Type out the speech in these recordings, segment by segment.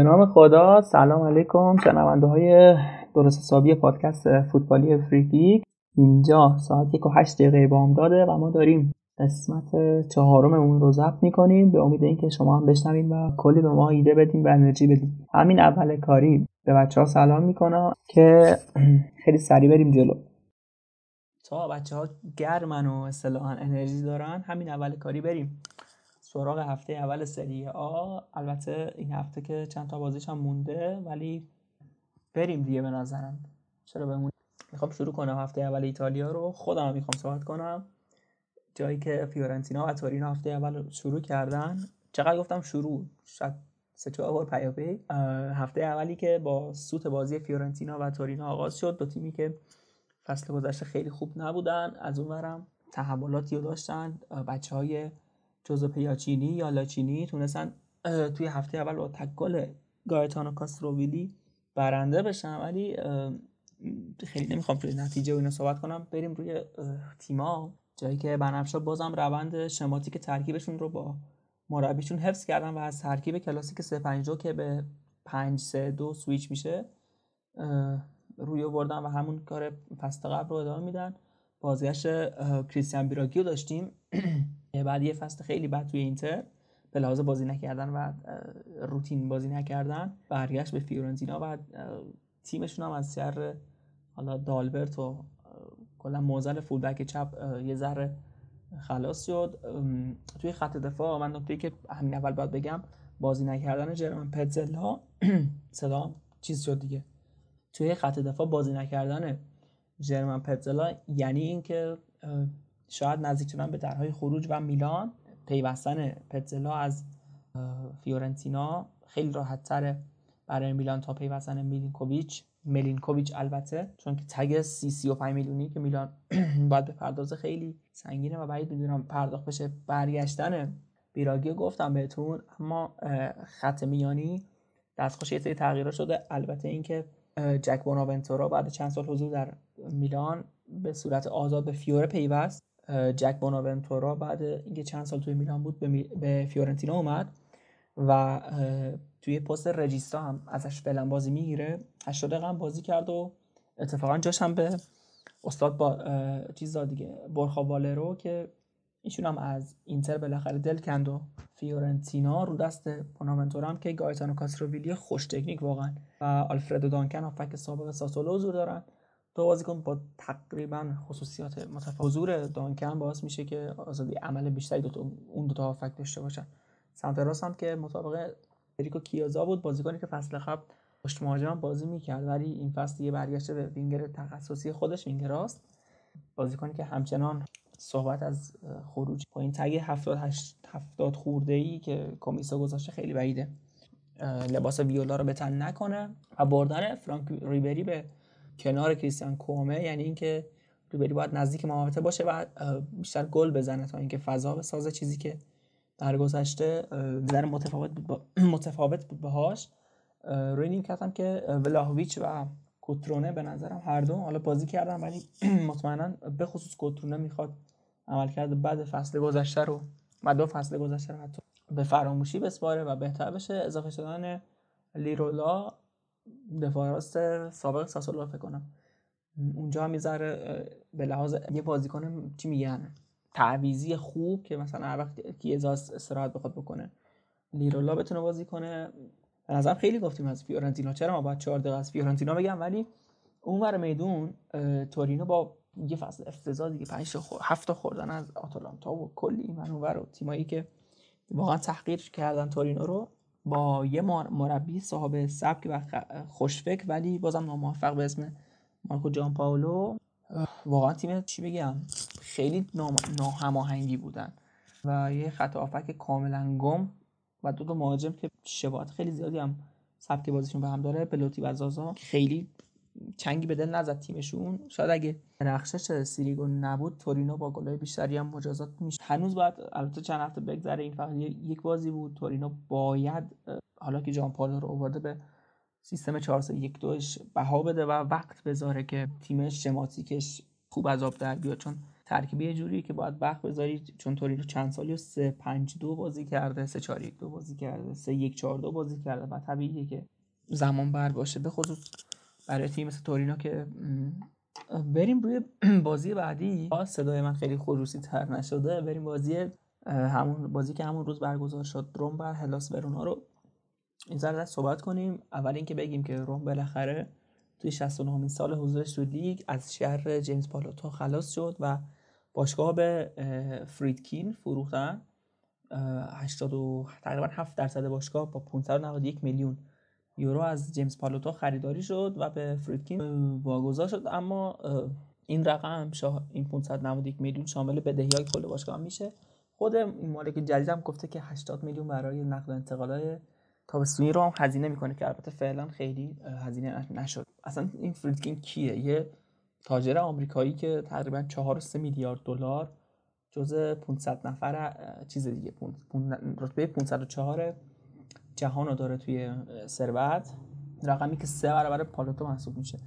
به نام خدا سلام علیکم شنونده های درست حسابی پادکست فوتبالی فریکیک اینجا ساعت یک و هشت دقیقه بام داده و ما داریم قسمت چهارممون رو ضبط می‌کنیم به امید اینکه شما هم بشنوین و کلی به ما ایده بدین و انرژی بدین. همین اول کاری به بچه ها سلام می‌کنم که خیلی سریع بریم جلو. تا بچه ها گرمن و انرژی دارن همین اول کاری بریم. سراغ هفته اول سری آ. البته این هفته که چند تا بازیش هم مونده ولی بریم دیگه به نظرم. چرا بمون می‌خوام شروع کنم هفته اول ایتالیا رو. خودم می‌خوام صحبت کنم. جایی که فیورنتینا و تورینو هفته اول شروع کردن. چقدر گفتم شروع؟ شاید سه چهار بار پیاپی. هفته اولی که با سوت بازی فیورنتینا و تورینو آغاز شد. دو تیمی که فصل گذشته خیلی خوب نبودن. از اونورم تحولاتی رو داشتن. بچه های جوزو پیاچینی یا لاچینی تونستن توی هفته اول با تکل گایتانو کاستروویلی برنده بشن ولی خیلی نمی‌خوام توی نتیجه و اینا صحبت کنم. بریم روی تیما جایی که بنفشا بازم روند شماتیک ترکیبشون رو با مربیشون حفظ کردن و از ترکیب کلاسیک 352 که به 5 3 2 سویچ میشه روی آوردن و همون کار فصل قبل رو ادامه میدن. بازگشت کریستیان بیراگیو داشتیم. بعد یه فصل خیلی بد توی اینتر به لحاظ بازی نکردن و روتین بازی نکردن برگشت به فیورنتینا و تیمشون هم از شر حالا دالبرت و کلا موزل فولبک چپ یه ذره خلاص شد. توی خط دفاع من نکته که همین اول باید بگم بازی نکردن جرمان پتزلا صدا چیز شد دیگه. توی خط دفاع بازی نکردن جرمن پتزلا یعنی اینکه شاید نزدیک شدن به درهای خروج و میلان. پیوستن پتزلا از فیورنتینا خیلی راحت تره برای میلان تا پیوستن میلینکوویچ. ملینکوویچ البته چون که تگ سی سی و 5 میلیونی که میلان باید به پردازه خیلی سنگینه و بعید می‌دونم پرداخت بشه برگشتن بیراگی گفتم بهتون. اما خط میانی دستخوش یه سری شده. البته اینکه جک بوناونتورا بعد چند سال حضور در میلان به صورت آزاد به فیوره پیوست. جک بوناونتورا بعد اینکه چند سال توی میلان بود به, فیورنتینا اومد و توی پست رجیستا هم ازش فعلا بازی می‌گیره. 80 دقیقه بازی کرد و اتفاقا جاش هم به استاد با چیز دیگه بورخا والرو که ایشون هم از اینتر بالاخره دل کند و فیورنتینا رو داشت بوناونتورا هم که گایتانو کاستروویلی خوش تکنیک واقعا. و آلفردو دانکن هم هافبک سابق ساسولو حضور دارن. دو بازیکن با تقریبا خصوصیات متفاوت. حضور دانکن باعث میشه که آزادی عمل بیشتری دو اون دو تا هافک داشته باشن. سمت راست هم که مطابق فدریکو کیزا بود بازیکنی که فصل قبل پشت مهاجم بازی می‌کرد ولی این فصل یه برگشته به وینگر تخصصی خودش وینگراست بازیکنی که همچنان صحبت از خروج با این تگ 70 70 خورده ای که کمیسا گذاشته خیلی بعیده. لباس ویولا رو بتن نکنه و بردن فرانک ریبری به کنار کریستیان کومه یعنی اینکه ریبری باید نزدیک محوطه باشه و بیشتر گل بزنه تا اینکه فضا بسازه چیزی که در گذشته در متفاوت با متفاوت بود باهاش. روی نیم کردم که ولاهویچ و کوترونه به نظرم هر دو حالا بازی کردم ولی مطمئنا به خصوص کوترونه می‌خواد عملکرد بعد فصل گذشته رو و دو فصل گذشته رو حتی به فراموشی بسپاره و بهتر بشه. اضافه شدن لیرولا دفاع راست سابق ساسولو فکر کنم. اونجا هم می‌ذاره به لحاظ یه بازیکن چی میگن؟ تعویزی خوب که مثلا هر وقت کیزاس استراحت بخواد بکنه. لیرولا بتونه بازی کنه. به نظر خیلی گفتیم از فیورنتینا. چرا ما باید 4 دقیقه از فیورنتینا بگم؟ ولی اونور میدون تورینو با یه فصل افتضاح دیگه 5 تا هفت خوردن از آتالانتا و کلی این منور و تیمایی که واقعا تحقیر کردن تورینو رو با یه مربی صاحب سبک و خوشفکر ولی بازم ناموفق به اسم مارکو جان پاولو واقعا تیم چی بگم خیلی ناهماهنگی بودن و یه خط آفک کاملا گم و دو تا مهاجم که شباهت خیلی زیادی هم سبک بازیشون به هم داره بلوتی و زازا خیلی چنگی به دل نزد تیمشون. شاید اگه رخشش سیریگو نبود تورینو با گلای بیشتری هم مجازات میشه هنوز باید البته چند هفته بگذره این فقط یک بازی بود. تورینو باید حالا که جان پالو رو آورده به سیستم 4 3 1 2 بها بده و وقت بذاره که تیمش شماتیکش خوب از آب در بیاد. چون ترکیب یه جوری که باید وقت بذاری. چون تورینو چند سالی 3 5 2 بازی کرده 3 4 1 2 بازی کرده 3 1 4 2 بازی کرده و طبیعیه که زمان بر باشه. به خصوص برای تیم مثل تورینو که بریم روی بازی بعدی. صدای من خیلی خروسی تر نشده. بریم بازی همون بازی که همون روز برگزار شد روم بر هلاس ورونا رو. این ذره صحبت کنیم. اول اینکه بگیم که روم بالاخره توی 69 سال حضورش تو لیگ از شهر جیمز پالوتو خلاص شد و باشگاه به فریدکین فروختن. 80 تقریبا 7 درصد باشگاه با 591 میلیون یورو از جیمز پالوتو خریداری شد و به فریدکین واگذار شد. اما این رقم این 591 میلیون شامل بدهی های کل باشگاه میشه. خود این مالک جدید هم گفته که 80 میلیون برای نقل و انتقالات تابستونی رو هم هزینه می‌کنه که البته فعلا خیلی هزینه نشد. اصلا این فریدکین کیه؟ یه تاجر آمریکایی که تقریبا 4 3 میلیارد دلار جزء 500 نفر چیز دیگه رتبه 504 جهان رو داره توی ثروت رقمی که سه برابر پالوتو محسوب میشه.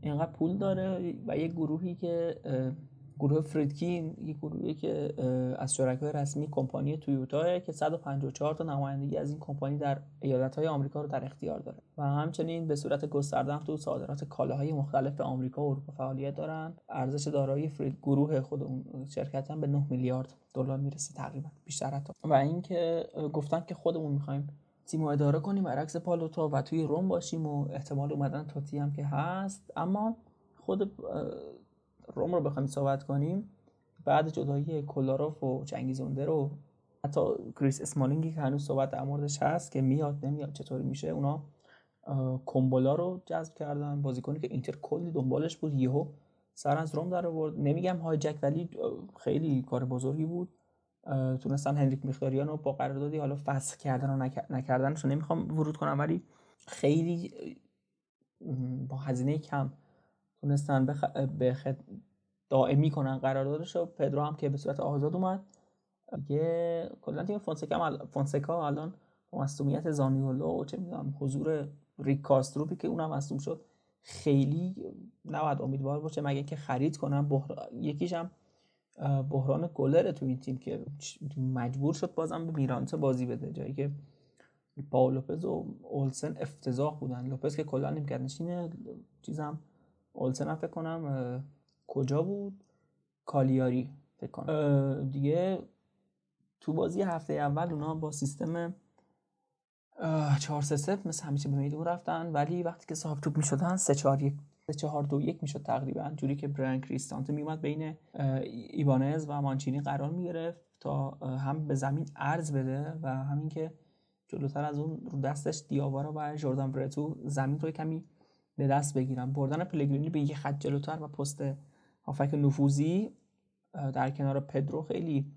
اینقدر پول داره و یه گروهی که گروه فریدکین یه گروهی که از شرکای رسمی کمپانی تویوتا که 154 تا نمایندگی از این کمپانی در ایالت‌های آمریکا رو در اختیار داره. و همچنین به صورت گسترده تو صادرات کالاهای مختلف به آمریکا و اروپا فعالیت دارن. ارزش دارایی فرید گروه خود اون شرکت هم به 9 میلیارد دلار می‌رسه تقریبا بیشتر حتی. و اینکه گفتن که خودمون می‌خوایم تیم اداره کنیم برعکس پالوتا و توی روم باشیم و احتمال اومدن توتی هم که هست. اما خود روم رو بخوایم صحبت کنیم. بعد جدایی کولاروف و چنگیزونده رو حتی کریس اسمالینگی که هنوز صحبت در موردش هست که میاد نمیاد چطوری میشه اونا کومبولا رو جذب کردن. بازیکنی که اینتر کلی دنبالش بود یهو سر از روم در آورد. نمیگم های جک ولی خیلی کار بزرگی بود. تونستن هنریک میخداریان رو با قراردادی حالا فسخ کردن و نکردنش رو نمی‌خوام ورود کنم ولی خیلی با هزینه کم تونستن بخ... به دائمی کنن قراردادش و پدرو هم که به صورت آزاد اومد. دیگه کلا تیم فونسکا فونسکا الان با مصونیت زانیولو چه می‌دونم حضور ریک کاستروپی که اونم مصدوم شد خیلی نباید امیدوار باشه مگه که خرید کنن بحر... یکیش هم بحران گلر تو این تیم که مجبور شد بازم به میرانته بازی بده. جایی که پاول لوپز و اولسن افتضاح بودن. لوپز که کلا نیمکت نشینه چیزم اولسن فکر کنم کجا بود؟ کالیاری فکر کنم. دیگه تو بازی هفته اول اونا با سیستم 4 3 0 مثل همیشه به میدون رفتن. ولی وقتی که صاحب توپ می‌شدن 3 4 1 4 2 1 می‌شد تقریبا. جوری که بران کریستانته میومد بین ایبانز و مانچینی قرار می‌گرفت تا هم به زمین عرض بده و همین که جلوتر از اون رو دستش دیاوارا و جردن برتو زمین رو کمی به دست بگیرن. بردن پلگرینی به یه خط جلوتر و پست هافک نفوذی در کنار پدرو خیلی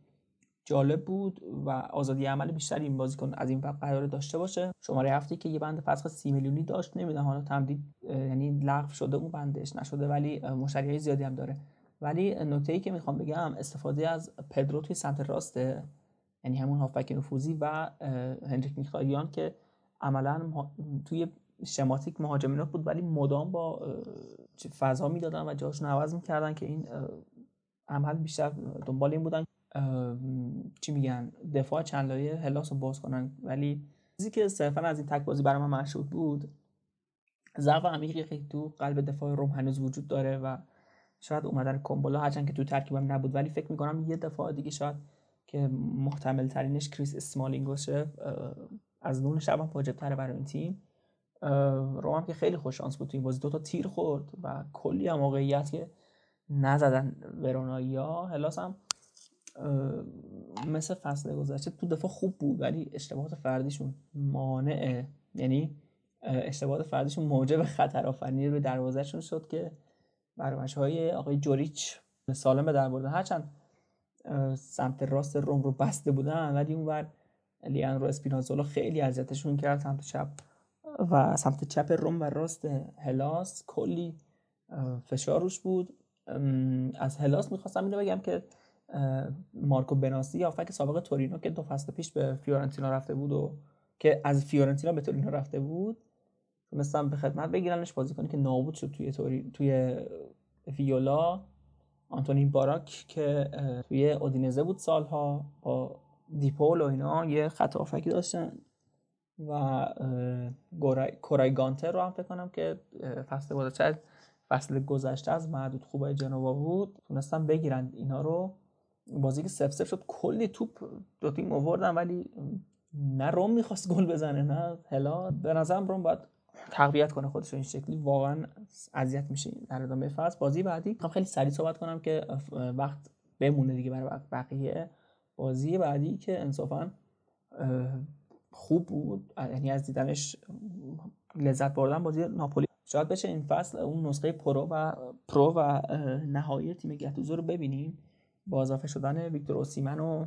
جالب بود و آزادی عمل بیشتری این بازیکن از این وقت قرار داشته باشه. شماره هفته که یه بند فسخ سی میلیونی داشت نمی‌دونم حالا تمدید یعنی لغو شده اون بندش نشده ولی مشتری زیادی هم داره. ولی نکته ای که می‌خوام بگم استفاده از پدرو توی سمت راسته یعنی همون هافبک نفوذی و هنریک میخاییان که عملا توی شماتیک مهاجمینات بود ولی مدام با فضا می‌دادن و جاشون عوض می‌کردن که این عمل بیشتر دنبال این بودن چی میگن دفاع چند لایه هلاس رو باز کنن. ولی چیزی که صرفا از این تک بازی برای من مشهود بود ضعف عمیقی که تو قلب دفاع روم هنوز وجود داره و شاید اومدن کومبولا هرچند که تو ترکیبم نبود. ولی فکر می‌کنم یه دفاع دیگه شاید که محتمل ترینش کریس اسمالینگ باشه از نون شب هم تره برای این تیم. روم هم که خیلی خوش شانس بود تو این بازی. دو تا تیر خورد و کلی هم که نزدن ورونایی ها هلاس هم مثل فصل گذشته تو دفاع خوب بود ولی اشتباهات فردیشون مانع یعنی اشتباهات فردیشون موجب خطر آفرینی به دروازهشون شد که برمش های آقای جوریچ سالم به در بردن. هرچند سمت راست روم رو بسته بودن ولی اون بر لیان رو اسپینازولا خیلی اذیتشون کرد. سمت چپ و سمت چپ روم و راست هلاس کلی فشار روش بود. از هلاس می‌خواستم اینو بگم که مارکو بناسی یا فکر سابق تورینو که دو فصل پیش به فیورنتینا رفته بود و که از فیورنتینا به تورینو رفته بود تونستم به خدمت بگیرنش بازی کنی که نابود شد توی توری... توی ویولا. آنتونی باراک که توی اودینزه بود سالها با دیپول و اینا یه خط آفکی داشتن و کورای گانتر رو هم فکر کنم که فصل گذشته فصل گذشته از معدود خوبای جنوا بود. تونستن بگیرن اینا رو. بازی که سف سف شد کلی توپ دو تیم آوردن ولی نه روم می‌خواست گل بزنه نه هلا به نظرم روم باید تقویت کنه خودش این شکلی. واقعا اذیت میشه در ادامه فصل. بازی بعدی خب خیلی سریع صحبت کنم که وقت بمونه دیگه برای بقیه. بازی بعدی که انصافا خوب بود. یعنی از دیدنش لذت بردن بازی ناپولی. شاید بشه این فصل اون نسخه pro و pro و نهایی تیم گتوزو رو ببینیم. با اضافه شدن ویکتور اوسیمن و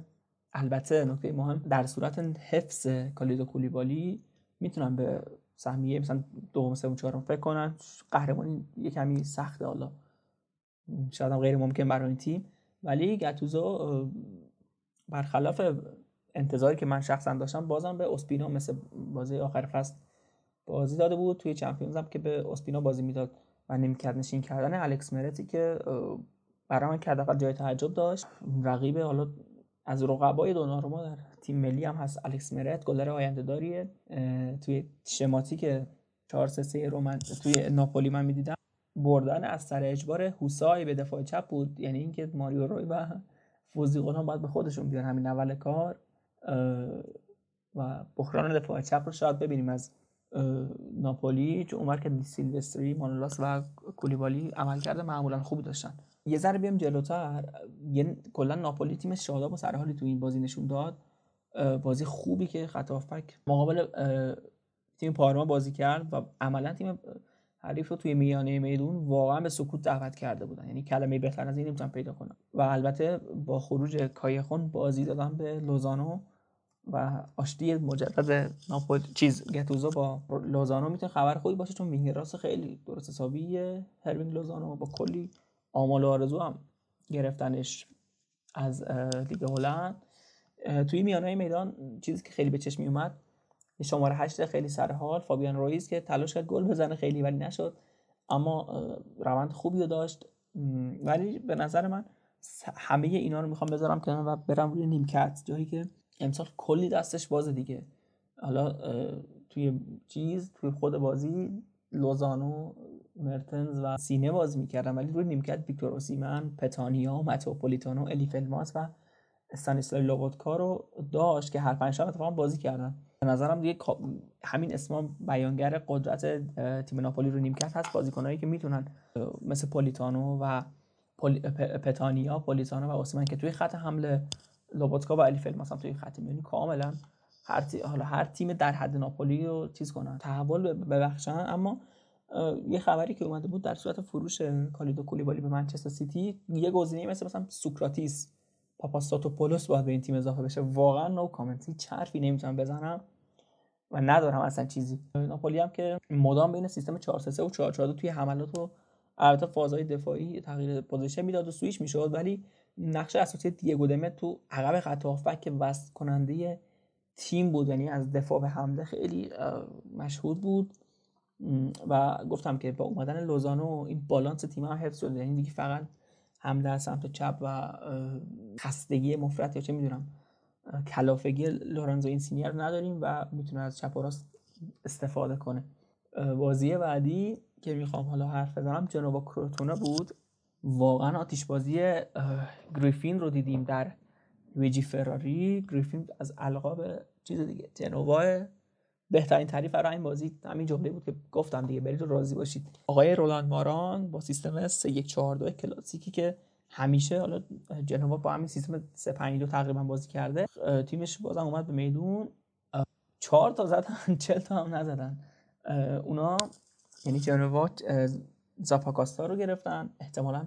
البته نکته مهم در صورت حفظ کالیدو کولیبالی می‌تونن به سهمیه مثلا دوم سوم چهارم فکر کنن. قهرمانی یه کمی سخته حالا. شاید هم غیر ممکن برای این تیم. ولی گتوزو برخلاف انتظاری که من شخصا داشتم بازم به اسپینا مثل بازی آخر فصل بازی داده بود. توی چمپیونز هم که به اسپینا بازی می‌داد و نمی‌کرد نشین کردن الکس مرتی که برای من که جای تعجب داشت. رقیب حالا از رقبای دوناروما در تیم ملی هم هست. الکس مرت گلر آینده داریه. توی شماتیک 4 3 رو من توی ناپولی من می‌دیدم بردن از سر اجبار هوسای به دفاع چپ بود. یعنی اینکه ماریو روی و فوزیقون هم باید به خودشون بیان. همین اول کار. و بحران دفاع چپ رو شاید ببینیم از ناپولی چون اونور که سیلوستری مانولاس و کولیبالی عمل کرده معمولا خوبی داشتن. یه ذره بیام جلوتر. یه کلا ناپولی تیم شاداب و سرحالی تو این بازی نشون داد. بازی خوبی که خط هافبک مقابل تیم پارما بازی کرد و عملا تیم حریف رو توی میانه میدون واقعا به سکوت دعوت کرده بودن. یعنی کلمه بهتر از این نمی‌تونم پیدا کنم. و البته با خروج کایخون بازی دادن به لوزانو. و آشتی مجدد ناپول چیز گتوزو با لوزانو می‌تونه خبر خوبی باشه چون wing راست خیلی درست حسابیه. هیروینگ لوزانو با کلی آمال و آرزو هم گرفتنش از لیگ هلند. توی میانه میدان چیزی که خیلی به چشم می اومد شماره هشت خیلی سر حال فابیان رویز که تلاش کرد گل بزنه خیلی ولی نشد. اما روند خوبی رو داشت. ولی به نظر من همه اینا رو می‌خوام بذارم کنار و برم روی نیمکت. جایی که امسال کلی دستش بازه دیگه. حالا توی چیز توی خود بازی لوزانو مرتنز و سینه بازی می‌کردن ولی روی نیمکت ویکتور اوسیمن پتانیا متوپولیتانو الیفلماس و استانیسلاو لوبوتکا رو داشت که هر پنج اتفاقا بازی کردن. به نظرم دیگه همین اسم بیانگر قدرت تیم ناپولی رو نیمکت هست بازیکنایی که می‌تونن مثل پولیتانو و پتانیا پولیتانو و اوسیمن که توی خط حمله لوبوتکا و الیفلماس هم توی خط میانی کاملا هر حالا هر تیم در حد ناپولی رو چیز کنن. تحول ببخشن اما یه خبری که اومده بود در صورت فروش کالیدو کولیبالی به منچستر سیتی یه گزینه مثل مثلا سوکراتیس پاپاستاتوپولوس باید به این تیم اضافه بشه. واقعا no comment هیچ حرفی نمی‌تونم بزنم و ندارم اصلا چیزی. ناپولی هم که مدام بین سیستم 4 3 و 4 4 توی حملات و البته فازهای دفاعی تغییر position می‌داد و سویش می‌شد ولی نقش اساسی دیگو دمت تو عقب خط که وصل کننده تیم بود. یعنی از دفاع به حمله خیلی مشهود بود. و گفتم که با اومدن لوزانو این بالانس تیم هم حفظ شده. یعنی دیگه فقط حمله از سمت چپ و خستگی مفرط یا چه می‌دونم کلافگی لورنزو این سینیر رو نداریم و می‌تونه از چپ و راست استفاده کنه. بازی بعدی که می‌خوام حالا حرف بزنم جنوبا کروتونه بود. واقعا آتیش بازی گریفین رو دیدیم در ویجی فراری. گریفین از القاب چیز دیگه جنوا بهترین تعریف برای این بازی همین جمله بود که گفتم دیگه برید راضی باشید. آقای رولاند ماران با سیستم 3142 کلاسیکی که همیشه حالا جنوا با همین سیستم 352 تقریبا بازی کرده تیمش بازم اومد به میدون. چهار تا زدن چل تا هم نزدن. اونا یعنی جنوا زاپاکاستا رو گرفتن. احتمالا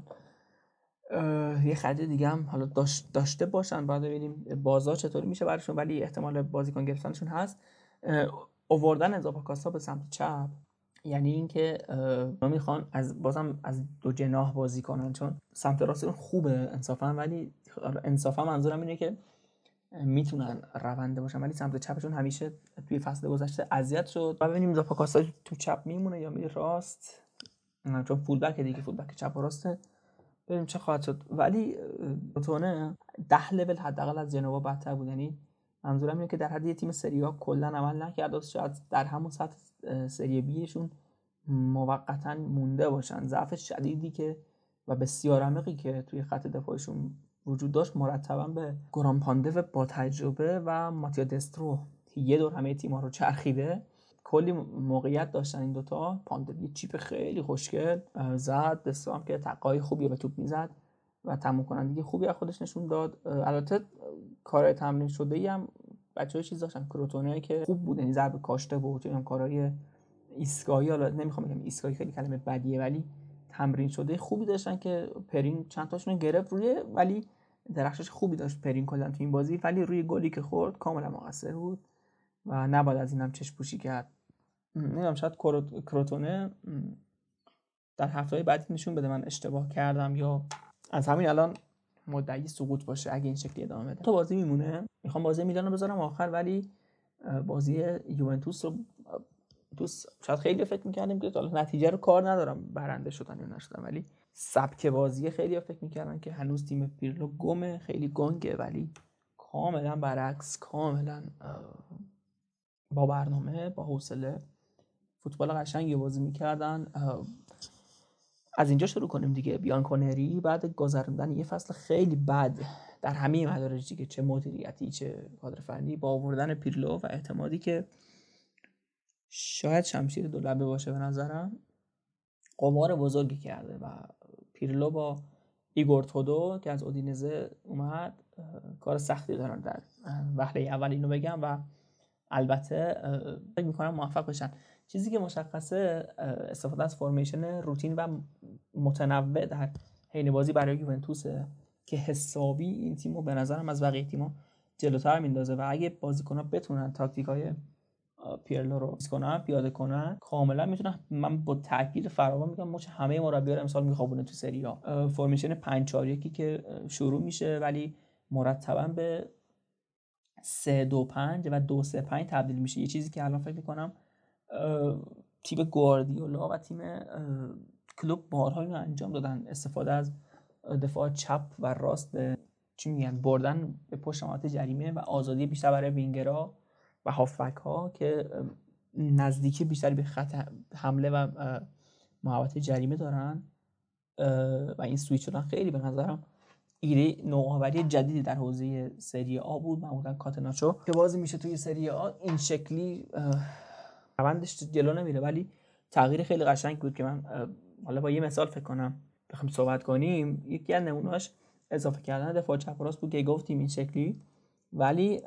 یه خرید دیگه هم حالا داشته باشن. بعد ببینیم بازار چطوری میشه براشون ولی احتمال بازیکن گرفتنشون هست. اووردن اضافه کاستا به سمت چپ یعنی اینکه ما می‌خوان از بازم از دو جناح بازی کنن چون سمت راستشون خوبه انصافا ولی انصافا منظورم اینه که می‌تونن رونده باشن ولی سمت چپشون همیشه توی فصل گذشته اذیت شد. و ببینیم زاپاکاستا تو چپ میمونه یا میره راست. چون فول بک دیگه فول بک چپ و راسته ببینیم چه خواهد شد. ولی تونه ده لول حداقل از جنوا بدتر بود. یعنی منظورم اینه که در حد یه تیم سری ها کلا عمل نکرد و شاید در همون سطح سری بیشون موقتا مونده باشن. ضعف شدیدی که و بسیار عمیقی که توی خط دفاعشون وجود داشت مرتبا به گران پاندو با تجربه و ماتیا دسترو یه دور همه تیم‌ها رو چرخیده. کلی موقعیت داشتن این دوتا. پاندو یه چیپ خیلی خوشگل زد دسترو هم که تقای خوبی به توپ می‌زد و تموم خوبی از خودش نشون داد. البته کار تمرین شده ای هم بچه‌ها چیز داشتن کروتونی که خوب بود یعنی ضرب کاشته بود هم کارهای ایستگاهی حالا نمی‌خوام بگم ایستگاهی خیلی کلمه بدیه ولی تمرین شده خوبی داشتن که پرین چند تاشون گرفت روی ولی درخشش خوبی داشت پرین کلا تو این بازی. ولی روی گلی که خورد کاملا مقصر بود و نباید از اینم چش پوشی کرد. نمی‌دونم شاید کروتونه در هفته بعدی نشون بده من اشتباه کردم یا از همین الان مدعی سقوط باشه اگه این شکلی ادامه بده. تو بازی میمونه؟ می‌خوام بازی میلان رو بذارم آخر ولی بازی یوونتوس رو دوست شاید خیلی فکر می‌کردیم که نتیجه رو کار ندارم برنده شدن یا نشدن ولی سبک بازی خیلی فکر می‌کردن که هنوز تیم پیرلو گمه خیلی گنگه ولی کاملا برعکس کاملا با برنامه با حوصله. فوتبال قشنگی بازی می‌کردن. از اینجا شروع کنیم دیگه. بیان کنری بعد گذروندن یه فصل خیلی بد در همه مدارج دیگه چه مدیریتی چه کادر فنی با آوردن پیرلو و اعتمادی که شاید شمشیر دو لبه باشه به نظرم قمار بزرگی کرده و پیرلو با ایگور تودور که از اودینزه اومد کار سختی دارن در وهله اول اینو بگم و البته فکر می‌کنم موفق بشن. چیزی که مشخصه استفاده از formation روتین و متنوع در حین بازی برای یوونتوسه که حسابی این تیمو به نظرم از بقیه تیم‌ها جلوتر میندازه و اگه بازیکن‌ها بتونن تاکتیک های پیرلو رو کنن پیاده کنن کاملا می‌تونن من با تاکید فراوان میگم مچ همه مربی‌ها رو امسال میخوابونه تو سری ها فرمیشن 5 4 1 که شروع میشه ولی مرتبا به 3 2 5 و 2 3 5 تبدیل میشه. یه چیزی که الان فکر می‌کنم تیم گواردیولا و تیم کلوب بارها اینو انجام دادن. استفاده از دفاع چپ و راست چی میگن بردن به پشت جریمه و آزادی بیشتر برای وینگرها و هافبک ها که نزدیکی بیشتری به خط حمله و محوطه جریمه دارن. و این سویچ شدن خیلی به نظرم ایده نوآوری جدیدی در حوزه سری آ بود. معمولا کاتناچو که بازی میشه توی سری آ این شکلی روندش جلو نمیره ولی تغییر خیلی قشنگ بود که من حالا با یه مثال فکر کنم بخوام صحبت کنیم. یکی از نمونهاش اضافه کردن دفاع چپ راست بود که گفتیم این شکلی. ولی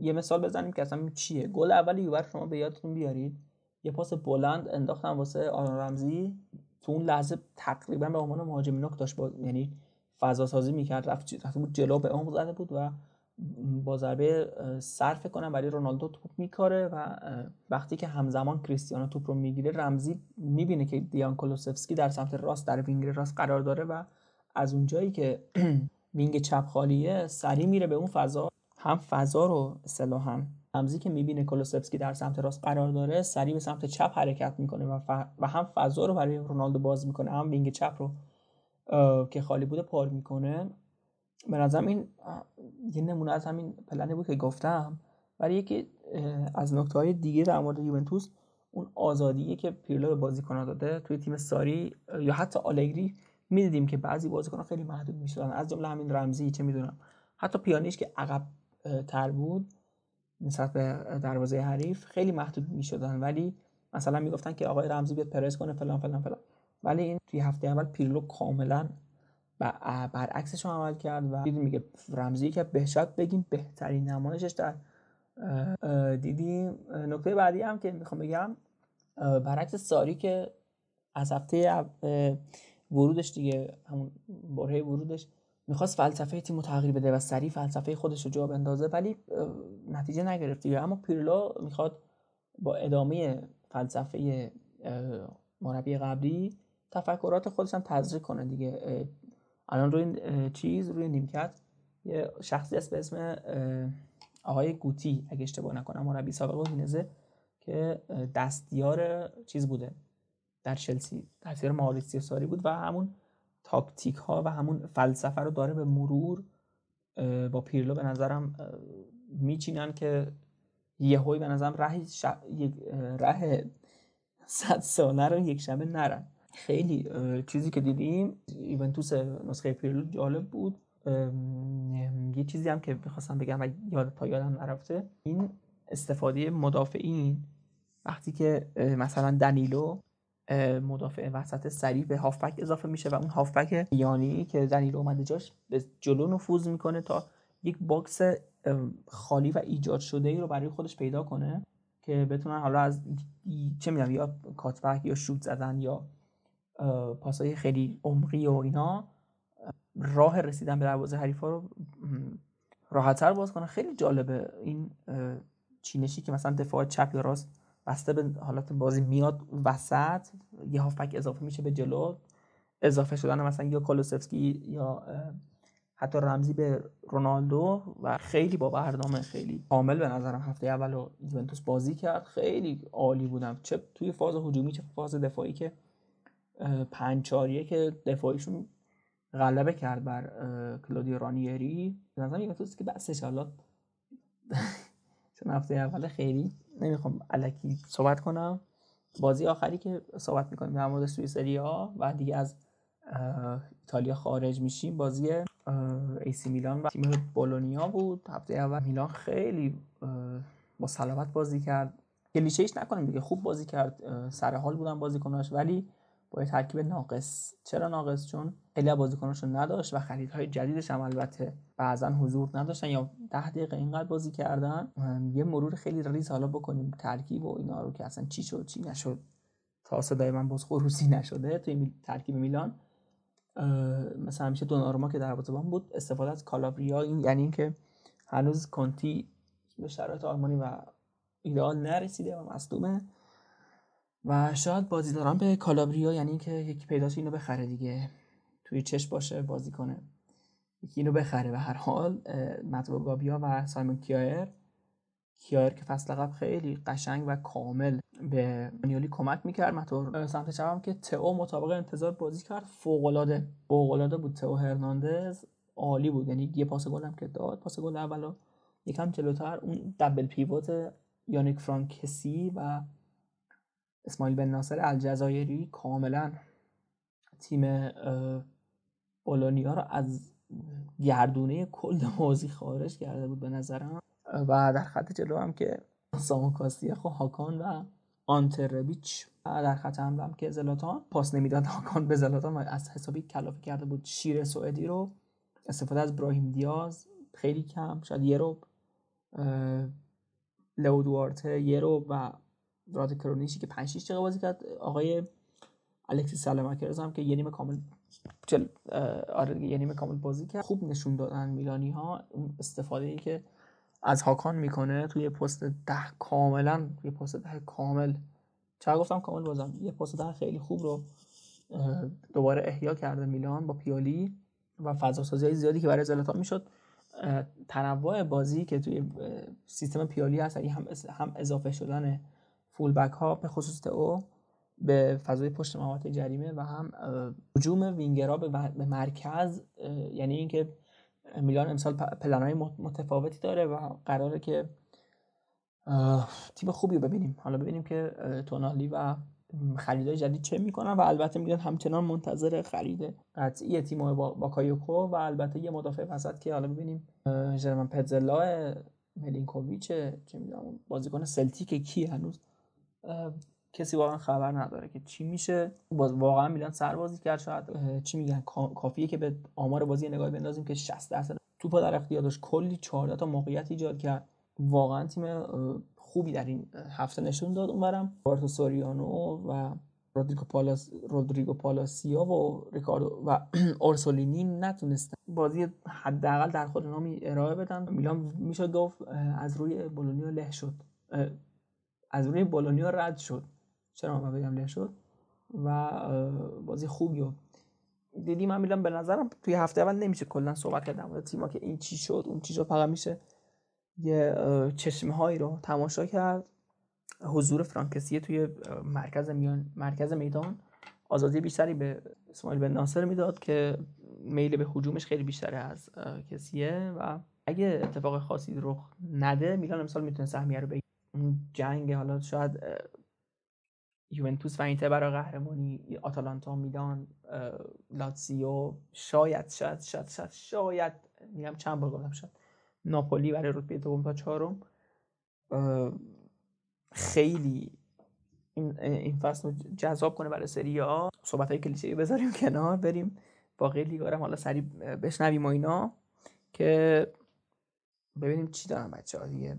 یه مثال بزنیم که اصلا چیه. گل اول یوور شما به یادتون بیارید. یه پاس بلند انداختن واسه آرون رمزی. تو اون لحظه تقریبا به عنوان مهاجم نوک داشت با... یعنی فضا سازی می‌کرد. رفت رفت بود جلو به اون زده بود و با ضربه صرف کنم ولی رونالدو توپ میکاره و وقتی که همزمان کریستیانو توپ رو می‌گیره رمزی می‌بینه که دیان کولوسفسکی در سمت راست در وینگر راست قرار داره و از اونجایی که wing چپ خالیه سریع میره به اون فضا. هم فضا رو اصطلاحا رمزی که می‌بینه کولوسفسکی در سمت راست قرار داره سریع به سمت چپ حرکت می‌کنه و, و هم فضا رو برای رونالدو باز می‌کنه هم wing چپ رو که خالی بوده پر می‌کنه. به نظرم این یه نمونه از همین پلنی بود که گفتم ولی یکی از نکته های دیگه در مورد یوونتوس اون آزادیه که پیرلو به بازیکن‌ها داده. توی تیم ساری یا حتی آلگری می‌دیدیم که بعضی بازیکن‌ها خیلی محدود می‌شدن. از جمله همین رمزی چه می‌دونم. حتی پیانیش که عقب تر بود نسبت به دروازه حریف خیلی محدود می‌شدن. ولی مثلا می‌گفتن که آقای رمزی بیاد پرس کنه فلان فلان فلان. ولی این توی هفته اول پیرلو کاملا برعکسش عمل کرد و دیدیم میگه رمزی که بهشت بگیم بهترین نمایشش در دیدیم. نکته بعدی هم که می‌خوام بگم برعکس ساری که از هفته ورودش دیگه همون برهه ورودش می‌خواست فلسفه تیم تغییر بده و سریع فلسفه خودش رو جا بندازه ولی نتیجه نگرفت دیگه. اما پیرلو می‌خواد با ادامه فلسفه مربی قبلی تفکرات خودش هم تزریق کنه دیگه. الان روی چیز روی نیمکت یه شخصی هست به اسم آقای گوتی اگه اشتباه نکنم مربی سابق وینزه که دستیار چیز بوده در چلسی دستیار ماریسیو ساری بود و همون تاکتیک ها و همون فلسفه رو داره به مرور با پیرلو به نظرم میچینن که یهوی به نظرم ره یک ره صد ساله رو یک شبه نرن. خیلی چیزی که دیدیم ایونتوس نسخه پیرلو جالب بود. یه چیزی هم که می‌خواستم بگم و یاد تا یادم نرفته این استفاده مدافعین. وقتی که مثلا دنیلو مدافع وسط سریع به هافبک اضافه میشه و اون هافبک یعنی که دنیلو اومده جاش به جلو نفوذ می‌کنه تا یک box خالی و ایجاد شده ای رو برای خودش پیدا کنه که بتونن حالا از چه می‌دونم یا cutback یا شوت زدن یا پاسای خیلی عمقی و اینا راه رسیدن به دروازه حریفا رو راحتتر باز کنه خیلی جالبه این چینشی که مثلا دفاع چپ یا راست بسته به حالت بازی میاد وسط یه هافبک اضافه میشه به جلو. اضافه شدن مثلا یا کولوسفسکی یا حتی رمزی به رونالدو و خیلی با برنامه خیلی کامل به نظرم هفته اول و یوونتوس بازی کرد. خیلی عالی بودم. چه توی فاز هجومی چه فاز دفاعی که پنج چاریه که دفاعیشون غلبه کرد بر کلودیو رانیری. به نظرم یوونتوس که بسش حالا چون هفته اول خیلی نمی‌خوام علکی صحبت کنم. بازی آخری که صحبت می‌کنیم در مورد سوئیسریا و دیگه از ایتالیا خارج میشیم. بازی ایسی میلان و تیم بولونیا بود. هفته اول میلان خیلی با بازی کرد. کلیشهش نکنیم دیگه. خوب بازی کرد. سر حال بودن بازیکناش. ولی با ترکیب ناقص. چرا ناقص؟ چون خیلی بازیکناش رو نداشت و خریدهای جدیدش هم البته بعضا حضور نداشتن یا ده دقیقه اینقدر بازی کردن. یه مرور خیلی ریز حالا بکنیم ترکیب و اینا رو که اصلا چی شد چی نشد. تا صدای من باز خروسی نشده توی ترکیب میلان. مثلا همیشه دوناروما که دروازه‌بان بود استفاده از کالابریا. این یعنی اینکه هنوز کنتی به شرایط آلمانی و ایدئال نرسیده و مصدومه. و شاید بازیداران به کالابریا یعنی اینکه یکی پیداش اینو بخره دیگه توی چش باشه بازی کنه. یکی اینو بخره. به هر حال مطبوع گابیا و سایمون کیایر. کیایر که فصل قبل خیلی قشنگ و کامل به مانیولی کمک می‌کرد. مطور سمت چپ که تئو مطابق انتظار بازی کرد. فوق العاده فوق العاده بود تئو هرناندز. عالی بود. یعنی یه پاس گل هم که داد پاس گل اولو یکم جلوتر. اون دبل پیوت یانیک فرانکسی و اسماعیل بن ناصر الجزایری کاملا تیم بولونیا رو از گردونه کل بازی خارج کرده بود به نظرم. و در خط جلو هم که سامو کاستیخ و هاکان و آنتربیچ و در خط حمله هم که زلاتان. پاس نمی‌داد هاکان به زلاتان و از حسابی کلافی کرده بود. شیر سوئدی رو استفاده از براهیم دیاز خیلی کم. شاید یه رو لو دوارته یه و راد کرونیشی که 5 6 دقیقه بازی کرد. آقای الکسی سلامکرز هم که یه نیمه کامل چل آره یه نیمه کامل بازی کرد. خوب نشون دادن میلانی ها اون استفاده ای که از هاکان می‌کنه توی پست ده کاملا توی پست ده کامل. چرا گفتم کامل بازم؟ یه پست ده خیلی خوب رو دوباره احیا کرده میلان با پیالی و فضا سازی زیادی که برای زلاتان می‌شد. تنوع بازی که توی سیستم پیالی هست هم هم اضافه شدن فول بک ها به خصوص او به فضای پشت محوطه جریمه و هم هجوم وینگرها به مرکز یعنی اینکه میلان امسال پلنهای متفاوتی داره و قراره که تیم خوبی ببینیم. حالا ببینیم که تونالی و خریدای جدید چه می‌کنن و البته میلان همچنان منتظر خرید قطعی تیم با, باکایوکو و البته یه مدافع وسط که حالا ببینیم ژرمن پتزلا ملینکوویچ چه می‌دونم بازیکن سلتیک کی هنوز؟ کسی واقعا خبر نداره که چی میشه. باز واقعا میلان سربازی کرد شاید. چی میگن؟ کافیه که به آمار بازی نگاه بندازیم که 60 درصد توپ در اختیار داشت. کلی 14 تا موقعیت ایجاد کرد. واقعا تیم خوبی در این هفته نشون داد اونورم. بارتو سوریانو و رودریگو پالاس رودریگو پالاسیا و ریکاردو و اورسولینی نتونستن بازی حداقل در خود نامی ارائه بدن. میلان میشه گفت از روی بولونیا له شد. از روی بولونیا رد شد. چرا من بگم له شد و بازی خوبی و دیدی من میدم به نظرم توی هفته اول نمیشه کلا صحبت کردم در تیما که این چی شد اون چی شد فقط میشه یه چشمه هایی رو تماشا کرد. حضور فرانکسیه توی مرکز میان مرکز میدان آزادی بیشتری به اسماعیل بن ناصر می‌داد که میل به حجومش خیلی بیشتری از کسیه. و اگه اتفاق خاصی رخ نده میلان امسال می‌تونه سهمیه رو بگیره. جنگ حالا شاید یوونتوس و اینتر برای قهرمانی آتالانتا میلان لاتزیو شاید شاید شاید شاید شاید میگم چند بار گفتم شاید ناپولی برای رتبه دوم تا چهارم. خیلی این این فصل رو جذاب کنه برای سری ها صحبت های کلیشه بذاریم کنار بریم باقی لیگا حالا سریع بشنویم و اینا که ببینیم چی دارن بچه ها دیگه.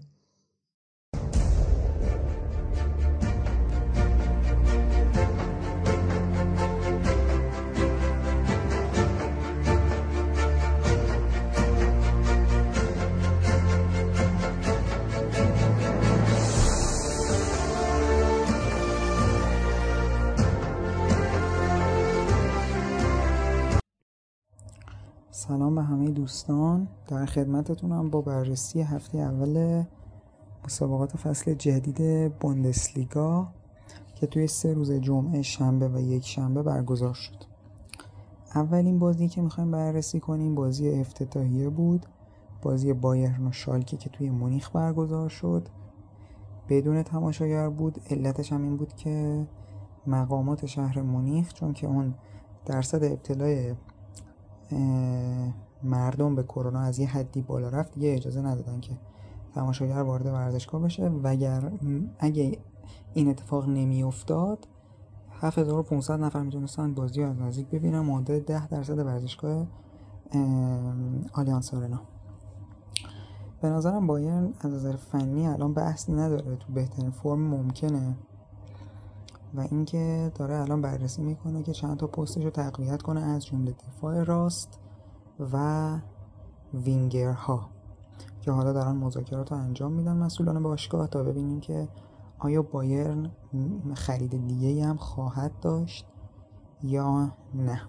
سلام به همه دوستان. در خدمتتونم با بررسی هفته اول مسابقات فصل جدید بوندسلیگا که توی سه روز جمعه شنبه و یک شنبه برگزار شد. اولین بازی که می‌خوایم بررسی کنیم بازی افتتاحیه بود. بازی بایرن و شالکه که توی مونیخ برگزار شد. بدون تماشاگر بود. علتش هم این بود که مقامات شهر مونیخ چون که اون درصد ابتلای مردم به کرونا از یه حدی بالا رفت دیگه اجازه ندادن که تماشاگر وارد ورزشگاه بشه. وگر اگه این اتفاق نمی افتاد 7500 نفر می‌تونستن بازی از نزدیک ببینن. معادل 10 درصد ورزشگاه آلیانس آرنا. به نظرم بایرن از نظر فنی الان بحثی نداره. تو بهترین فرم ممکنه. و اینکه داره الان بررسی می‌کنه که چند تا پستش رو تقویت کنه از جمله دفاع راست و وینگرها که حالا دارن مذاکرات رو انجام میدن مسئولان باشگاه. تا ببینیم که آیا بایرن خرید دیگه هم خواهد داشت یا نه.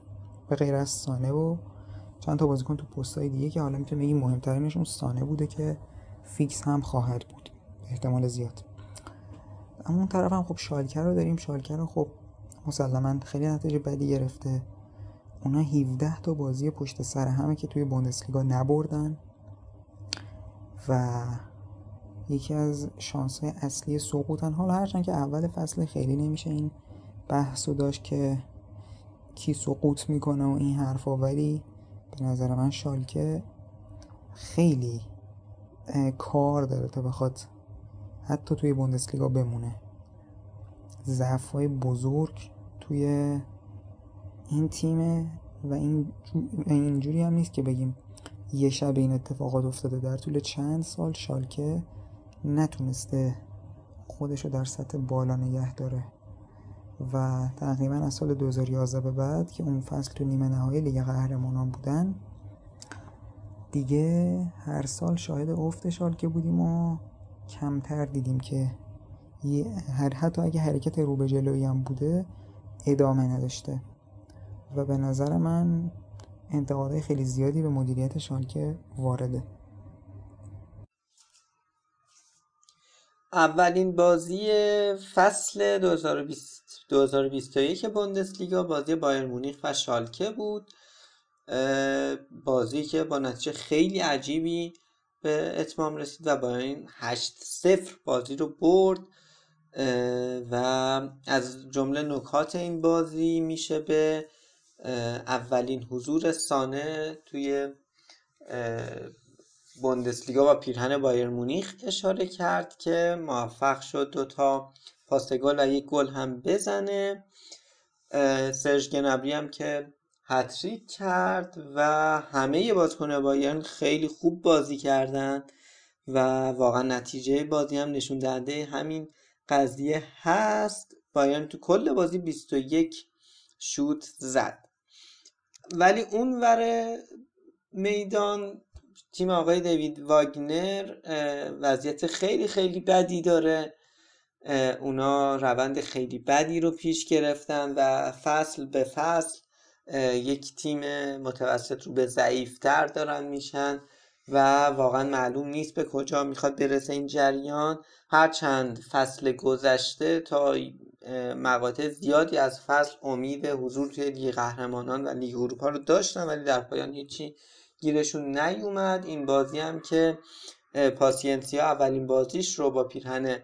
به غیر از سانه و چند تا بازیکن تو پستای دیگه که حالا می‌تونه بگیم مهمترینشون سانه بوده که فیکس هم خواهد بود. احتمال زیاد. اما اون طرف هم خب شالکر رو داریم شالکر رو خب مسلما خیلی نتیجه بدی گرفته. اونا 17 تا بازی پشت سر همه که توی بوندسلیگا نبردن و یکی از شانس اصلی سقوطن حالا هرچند که اول فصل خیلی نمیشه این بحث داشت که کی سقوط می‌کنه و این حرفا ولی به نظر من شالکه خیلی کار داره تا بخواد حتی توی بوندسلیگا بمونه. ضعف های بزرگ توی این تیمه و این اینجوری هم نیست که بگیم یه شب این اتفاقات افتاده. در طول چند سال شالکه نتونسته خودشو در سطح بالا نگه داره و تقریبا از سال 2011 به بعد که اون فصل تو نیمه نهایی لیگ قهرمانان بودن دیگه هر سال شاهد افت شالکه بودیم و کمتر دیدیم که هر حتی اگه حرکت رو به جلویی هم بوده ادامه نداشته. و به نظر من انتقادهای خیلی زیادی به مدیریت شالکه وارده. اولین بازی فصل 2020 2021 بوندسلیگا بازی بایر مونیخ و شالکه بود. بازی که با نتیجه خیلی عجیبی به اتمام رسید و با این 8 0 بازی رو برد و از جمله نکات این بازی میشه به اولین حضور سانه توی بوندسلیگا و پیرهن بایر مونیخ اشاره کرد که موفق شد دوتا پاس گل و یک گل هم بزنه. سرژ گنبری هم که هتریک کرد و همه بازیکن بایرن خیلی خوب بازی کردن و واقعا نتیجه بازی هم نشون دهنده همین قضیه هست. بایرن تو کل بازی 21 شوت زد. ولی اون ور میدان تیم آقای دیوید واگنر وضعیت خیلی خیلی بدی داره. اونا روند خیلی بدی رو پیش گرفتن و فصل به فصل یک تیم متوسط رو به ضعیفتر دارن میشن و واقعا معلوم نیست به کجا می‌خواد برسه این جریان. هرچند فصل گذشته تا مقاطع زیادی از فصل امید حضور توی لیگ قهرمانان و لیگ اروپا رو داشتن ولی در پایان هیچی گیرشون نیومد. این بازی هم که پاسینسیا اولین بازیش رو با پیرهن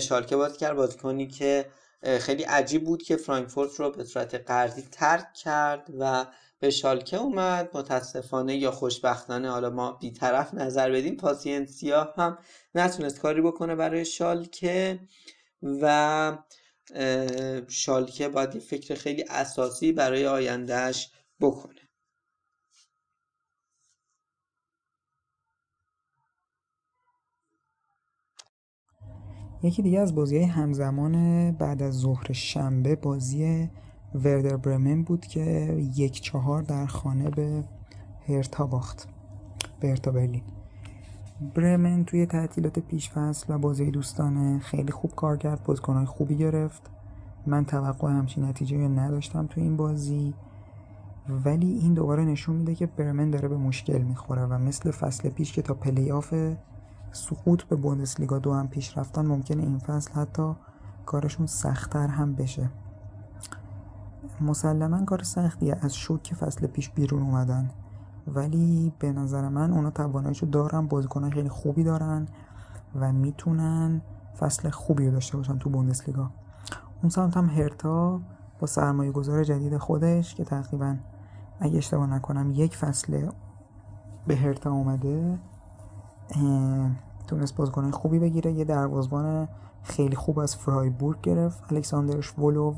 شالکه بازی کرد بازیکنی که خیلی عجیب بود که فرانکفورت رو به صورت قرضی ترک کرد و به شالکه اومد. متاسفانه یا خوشبختانه حالا ما بیطرف نظر بدیم پاسینسیا هم نتونست کاری بکنه برای شالکه و شالکه باید فکر خیلی اساسی برای آیندهش بکنه. یکی دیگه از بازی همزمان بعد از ظهر شنبه بازی وردر برمن بود که یک چهار در خانه به هرتا باخت به هرتا برلین. برمن توی تعطیلات پیشفصل و بازی دوستانه خیلی خوب کار کرد بازیکنهای خوبی گرفت. من توقع همچین نتیجه نداشتم تو این بازی. ولی این دوباره نشون میده که برمن داره به مشکل می‌خوره و مثل فصل پیش که تا پلی آف سقوط به بوندسلیگا دو هم پیش رفتن ممکنه این فصل حتی کارشون سختتر هم بشه. مسلما کار سختیه از شوک فصل پیش بیرون اومدن. ولی به نظر من اونا تواناییشو دارن بازیکنان خیلی خوبی دارن و می‌تونن فصل خوبی رو داشته باشن تو بوندسلیگا. اون سمت هم هرتا با سرمایه گذار جدید خودش که تقریبا اگه اشتباه نکنم یک فصل به هرتا اومده. تونست بازیکن خوبی بگیره. یه دروازبان خیلی خوب از فرایبورگ گرفت. الکساندرش ولوو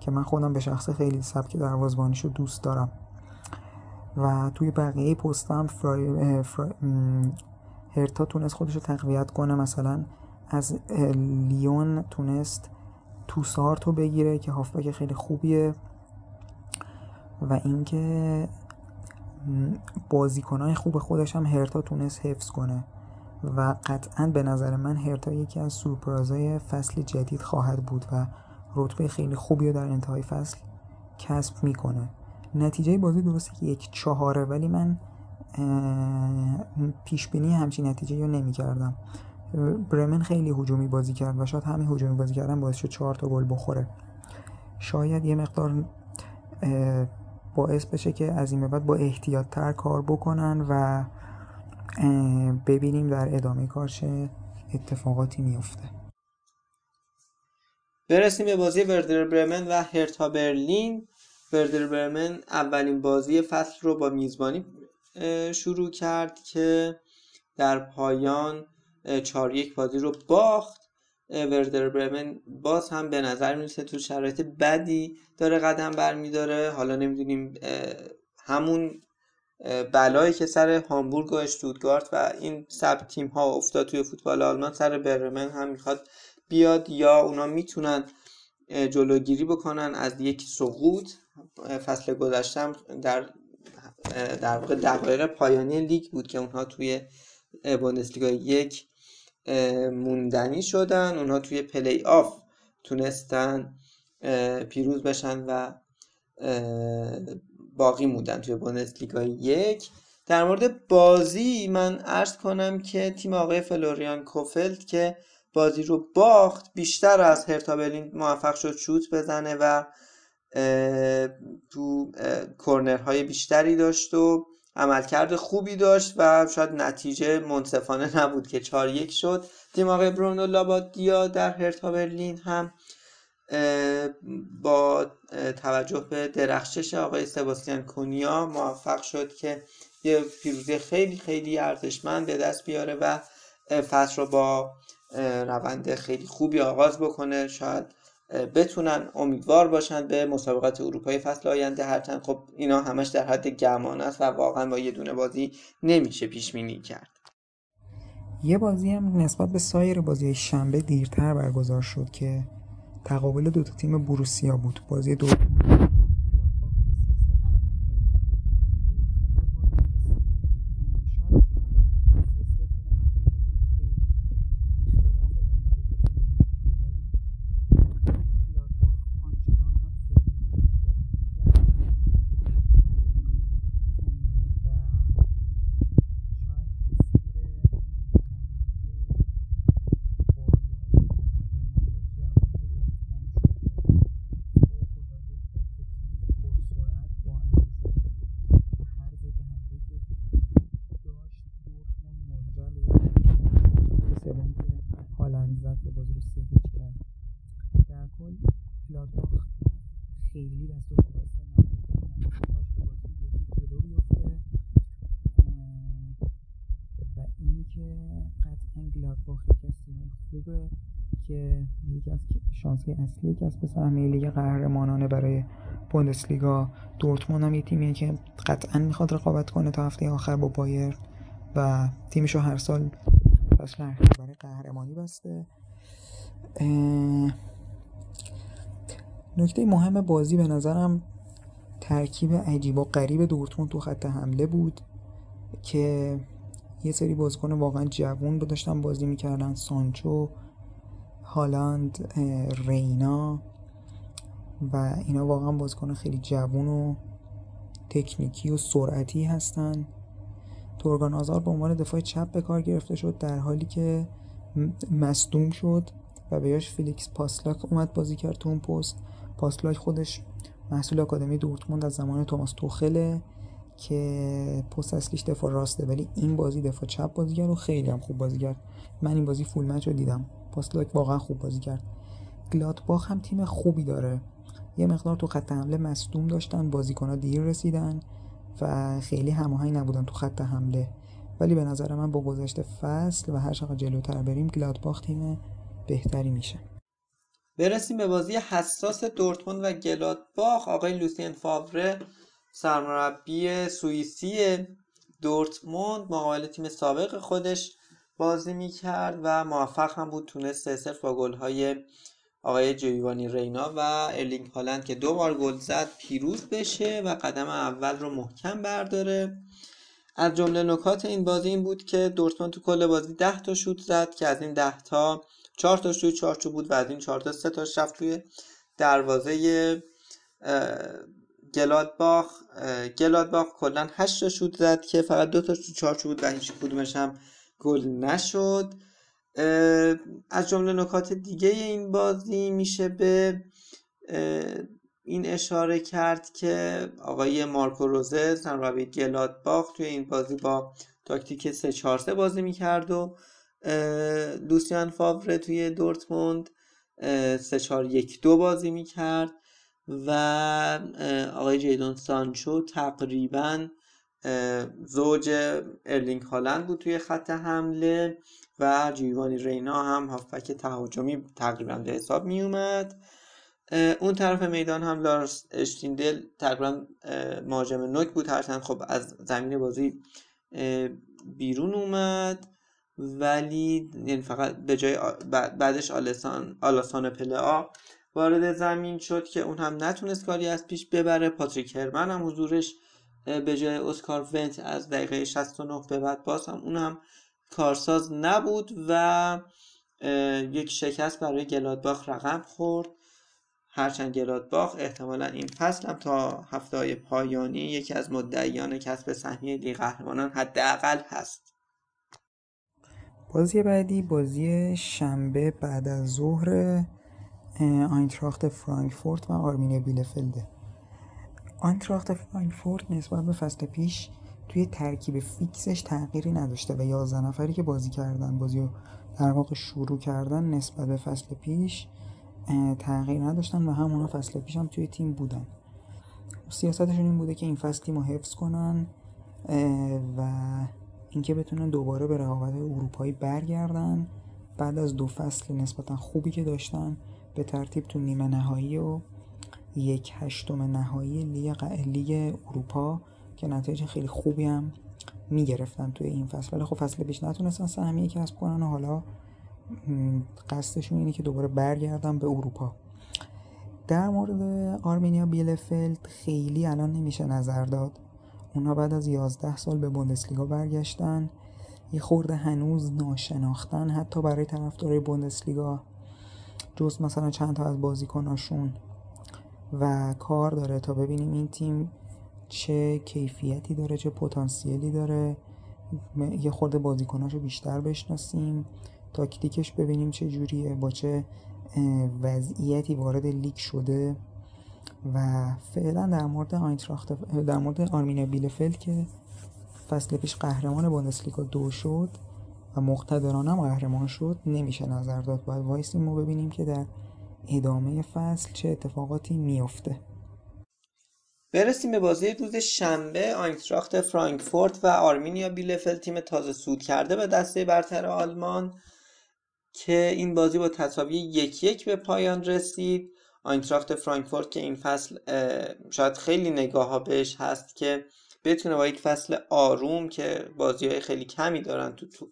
که من خودم به شخص خیلی سبک دروازبانیشو دوست دارم. و توی بقیه پست هم فرای... فرای... هرتا تونست خودش رو تقویت کنه. مثلا از لیون تونست توسارتو بگیره که هافبک خیلی خوبیه. و اینکه بازیکنهای خوب خودش هم هرتا تونست حفظ کنه. و قطعا به نظر من هرتا یکی از سورپرازهای فصل جدید خواهد بود و رتبه خیلی خوبی رو در انتهای فصل کسب می‌کنه. نتیجه بازی درسته که یک چهاره ولی من پیش بینی همچین نتیجه رو نمی کردم برمن خیلی هجومی بازی کرد و شاید همین هجومی بازی کردن باعث شد چهار تا گل بخوره. شاید یه مقدار باعث بشه که از این بعد با احتیاط تر کار بکنن و ببینیم در ادامه کار چه اتفاقاتی میفته برسیم به بازی وردر برمن و هرتا برلین. وردر برمن اولین بازی فصل رو با میزبانی شروع کرد که در پایان چهار یک بازی رو باخت. وردر برمن باز هم به نظر می‌رسه تو شرایط بدی داره قدم برمیداره. حالا نمی‌دونیم همون بلایی که سر هامبورگ و اشتوتگارت و این سب تیم ها افتاد توی فوتبال آلمان سر برمن هم می‌خواد بیاد یا اونا می‌تونن جلوگیری بکنن از یک سقوط. فصل گذشتم در در واقع دقایق پایانی لیگ بود که اونها توی بوندسلیگا یک موندنی شدن. اونها توی پلی آف تونستن پیروز بشن و باقی موندن توی بوندسلیگا یک. در مورد بازی من عرض کنم که تیم آقای فلوریان کوفلد که بازی رو باخت بیشتر از هرتا برلین موفق شد شوت بزنه و تو کورنرهای بیشتری داشت و عملکرد خوبی داشت و شاید نتیجه منصفانه نبود که 4 یک شد. تیم آقای برونو لابادیا در هرتا برلین هم با توجه به درخشش آقای سباستیان کونیا موفق شد که یه پیروزی خیلی خیلی ارزشمند به دست بیاره و فصل رو با روند خیلی خوبی آغاز بکنه. شاید بتونن امیدوار باشن به مسابقات اروپایی فصل آینده. هرچند خب اینا همش در حد گمان است و واقعا با یه دونه بازی نمیشه پیش بینی کرد. یه بازی هم نسبت به سایر بازی شنبه دیرتر برگزار شد که تقابل دو تا تیم بروسیا بود. بازی دو شانسی اصلی به سهمیه لیگ قهرمانانه برای بوندسلیگا دورتموند هم یه تیمیه که قطعا می‌خواد رقابت کنه تا هفته آخر با بایر و تیمشو هر سال فصل برای قهرمانی بسته. نکته مهم بازی به نظرم ترکیب عجیب و غریب دورتموند تو خط حمله بود که یه سری بازیکن واقعا جوون داشتن بازی می‌کردن. سانچو هالند رینا و اینا واقعا بازیکن خیلی جوون و تکنیکی و سرعتی هستن. تورگان آزار به عنوان دفاع چپ به کار گرفته شد در حالی که مصدوم شد و بهش فیلیکس پاسلاک اومد بازی کرد تو اون پست. پاسلاک خودش محصول آکادمی دورتموند از زمان توماس توخله که پست اصلیش دفاع راسته ولی این بازی دفاع چپ بازی کرد و خیلی هم خوب بازی کرد. من این بازی فول مچ رو دیدم. پاسلاک واقعا خوب بازی کرد. گلادباخ هم تیم خوبی داره. یه مقدار تو خط حمله مصدوم داشتن بازیکن‌ها دیر رسیدن و خیلی هماهنگ نبودن تو خط حمله. ولی به نظر من با گذشت فصل و هر چقدر جلوتر بریم گلادباخ تیم بهتری میشه. برسیم به بازی حساس دورتموند و گلادباخ. آقای لوسین فاوره سرمربی سوئیسی دورتموند مقابل تیم سابق خودش. بازی می‌کرد و موفق هم بود تونست سه با گل‌های آقای جویوانی رینا و ارلینگ هالند که دو بار گل زد پیروز بشه و قدم اول رو محکم برداره. از جمله نکات این بازی این بود که دورتموند تو کل بازی 10 تا شوت زد که از این 10 تا 4 تا توی چارچوب بود و از این 4 تا 3 تا رفت توی دروازه گلادباخ گلادباخ کلا 8 تا شوت زد که فقط دو تا تو چارچوب بود و هیچ کدومش هم گل نشد. از جمله نکات دیگه این بازی میشه به این اشاره کرد که آقای مارکو روزه سرمربی گلادباخ توی این بازی با تاکتیک 3 4 3 بازی می‌کرد و لوسیان فاوره توی دورتموند 3 4 1 2 بازی می‌کرد و آقای جیدون سانچو تقریبا زوج ارلینگ هالند بود توی خط حمله و جیوانی رینا هم هافبک تهاجمی تقریبا به حساب می اومد. اون طرف میدان هم لارس اشتیندل تقریبا مهاجم نوک بود. هرچند خب از زمین بازی بیرون اومد. ولی یعنی فقط به جای بعدش آلسان آلاسان پلا وارد زمین شد که اون هم نتونست کاری از پیش ببره. پاتریک هرمن هم حضورش به جای اسکار ونت از دقیقه 69 به بعد باز هم اون هم کارساز نبود و یک شکست برای گلادباخ رقم خورد. هرچند گلادباخ احتمالا این فصل هم تا هفته پایانی یکی از مدعیان کسب سهمیه لیگ قهرمانان حداقل هست. بازی بعدی بازی شنبه بعد از ظهر آینتراخت فرانکفورت و آرمینیا بیلفلده. آینتراخت فرانکفورت نسبت به فصل پیش توی ترکیب فیکسش تغییری نداشته و 11 نفری که بازی کردن بازی رو در واقع شروع کردن نسبت به فصل پیش تغییر نداشتن و همونا فصل پیش هم توی تیم بودن. سیاستشون این بوده که این فصل تیم رو حفظ کنن و اینکه بتونن دوباره به رقابت اروپایی برگردن. بعد از دو فصل نسبتا خوبی که داشتن به ترتیب تو نیمه نهایی و یک هشتم نهایی لیگ, لیگ اروپا که نتایج خیلی خوبی هم می‌گرفتن توی این فصل. ولی خب فصل پیش نتونستن سهمیه کسب کنن و حالا قصدشون اینه که دوباره برگردن به اروپا. در مورد آرمینیا بیلفلد خیلی الان نمیشه نظر داد. اونا بعد از 11 سال به بوندسلیگا برگشتن. یه خورده هنوز ناشناختن حتی برای طرفدارای بوندسلیگا. جز مثلا چند تا از بازیکناشون و کار داره تا ببینیم این تیم چه کیفیتی داره چه پتانسیلی داره. یه خورده بازیکناشو بیشتر بشناسیم تاکتیکش ببینیم چه جوریه با چه وضعیتی وارد لیگ شده. و فعلا در مورد آینتراخت در مورد آرمینیا بیلفلد که فصل پیش قهرمان بوندسلیگا دو شد و مقتدرانه قهرمان شد نمیشه نظر داد. باید وایسیم ما ببینیم که در ادامه فصل چه اتفاقاتی میافته؟ برسیم به بازی روز شنبه. آینتراخت فرانکفورت و آرمینیا بیلفل تیم تازه صعود کرده به دسته برتر آلمان که این بازی با تساوی یک یک به پایان رسید. آینتراخت فرانکفورت که این فصل شاید خیلی نگاه ها بهش هست که بتونه با یک فصل آروم که بازی های خیلی کمی دارن تو, تو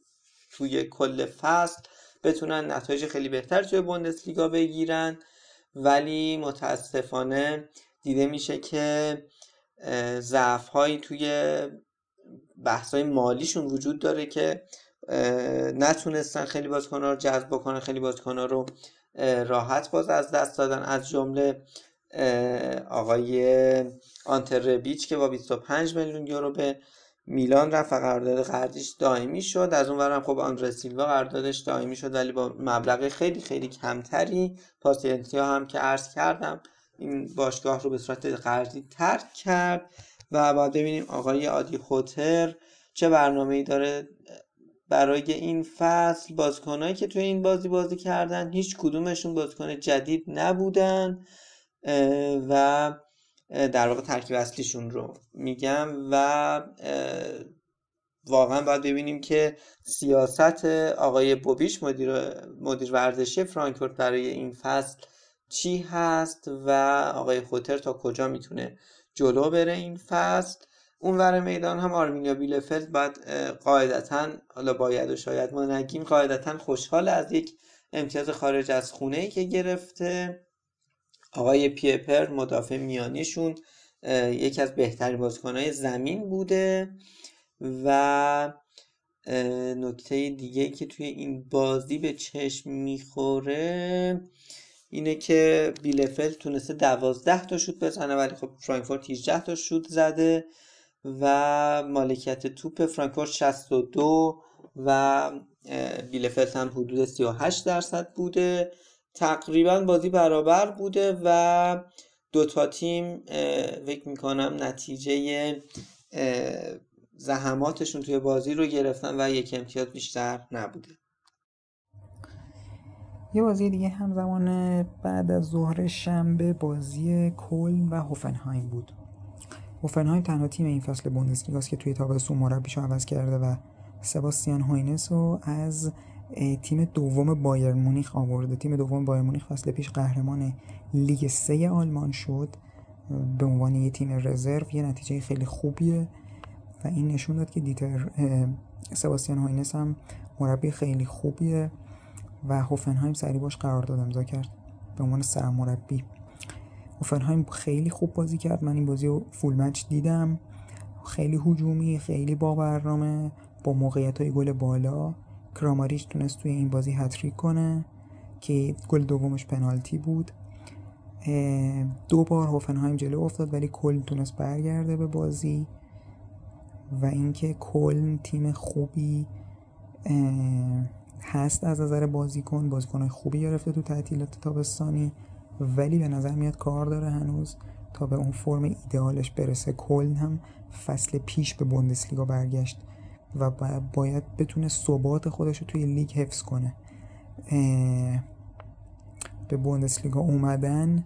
توی کل فصل بتونن نتایج خیلی بهتر توی بوندسلیگا بگیرن. ولی متاسفانه دیده میشه که ضعف هایی توی بحث های مالیشون وجود داره که نتونستن خیلی بازیکن رو جذب بکنن خیلی بازیکن رو راحت باز از دست دادن. از جمله آقای آنتر بیچ که با 25 میلیون یورو به میلان رفت و قرارداد قرضیش دائمی شد. از اون ورم خب آندره سیلوا قراردادش دائمی شد ولی با مبلغ خیلی خیلی کمتری. پاسینتیا هم که عرض کردم این باشگاه رو به صورت قرضی ترک کرد و باید ببینیم آقای آدی خوتر چه برنامه ای داره برای این فصل. بازیکنهایی که توی این بازی بازی کردن هیچ کدومشون بازیکن جدید نبودن و در واقع ترکیب اصلیشون رو میگم و واقعا باید ببینیم که سیاست آقای بوبیش مدیر, مدیر ورزشی فرانکفورت برای این فصل چی هست و آقای خوتر تا کجا می‌تونه جلو بره این فصل؟ اونور میدان هم آرمینیا بیلفلد باید قاعدتا حالا باید و شاید ما نگیم قاعدتا خوشحال از یک امتیاز خارج از خونه ای که گرفته. آقای پیپر مدافع میانیشون یکی از بهترین بازیکنهای زمین بوده و نکته دیگه که توی این بازی به چشم می‌خوره اینه که بیلفل تونسته دوازده تا شوت بزنه ولی خب فرانکفورت 18 تا شوت زده و مالکیت توپ فرانکفورت 62 و بیلفلت هم حدود 38 درصد بوده. تقریبا بازی برابر بوده و دوتا تیم فکر می‌کنم نتیجه زحماتشون توی بازی رو گرفتن و یک امتیاز بیشتر نبوده. یه بازی دیگه همزمان بعد از ظهر شنبه بازی کلن و هوفنهایم بود. هوفنهایم تنها تیم این فصل بوندسلیگاست که توی تابستون مربیشو عوض کرده و سباستیان هوینس رو از تیم دوم بایرن مونیخ آورده. تیم دوم بایرن مونیخ فصل پیش قهرمان لیگ سه آلمان شد. به عنوان یه تیم رزرو یه نتیجه خیلی خوبیه. و این نشون داد که دیتر سباستیان هوینس هم مربی خیلی خوبیه و هوفنهایم سریع باش قرارداد امضا کرد به عنوان سرمربی. هوفنهایم خیلی خوب بازی کرد. من این بازی رو فول مچ دیدم. خیلی هجومی خیلی با برنامه با موقعیت های گل بالا. کراماریچ تونست توی این بازی هتریک کنه که گل دومش پنالتی بود. دو بار هوفنهایم جلو افتاد ولی کل تونست برگرده به بازی و اینکه کل تیم خوبی هست از نظر بازیکن بازیکن خوبی گرفته تو تعطیلات تابستانی ولی به نظر میاد کار داره هنوز تا به اون فرم ایدئالش برسه. کل هم فصل پیش به بوندسلیگا برگشت. و باید بتونه ثبات خودش رو توی لیگ حفظ کنه. به بوندسلیگا اومدن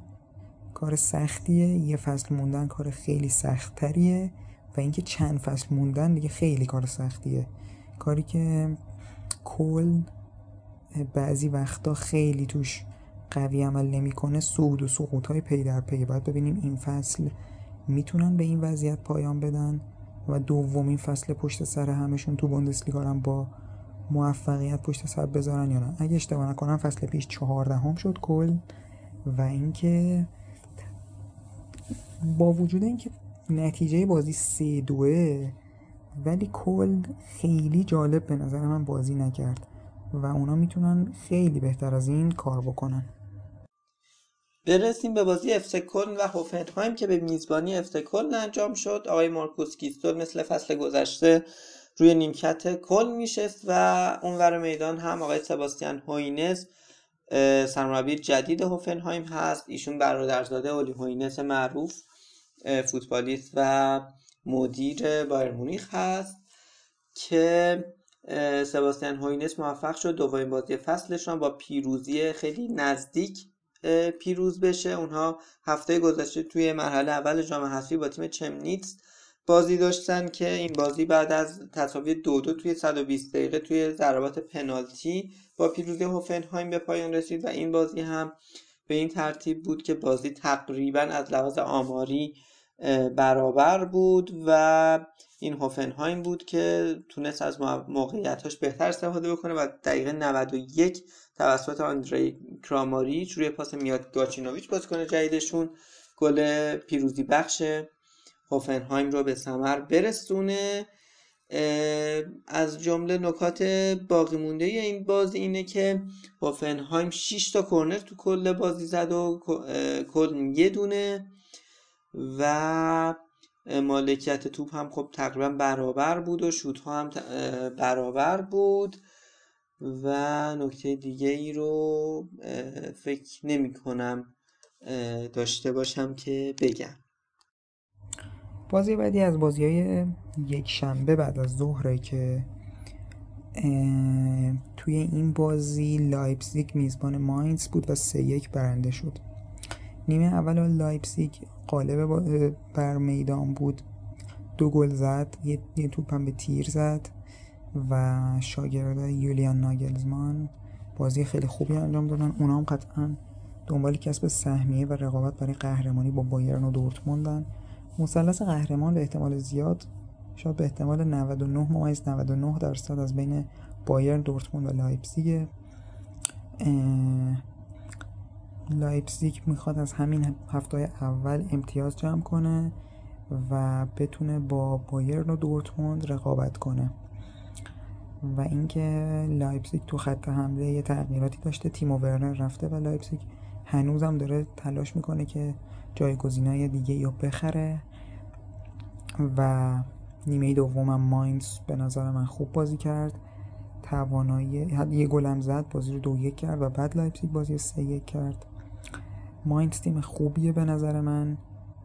کار سختیه یه فصل موندن کار خیلی سختتریه و اینکه چند فصل موندن دیگه خیلی کار سختیه. کاری که کل بعضی وقتا خیلی توش قوی عمل نمی‌کنه سود و سقوط های پی در پی. باید ببینیم این فصل می‌تونن به این وضعیت پایان بدن. و دومین فصل پشت سر همشون تو بوندسلیگا هم با موفقیت پشت سر بذارن یا نه. اگه اشتباه نکنم فصل پیش چهاردهم شد کل و اینکه با وجود اینکه نتیجه بازی سه دوه ولی کلن خیلی جالب به نظر من بازی نکرد و اونا می‌تونن خیلی بهتر از این کار بکنن. برسیم به بازی کلن و هوفنهایم که به میزبانی کلن انجام شد. آقای مارکوس گیسدول مثل فصل گذشته روی نیمکت کلن میشست و اونور میدان هم آقای سباستیان هوینس سرمربی جدید هوفنهایم هست. ایشون برادرزاده اولی هوینس معروف فوتبالیست و مدیر بایر مونیخ هست که سباستیان هوینس موفق شد. دومین بازی فصلشان با پیروزی خیلی نزدیک پیروز بشه. اونها هفته گذشته توی مرحله اول جام حذفی با تیم چمنیتس بازی داشتن که این بازی بعد از تساوی دو دو توی 120 دقیقه توی ضربات پنالتی با پیروزی هوفنهایم به پایان رسید و این بازی هم به این ترتیب بود که بازی تقریبا از لحاظ آماری برابر بود و این هوفنهایم بود که تونست از موقعیتاش بهتر استفاده بکنه و دقیقه 91 توسط آندری کراماریچ روی پاس میاد گاچینوویچ بازیکن جدیدشون. گل پیروزی بخش هوفنهایم رو به ثمر برسونه. از جمله نکات باقی مونده این بازی اینه که هوفنهایم 6 تا کرنر تو کل بازی زد و کل یه دونه و مالکیت توپ هم خب تقریبا برابر بود و شوت ها هم برابر بود. و نکته دیگه ای رو فکر نمی کنم داشته باشم که بگم. بازی بعدی از بازی های یک شنبه بعد از ظهره که توی این بازی لایپزیگ میزبان ماینز بود و سه یک برنده شد. نیمه اول لایپزیگ غالب بر میدان بود. دو گل زد یه, یه توپ به تیر زد. و شاگرد یولیان ناگلزمان بازی خیلی خوبی انجام دادن. اونا هم قطعا دنبال کسب سهمیه و رقابت برای قهرمانی با بایرن و دورتموندن مثلث قهرمان به احتمال زیاد شاید به احتمال 99 ممیز 99 درصد از بین بایرن دورتموند و لایپزیگ. لایپزیگ می‌خواد از همین هفته اول امتیاز جمع کنه و بتونه با بایرن و دورتموند رقابت کنه. و اینکه لایپزیگ تو خط حمله یه تغییراتی داشته. تیمو ورنر رفته و لایپزیگ هنوزم داره تلاش می‌کنه که جایگزینای دیگه رو بخره. و نیمه دومم ماینز به نظر من خوب بازی کرد. توانایی یه گلم زد بازی رو دو یک کرد و بعد لایپزیگ بازی سه یک کرد. ماینز تیم خوبیه به نظر من.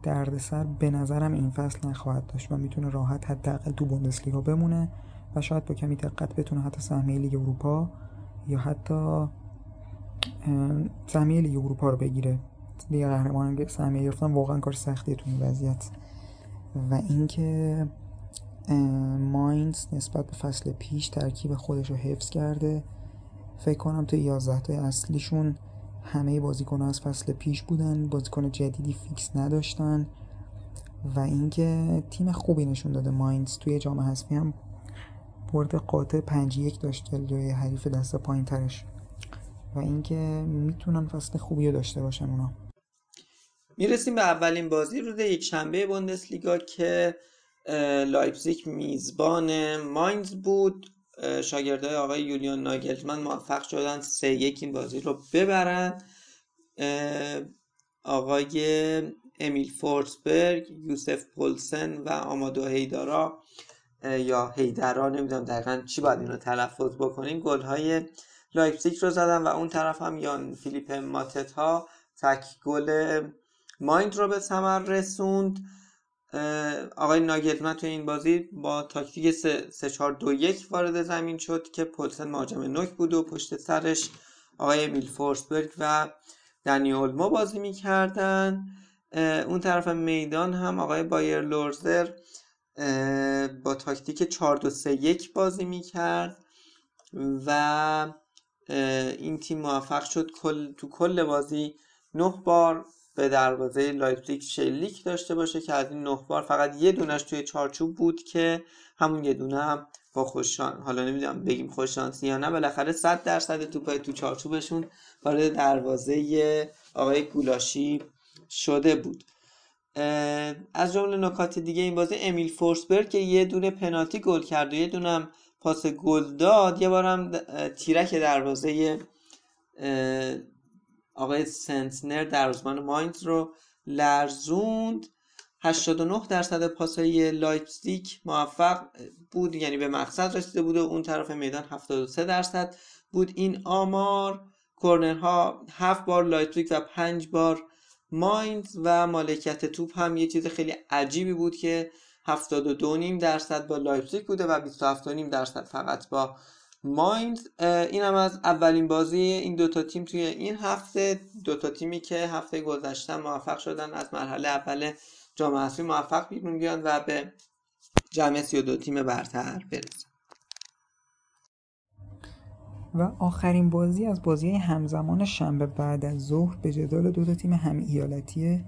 دردسر به نظرم این فصل نخواهد داشت و می‌تونه راحت حداقل تو بوندسلیگا بمونه. شاید با کمی دقت بتونه حتی سهمیه لیگ اروپا یا حتی سهمیه لیگ اروپا رو بگیره. لیگ قهرمانان سهمیه گرفتن واقعا کار سختیه تو این وضعیت. و اینکه ماینز نسبت به فصل پیش ترکیب خودش رو حفظ کرده. فکر کنم تو 11 تا اصلیشون همه بازیکن از فصل پیش بودن بازیکن جدیدی فیکس نداشتن. و اینکه تیم خوبی نشون داده ماینز توی جام حذفی هم برد قاطع 5 یک داشت جلوی حریف دست پایین ترش. و اینکه می‌تونن فصل خوبی رو داشته باشن اونا. می‌رسیم به اولین بازی روز یک شنبه بوندسلیگا که لایپزیگ میزبان ماینز بود. شاگردای آقای یولیان ناگلزمن موفق شدن سه یک این بازی رو ببرن. آقای امیل فورسبرگ یوسف پولسن و آمادو هیدارا یا هیدرا نمی‌دونم دقیقا چی باید این رو تلفظ بکنیم. گل های لایپزیگ رو زدن و اون طرف هم یان فیلیپ ماتتا تک گل ماینز رو به ثمر رسوند. آقای ناگلزمن توی این بازی با تاکتیک 3 4 2 1 وارد زمین شد که پولسن مهاجم نوک بود و پشت سرش آقای امیل فورسبرگ و دنی اولمو بازی می‌کردن. اون طرف میدان هم آقای بایرلورزر با تاکتیک 4 2 3 1 بازی می‌کرد و این تیم موفق شد. کل تو کل بازی نه بار به دروازه لایپزیگ شلیک داشته باشه که از این نه بار فقط یه دونش توی چارچوب بود که همون یه دونه هم با خوششان حالا نمی‌دونم بگیم خوششانسی یا نه بالاخره 100 درصد توپای تو چارچوبشون وارد دروازه آقای گولاشی شده بود. از جمله نکات دیگه این بازی امیل فورسبرگ که یه دونه پنالتی گل کرد و یه دونه هم پاس گل داد. یه بارم تیرک دروازه آقای سنتنر دروازه‌بان ماینز رو لرزوند. 89 درصد پاسای لایپزیگ موفق بود یعنی به مقصد رسیده بود و اون طرف میدان 73 درصد بود. این آمار کورنرها 7 بار لایپزیگ و 5 بار ماینز و مالکیت توپ هم یه چیز خیلی عجیبی بود که 72.5 درصد با لایپزیگ بوده و 27.5 درصد فقط با ماینز این هم از اولین بازی این دوتا تیم توی این هفته. دوتا تیمی که هفته گذشته موفق شدن از مرحله اول جام حذفی موفق بیرون بیان و به جمع 32 تیم برتر برسن. و آخرین بازی از بازی همزمان شنبه بعد از ظهر به جدال دو تا تیم هم ایالتی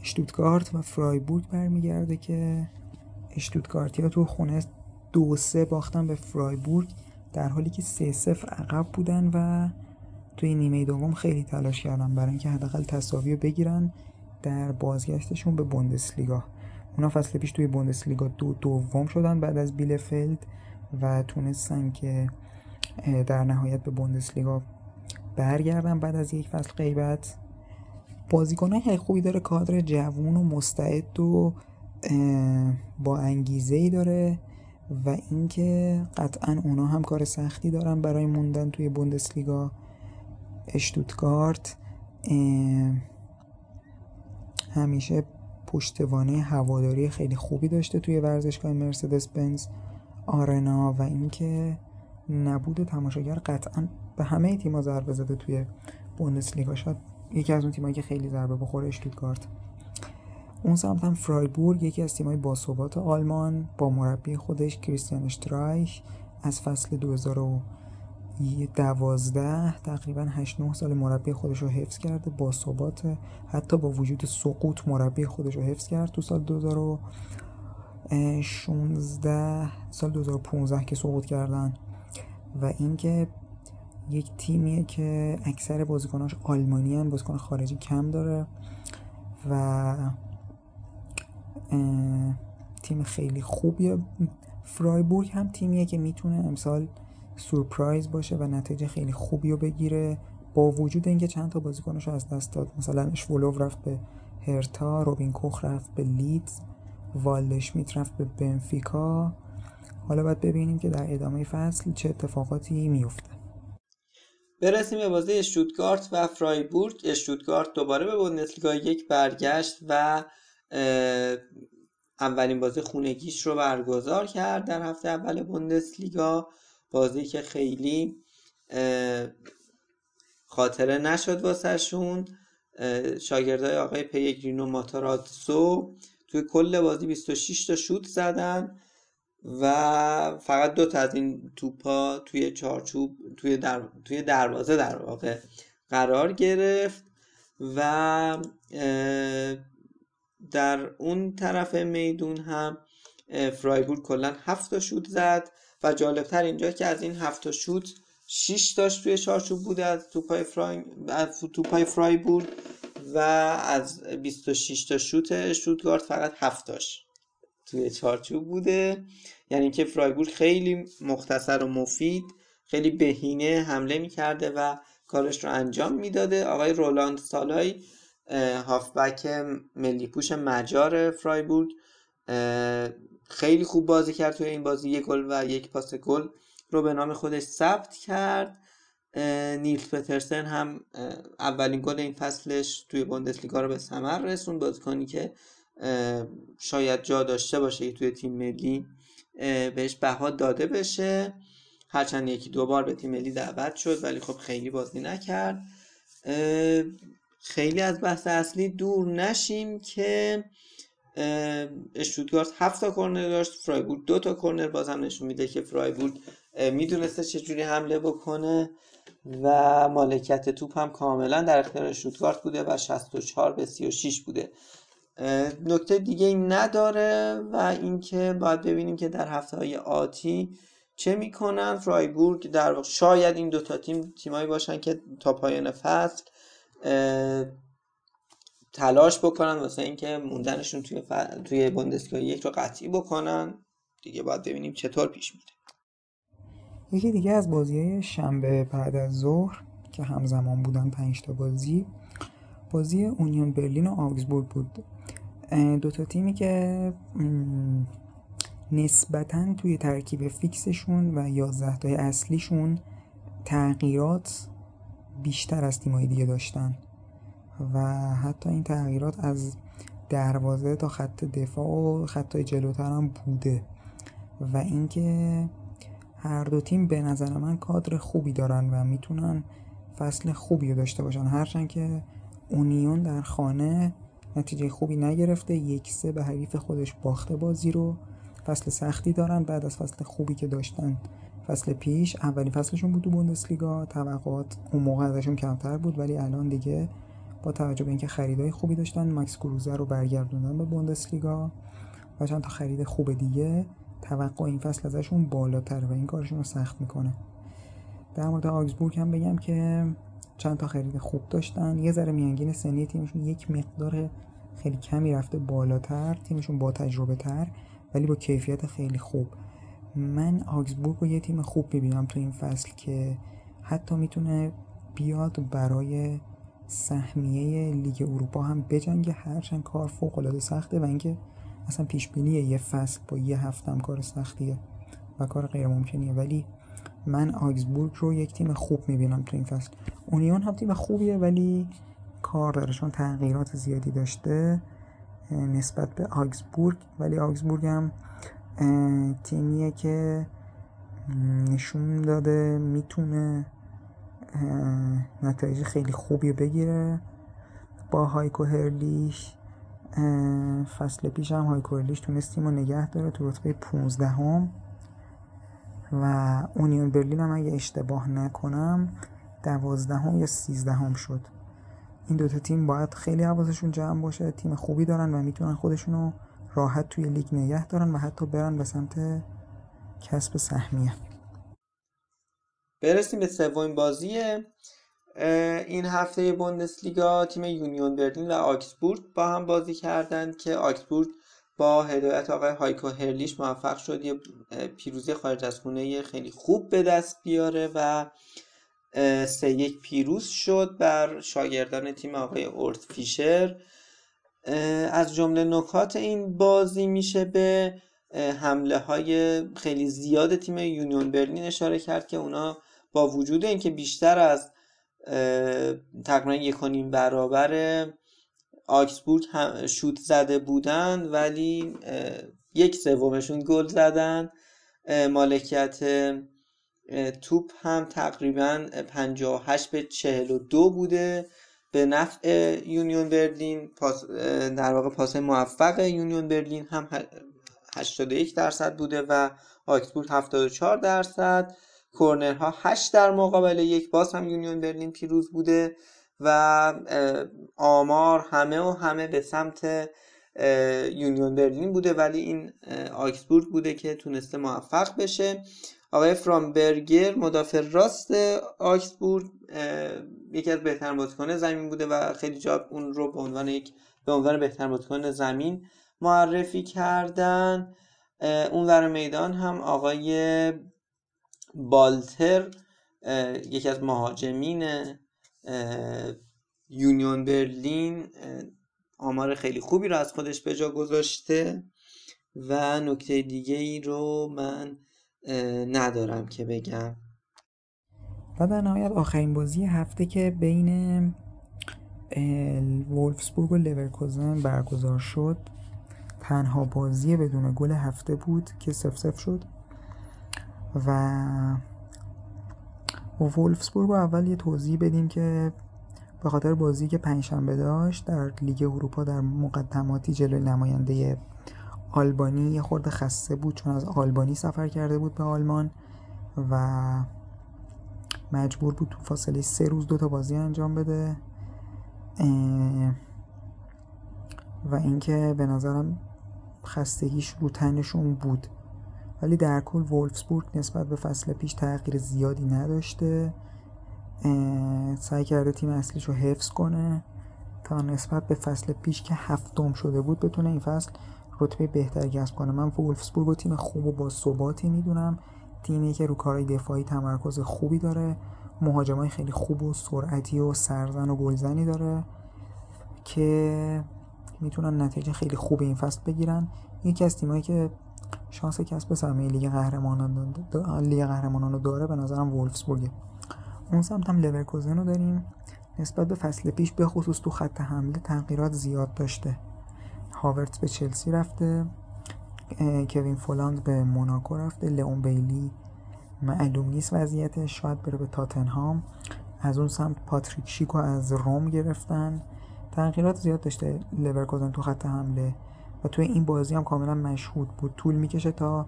اشتوتگارت و فرایبورگ برمیگرده که اشتوتگارتی ها تو خونه دو سه باختن به فرایبورگ در حالی که سه صفر عقب بودن و توی نیمه دوم خیلی تلاش کردن برای اینکه حداقل تساوی رو بگیرن در بازگشتشون به بوندسلیگا. اونا فصل پیش توی بوندسلیگا دو دوم شدن بعد از بیلفلد و تونستن که در نهایت به بوندسلیگا برگردن بعد از یک فصل غیبت. بازیکنای خیلی خوبی داره کادر جوون و مستعد و با انگیزه ای داره و اینکه قطعا اونا هم کار سختی دارن برای موندن توی بوندسلیگا. اشتوتگارت همیشه پشتوانه هواداری خیلی خوبی داشته توی ورزشگاه مرسدس بنز آرنا و اینکه نبود تماشاگر قطعا به همه تیم‌ها ضربه زده توی بوندسلیگا. شاید یکی از اون تیمایی که خیلی ضربه بخوره اشتوتگارت اون سمت هم فرایبورگ یکی از تیمای باثبات آلمان با مربی خودش کریستیان اشترایش از فصل 2012 تقریبا 8 9 سال مربی خودش رو حفظ کرده با ثبات حتی با وجود سقوط مربی خودش رو حفظ کرد تو سال 2016 سال 2015 که سقوط کردن. و اینکه یک تیمیه که اکثر بازیکناش آلمانی هن بازیکن خارجی کم داره و تیم خیلی خوبیه فرایبورگ هم تیمیه که می‌تونه امسال سورپرایز باشه و نتیجه خیلی خوبی رو بگیره با وجود اینکه چند تا بازیکنش از دست داد. مثلا اشولوف رفت به هرتا روبین کوخ رفت به لیدز والدشمیت رفت به بنفیکا حالا باید ببینیم که در ادامه فصل چه اتفاقاتی میفته برسیم به بازی اشتوتگارت و فرایبورگ. اشتوتگارت دوباره به بوندسلیگا یک برگشت و اولین بازی خونگیش رو برگزار کرد. در هفته اول بوندسلیگا بازی که خیلی خاطره نشد واسه شون شاگردای آقای پیگرینو ماتاراتسو توی کل بازی 26 تا شوت زدن. و فقط دو تا از این توپا توی چارچوب توی, در... توی دروازه در واقع قرار گرفت و در اون طرف میدون هم فرایبورگ کلا هفت تا شوت زد و جالبتر اینجا که از این هفت تا شوت 6 تاش توی چارچوب بوده از توپای فرای از توپای فرایبورگ و از 26 تا شوت شوتگارد فقط 7 تاش توی چارچوب بوده. یعنی که فرایبورگ خیلی مختصر و مفید خیلی بهینه حمله می‌کرده و کارش رو انجام می‌داده. آقای رولاند سالای هافبک ملی پوش مجار فرایبورگ خیلی خوب بازی کرد توی این بازی. یک گل و یک پاس گل رو به نام خودش ثبت کرد. نیلز پترسن هم اولین گل این فصلش توی بوندسلیگا رو به ثمر رسون بازیکنی که شاید جا داشته باشه توی تیم ملی. بهش بها داده بشه. هرچند یکی دو بار به تیم ملی دعوت شد ولی خب خیلی بازی نکرد. خیلی از بحث اصلی دور نشیم که اشتوتگارت هفت تا داشت فرایبورگ دو تا کرنر باز هم نشون میده که فرایبورگ می‌دونسته چجوری حمله بکنه و مالکیت توپ هم کاملا در اختیار اشتوتگارت بوده و 64 به 36 بوده. نکته دیگه این نداره و اینکه باید ببینیم که در هفته های آتی چه می‌کنن. فرایبورگ در شاید این دوتا تیم تیمایی باشن که تا پایان فصل تلاش بکنن واسه اینکه موندنشون توی ف... توی بوندسلیگا یک رو قطعی بکنن. دیگه باید ببینیم چطور پیش میره. یکی دیگه از بازی شنبه بعد از ظهر که همزمان بودن پنج تا بازی بازی اونیون برلین و آگزبورگ بود. دو تا تیمی که نسبتا توی ترکیب فیکسشون و یازده تای اصلیشون تغییرات بیشتر از تیمایی دیگه داشتن و حتی این تغییرات از دروازه تا خط دفاع و خطای جلوتر هم بوده و اینکه هر دو تیم به نظر من کادر خوبی دارن و می‌تونن فصل خوبی رو داشته باشن. هرچند که اونیون در خانه نتیجه خوبی نگرفته یک سه به حریف خودش باخته بازی رو. فصل سختی دارن بعد از فصل خوبی که داشتن. فصل پیش اولین فصلشون بود تو بوندسلیگا توقعات اون موقع ازشون کمتر بود ولی الان دیگه با توجه به اینکه خریدای خوبی داشتن مکس کروزر رو برگردوندن به بوندسلیگا و چند تا خرید خوب دیگه توقع این فصل ازشون بالاتر و این کارشون رو سخت می‌کنه. در مورد آگزبورگ هم بگم که چند تا خرید خوب داشتن. یه ذره میانگین سنی تیمشون یک مقدار خیلی کمی رفته بالاتر تیمشون با تجربه تر ولی با کیفیت خیلی خوب. من آگزبورگ رو یه تیم خوب می‌بینم تو این فصل که حتی می‌تونه بیاد برای سهمیه لیگ اروپا هم بجنگه. هرچند کار فوق العاده سخته و اینکه اصلا پیش بینی یه فصل با یه هفته هم کار سختیه و کار غیر ممکنیه ولی من آگزبورگ رو یک تیم خوب می‌بینم تو این فصل. اونیون هم تیم خوبیه ولی کار داره چون تغییرات زیادی داشته نسبت به آگزبورگ. ولی آگزبورگ هم تیمیه که نشون داده می‌تونه نتایج خیلی خوبی بگیره. با هایکو هرلیش فصل پیش هم هایکو هرلیش تونست تیم رو نگه داره تو رتبه 15 هم و اونیون برلین هم اگه اشتباه نکنم دوازدهم یا سیزدهم شد. این دوتا تیم باید خیلی حواسشون جمع باشه تیم خوبی دارن و می‌تونن خودشونو راحت توی لیگ نگه دارن و حتی برن به سمت کسب سهمیه. برسیم به سومین بازی این هفته بوندسلیگا تیم یونیون برلین و آکسبورگ با هم بازی کردند که آکسبورگ با هدایت آقای هایکو هرلیش موفق شد. یه پیروزی خارج از خونه خیلی خوب به دست بیاره و سه یک پیروز شد بر شاگردان تیم آقای اورس فیشر. از جمله نکات این بازی میشه به حمله های خیلی زیاد تیم یونیون برلین اشاره کرد که اونا با وجود اینکه بیشتر از تقریبا یک برابر آکسبورگ شوت زده بودن ولی یک سومشون گل زدن مالکیت توپ هم تقریبا 58 به 42 بوده به نفع یونیون برلین. پاس در واقع پاس موفق یونیون برلین هم 81 درصد بوده و آکسبورگ 74 درصد. کورنرها 8 در مقابل یک باز هم یونیون برلین پیروز بوده و آمار همه و همه به سمت یونیون برلین بوده. ولی این آکسبورگ بوده که تونسته موفق بشه. آقای فرامبرگر مدافع راست آکسبورگ یکی از بهترین بازیکن زمین بوده و خیلی جا اون رو به عنوان یک به عنوان بهترین بازیکن زمین معرفی کردن. اون ور میدان هم آقای بالتر یکی از مهاجمین یونیون برلین. آمار خیلی خوبی رو از خودش به جا گذاشته. و نکته دیگه ای رو من ندارم که بگم. و در نهایت آخرین بازی هفته که بین وولفسبورگ و لورکوزن برگزار شد تنها بازی بدون گل هفته بود که سف سف شد. و وولفسبورگ رو اول یه توضیح بدیم که به خاطر بازی که پنجشنبه داشت در لیگ اروپا در مقدماتی جلوی نماینده آلبانی یه خورده خسته بود چون از آلبانی سفر کرده بود به آلمان و مجبور بود تو فاصله سه روز دوتا بازی انجام بده. و اینکه به نظرم خستگیش رو تنشون بود. ولی در کل وولفسبورگ نسبت به فصل پیش تغییر زیادی نداشته. سعی کرده تیم اصلیش رو حفظ کنه تا نسبت به فصل پیش که هفتم شده بود بتونه این فصل رتبه بهتری کسب کنه. من وولفسبورگ رو تیم خوب و با ثباتی می‌دونم. تیمی که رو کارهای دفاعی تمرکز خوبی داره. مهاجمای خیلی خوب و سرعتی و سرزن و گلزنی داره که می‌تونن نتیجه خیلی خوب این فصل بگیرن. یکی از تیمایی که شانس کسب سهمیه لیگ قهرمانان لیگ قهرمانان رو داره به نظرم وولفسبورگ اون سمت هم لورکوزن رو داریم. نسبت به فصل پیش به خصوص تو خط حمله تغییرات زیاد داشته. هاورتز به چلسی رفته کوین فولاند به موناکو رفته لئون بیلی معلوم نیست وضعیتش شاید بره به تاتنهام. از اون سمت پاتریک شیکو از روم گرفتن. تغییرات زیاد داشته لورکوزن تو خط حمله و توی این بازی هم کاملا مشهود بود. طول می‌کشه تا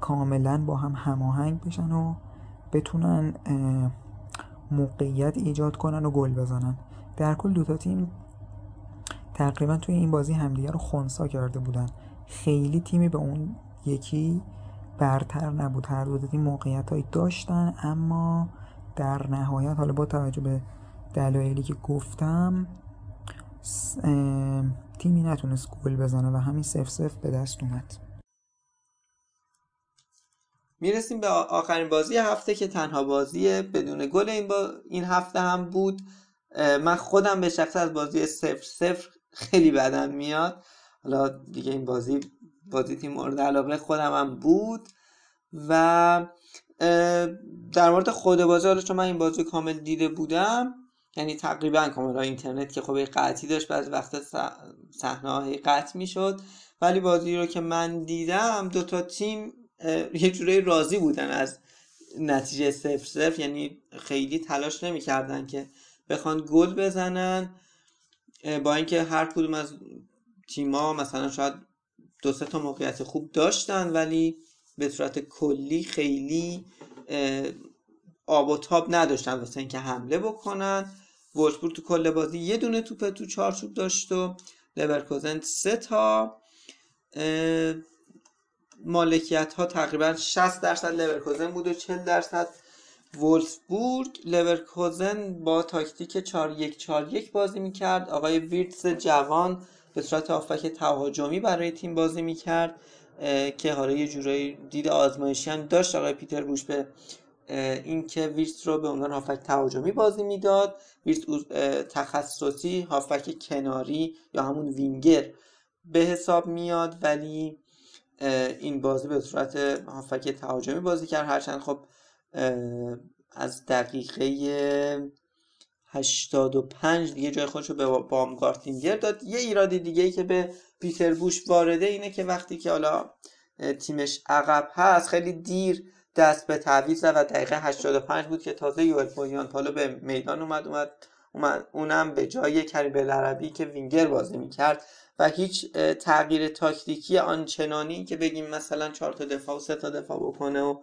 کاملا با هم هماهنگ بشن و بتونن موقعیت ایجاد کنن و گل بزنن. در کل دوتا تیم تقریبا توی این بازی همدیگه رو خونسا کرده بودن. خیلی تیمی به اون یکی برتر نبود. هر دو تیم موقعیت هایی داشتن اما در نهایت حالا با توجه به دلایلی که گفتم تیمی نتونست گل بزنه و همین سف سف به دست اومد. می‌رسیم به آخرین بازی هفته که تنها بازی بدون گل این, با... این هفته هم بود. من خودم به شخص از بازی سفر سفر خیلی بدم میاد. حالا دیگه این بازی بازی تیم مورد علاقه خودم هم بود. و در مورد خود بازی حالا چون من این بازی کامل دیده بودم یعنی تقریبا کاملا اینترنت که خب قطعی داشت بعضی وقت صحنه قطع می‌شد. ولی بازی رو که من دیدم دوتا تیم یه جوری راضی بودن از نتیجه سف سف یعنی خیلی تلاش نمی‌کردن که بخوان گل بزنن. با اینکه هر کدوم از تیما مثلا شاید دو سه تا موقعیت خوب داشتن ولی به صورت کلی خیلی آب و تاب نداشتن واسه اینکه حمله بکنن. وولفسبورگ تو کل بازی یه دونه توپ تو چارچوب داشت و لورکوزن سه تا. مالکیت ها تقریبا 60 درصد لورکوزن بود و 40 درصد وولفسبورگ لورکوزن با تاکتیک 4 1 4 1 بازی می‌کرد. آقای ویرتس جوان به صورت هافبک تهاجمی برای تیم بازی می‌کرد که حالا یه جورایی دید آزمایشی هم داشت. آقای پیتر بوش به اینکه ویرتس رو به عنوان هافبک تهاجمی بازی می‌داد. ویرتس تخصصی هافک کناری یا همون وینگر به حساب میاد ولی این بازی به صورت هافک تهاجمی بازی کرد. هرچند خب از دقیقه 85 دیگه جای خودش رو به بامگارتینگر داد. یه ایرادی دیگه ای که به پیتر بوش وارده اینه که وقتی که حالا تیمش عقب هست خیلی دیر دست به تعویض زد و دقیقه 85 بود که تازه یوئل پویان پالو به میدان اومد اومد اومد اونم به جای کریم عربی که وینگر بازی می‌کرد و هیچ تغییر تاکتیکی آنچنانی که بگیم مثلا چهار تا دفاع و سه تا دفاع بکنه و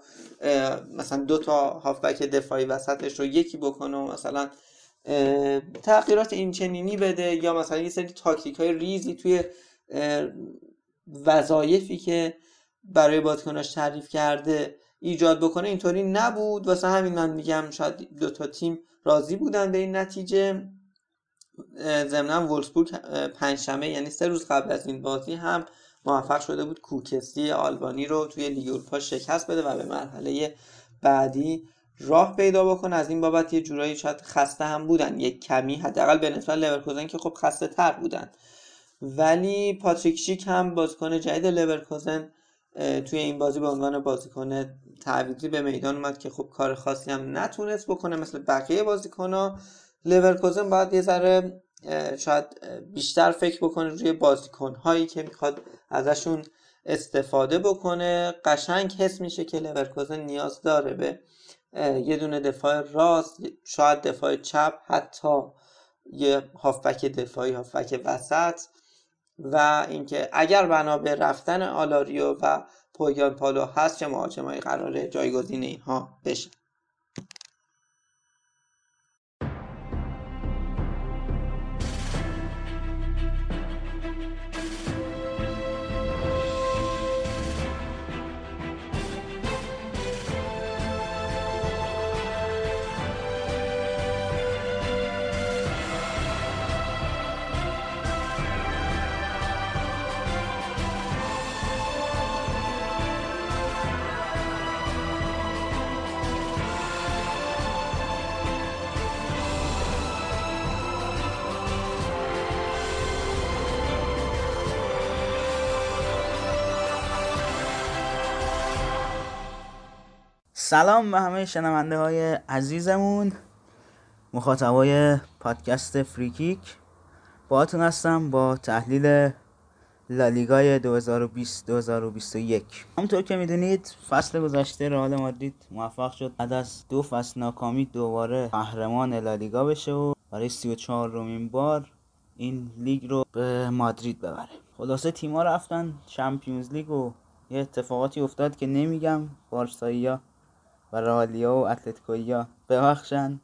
مثلا دو تا هافبک دفاعی وسطش رو یکی بکنه و مثلا تغییرات این چنینی بده یا مثلا یه سری تاکتیک های ریزی توی وظایفی که برای بازیکناش تعریف کرده ایجاد بکنه اینطوری نبود. واسه همین من میگم شاید دو تا تیم راضی بودن به این نتیجه. ضمنا وولفسبورگ پنجشنبه یعنی سه روز قبل از این بازی هم موفق شده بود کوکسی آلبانی رو توی لیگ اروپا شکست بده و به مرحله بعدی راه پیدا بکنه. از این بابت یه جورایی شاید خسته هم بودن یک کمی حداقل به نسبت لورکوزن که خب خسته تر بودن. ولی پاتریک شیک هم بازیکن جدید لورکوزن توی این بازی به عنوان بازیکن تعویضی به میدان اومد که خب کار خاصی هم نتونست بکنه مثل بقیه بازیکن‌ها. لورکوزن باید یه ذره شاید بیشتر فکر بکنه روی بازیکن هایی که می‌خواد ازشون استفاده بکنه. قشنگ حس میشه که لورکوزن نیاز داره به یه دونه دفاع راست شاید دفاع چپ حتی یه هافبک دفاعی هافبک وسط. و اینکه اگر بنا به رفتن آلاریو و پوهیانپالو هست چه مهاجمایی قراره جایگزین اینها بشه. سلام به همه شنونده های عزیزمون. مخاطبای پادکست فریکیک. باهاتون هستم با تحلیل لالیگای 2020 2021 همونطور که می‌دونید فصل گذشته رئال مادرید موفق شد بعد از دو فصل ناکامی دوباره قهرمان لالیگا بشه و برای 34 رومین بار این لیگ رو به مادرید ببره. خلاصه تیما رفتن چمپیونز لیگ و یه اتفاقاتی افتاد که نمیگم بارسایی و رئالیا و اتلتیکویا ببخشن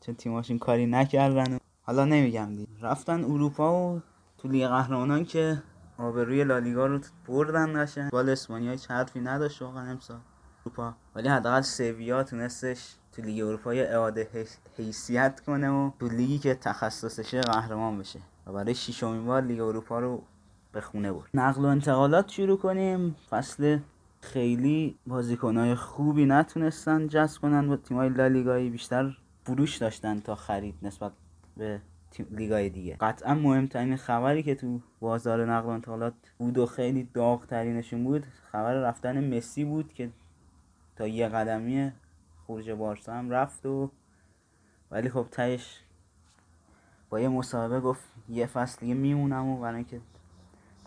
چون تیماشون کاری نکردن و حالا نمیگم دی رفتن اروپا و تو لیگ قهرمانان که آبروی لالیگا رو بردن قشنگ. فوتبال اسپانیا هیچ حرفی نداشت واقعا امسال. اروپا. ولی حداقل سویا تونستش تو لیگ اروپا اعاده حیثیت کنه و تو لیگی که تخصصشه قهرمان بشه و برای ششمین بار لیگ اروپا رو به خونه برد. نقل و انتقالات شروع کنیم. فصل خیلی بازیکنهای خوبی نتونستن جذب کنن با تیمای لالیگایی بیشتر فروش داشتن تا خرید نسبت به لیگای دیگه. قطعا مهمترین خبری که تو بازار نقل و انتقالات بود و خیلی داغ ترینشون بود خبر رفتن مسی بود که تا یه قدمی خروج بارسا هم رفت و ولی خب تهش با یه مصاحبه گفت یه فصل دیگه میمونم و برای اینکه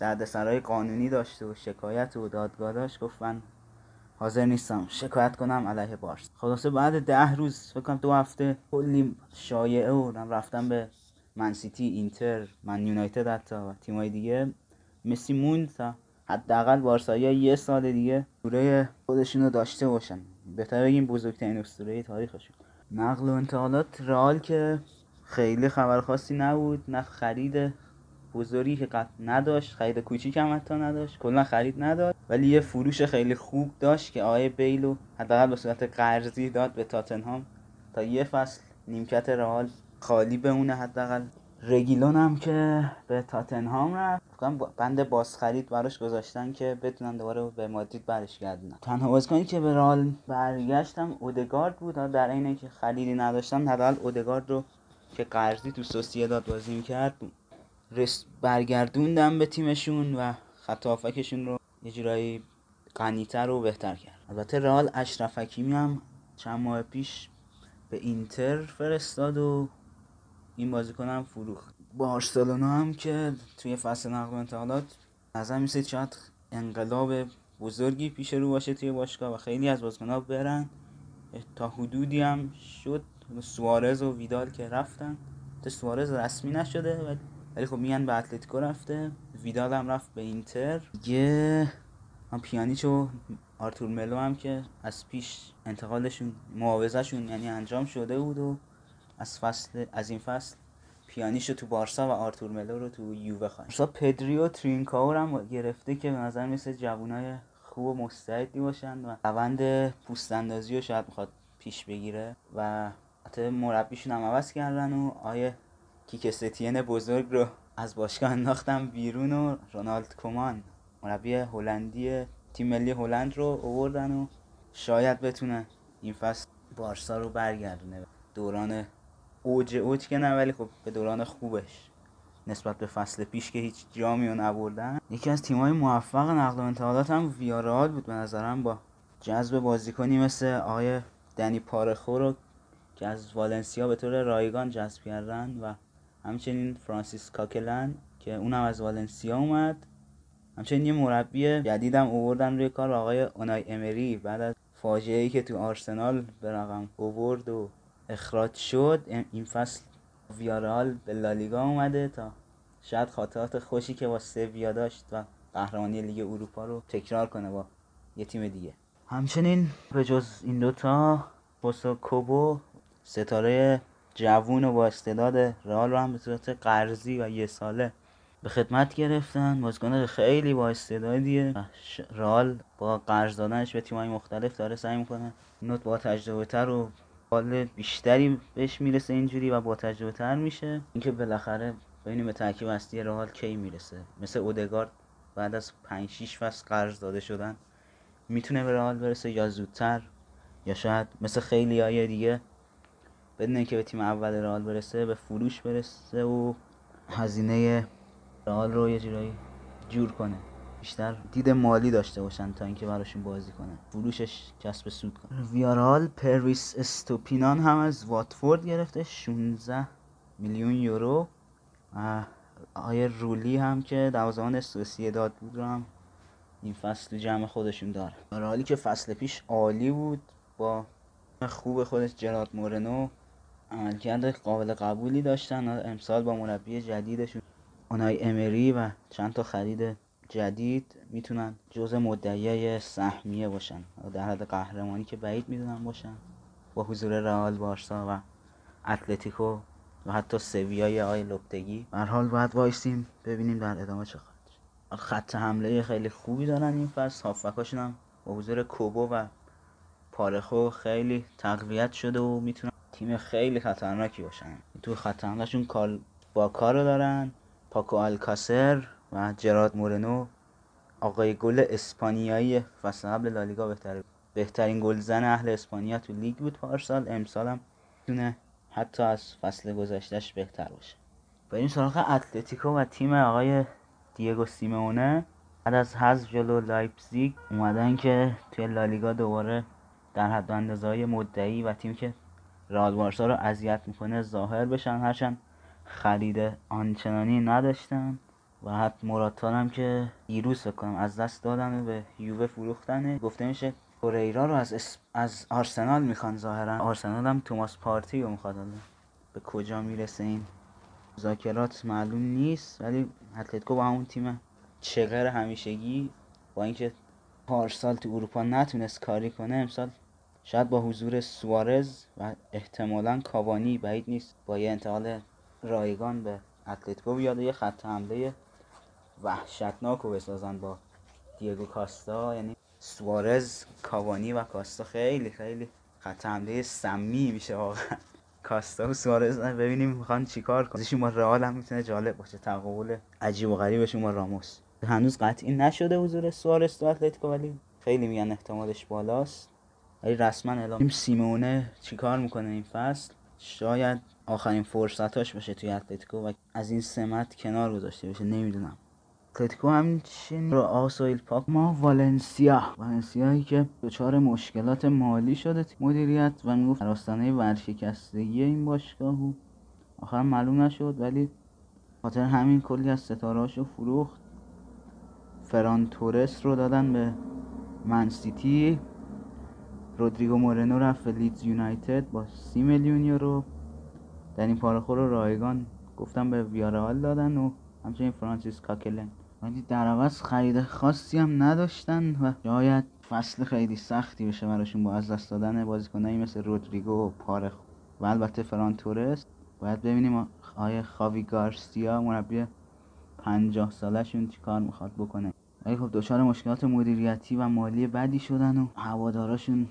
دردسرای قانونی داشته و شکایت و دادگاه داشت گفت من حاضر نیستم شکایت کنم علیه بارس. خلاصه بعد ده روز فکر کنم دو هفته کلی شایعه و رفتم به منسیتی اینتر من یونایتد حتی و تیمای دیگه. مسی موند تا حداقل بارسایی یه سال دیگه دوره خودشون رو داشته باشن. بهتر بگیم بزرگترین اسطوره تاریخشون. نقل و انتقالات رئال که خیلی خبر خاصی نبود نه خرید بزرگی که قط نداشت خرید کوچیک هم حتی نداشت کلا خرید نداشت. ولی یه فروش خیلی خوب داشت که آقای بیلو حداقل به صورت قرضی داد به تاتنهام. تا یه فصل نیمکت رئال خالی بمونه حداقل. رگیلون هم که به تاتنهام رفت. بند بازخرید براش گذاشتن که بتونن دوباره به مادرید برش گردونن. تنها بازیکنی که به رئال برگشتم اودگارد بود. در اینه که خریدی نداشتم حداقل اودگارد رو که قرضی تو سوسییداد بازی می‌کرد. رس برگردوندم به تیمشون و خط رو یه جورایی غنیتر و بهتر کرد البته رئال اشرف حکیمی هم چند ماه پیش به اینتر فرستاد و این بازیکن هم فروخت. بارسلونا هم که توی فصل نقل و انتقالات نظر میسید شاید انقلاب بزرگی پیش رو باشه توی باشگاه و خیلی از بازیکن‌ها برن. تا حدودی هم شد. سوارز و ویدال که رفتن. تا سوارز رسمی نشده ولی خب میگن به اتلتیکو رفته ویدال هم رفت به اینتر. یه هم پیانیچ و آرتور ملو هم که از پیش انتقالشون معاوضهشون یعنی انجام شده بود و از فصل از این فصل پیانیچ رو تو بارسا و آرتور ملو رو تو یووه خواهیم. بارسا پدری و ترینکائو رو هم گرفته که به نظر مثل جوانای خوب و مستعدی باشن و روند پوست اندازی رو شاید می‌خواد پیش بگیره و حتی مربیشون هم عوض کردن و آیه کیکستین بزرگ رو از باشگاه انداختم بیرون و رونالد کومان مربی هلندی تیم ملی هلند رو آوردن و شاید بتونه این فصل بارسا رو برگردونه. دوران اوج اوج که نه ولی خب به دوران خوبش نسبت به فصل پیش که هیچ جامی رو نبردن. یکی از تیمای موفق نقل و انتقالات هم ویارال بود به نظرم با جذب بازیکنی مثل آقای دنی پارخو رو که از والنسیا به طور رایگان جذب کردن و همچنین فرانسیس کاکلن که اونم از والنسیا اومد. همچنین یه مربی جدیدم اووردن روی کار آقای اونای امری. بعد از فاجعه ای که تو آرسنال به رقم اوورد و اخراج شد این فصل ویارال به لالیگا اومده تا شاید خاطرات خوشی که با سویا داشت و قهرمانی لیگ اروپا رو تکرار کنه با یه تیم دیگه. همچنین به جز این دوتا بوسو کوبو ستاره جوون و با استعداد رئال رو هم به صورت قرضی و یه ساله به خدمت گرفتن. بازیکن خیلی با استعدادیه. رئال با قرض دادنش به تیم‌های مختلف داره سعی می‌کنه نوت با تجربه تر و حال بیشتری بهش می‌رسه اینجوری و با تجربه تر میشه. اینکه بالاخره ببینیم به ترکیب اصلی رئال کی می‌رسه. مثل اودگارد بعد از 5 6 فصل قرض داده شدن می‌تونه به رئال برسه یا زودتر یا شاید مثل خیلی های دیگه بدون اینکه به تیم اول رئال برسه به فروش برسه و هزینه رئال رو یه جورایی جور کنه. بیشتر دید مالی داشته باشن تا اینکه براشون بازی کنن. فروشش کسب سود کنه. ویارال پرویس استوپینان هم از واتفورد گرفته 16 میلیون یورو. آیه رولی هم که دوازمان داد بود رو هم این فصل جمع خودشون داره. حالی که فصل پیش عالی بود با خوب خودش جراد مورنو عملکرد قابل قبولی داشتن امسال با مربی جدیدشون اونای امری و چند تا خرید جدید می‌تونن جزء مدعیای سهمیه باشن در حد قهرمانی که بعید می‌دونن باشن با حضور رئال بارسا و اتلتیکو و حتی سویای آقای لوپتگی. به هر حال باید وایسیم ببینیم در ادامه چه خواهد خط حمله خیلی خوبی دارن این فصل. هافبکاشون هم با حضور کوبو و پارخو خیلی تقویت شده و می‌تونن تیم خیلی خطرناکی باشن. تو خط حملهشون کارلوس باکا رو دارن پاکو الکاسر و جراد مورنو. آقای گل اسپانیایی فصل قبل لالیگا بهتر بهترین گلزن اهل اسپانیا تو لیگ بود پارسال. امسال هم می‌تونه حتی از فصل گذشتهش بهتر باشه. این سراغ اتلتیکو و تیم آقای دیگو سیمونه بعد از حذف جلو لایپزیگ اومدن که توی لالیگا دوباره در حد اندازه مدعی و تیم که رئال بارسا رو اذیت می‌کنه ظاهر بشن هرچند خرید آنچنانی نداشتن. و حتی موراتا هم که دیروز کنم از دست دادن به یووه فروختنه. گفته میشه کوریرا رو از از آرسنال می‌خوان ظاهرا. آرسنال هم توماس پارتی رو می‌خواد به کجا می‌رسه این مذاکرات معلوم نیست. ولی اتلتیکو با همون تیم چغر همیشگی با اینکه پارسال تو اروپا نتونست کاری کنه امسال شاید با حضور سوارز و احتمالا کاوانی بعید نیست با یه انتقال رایگان به اتلتیکو بیاد یه خط حمله وحشتناک رو بسازن با دیگو کاستا. یعنی سوارز کاوانی و کاستا خیلی خیلی خط حمله سمی میشه واقعا. کاستا و سوارز ببینیم می‌خوان چیکار کنن. با رئال هم می‌تونه جالب باشه. تقابل عجیب و غریبشون با راموس. هنوز قطعی نشده حضور سوارز تو اتلتیکو ولی خیلی میگن احتمالش بالاست. ولی رسما اعلام سیمونه چیکار می‌کنه این فصل؟ شاید آخرین فرصتاش باشه توی اتلتیکو و از این سمت کنار گذاشته بشه نمی‌دونم. اتلتیکو همچین رو آسایل پاک. ما والنسیا. والنسیایی که دچار مشکلات مالی شده مدیریت و می‌گفت راستانه ورشکستگی این باشگاه و آخر معلوم نشد ولی خاطر همین کلی از ستارهاشو فروخت. فران تورس رو دادن به منسیتی رودریگو مورنو رفت به لیدز یونایتد با سی میلیون یورو. در این پارخور رو رایگان گفتم به ویارال دادن و همچنین فرانسیس کاکلن ولی در عوض خرید خاصی هم نداشتن و شاید فصل خیلی سختی بشه براشون با از دست دادن بازیکنایی مثل رودریگو و پارخ. و البته فران تورست. باید ببینیم آیا خاوی گارسیا مربی پنجاه سالشون چی کار می‌خواد بکنه. ولی خب دچار مشکلات مدیریتی و مالی بدی شدن و هواداراشون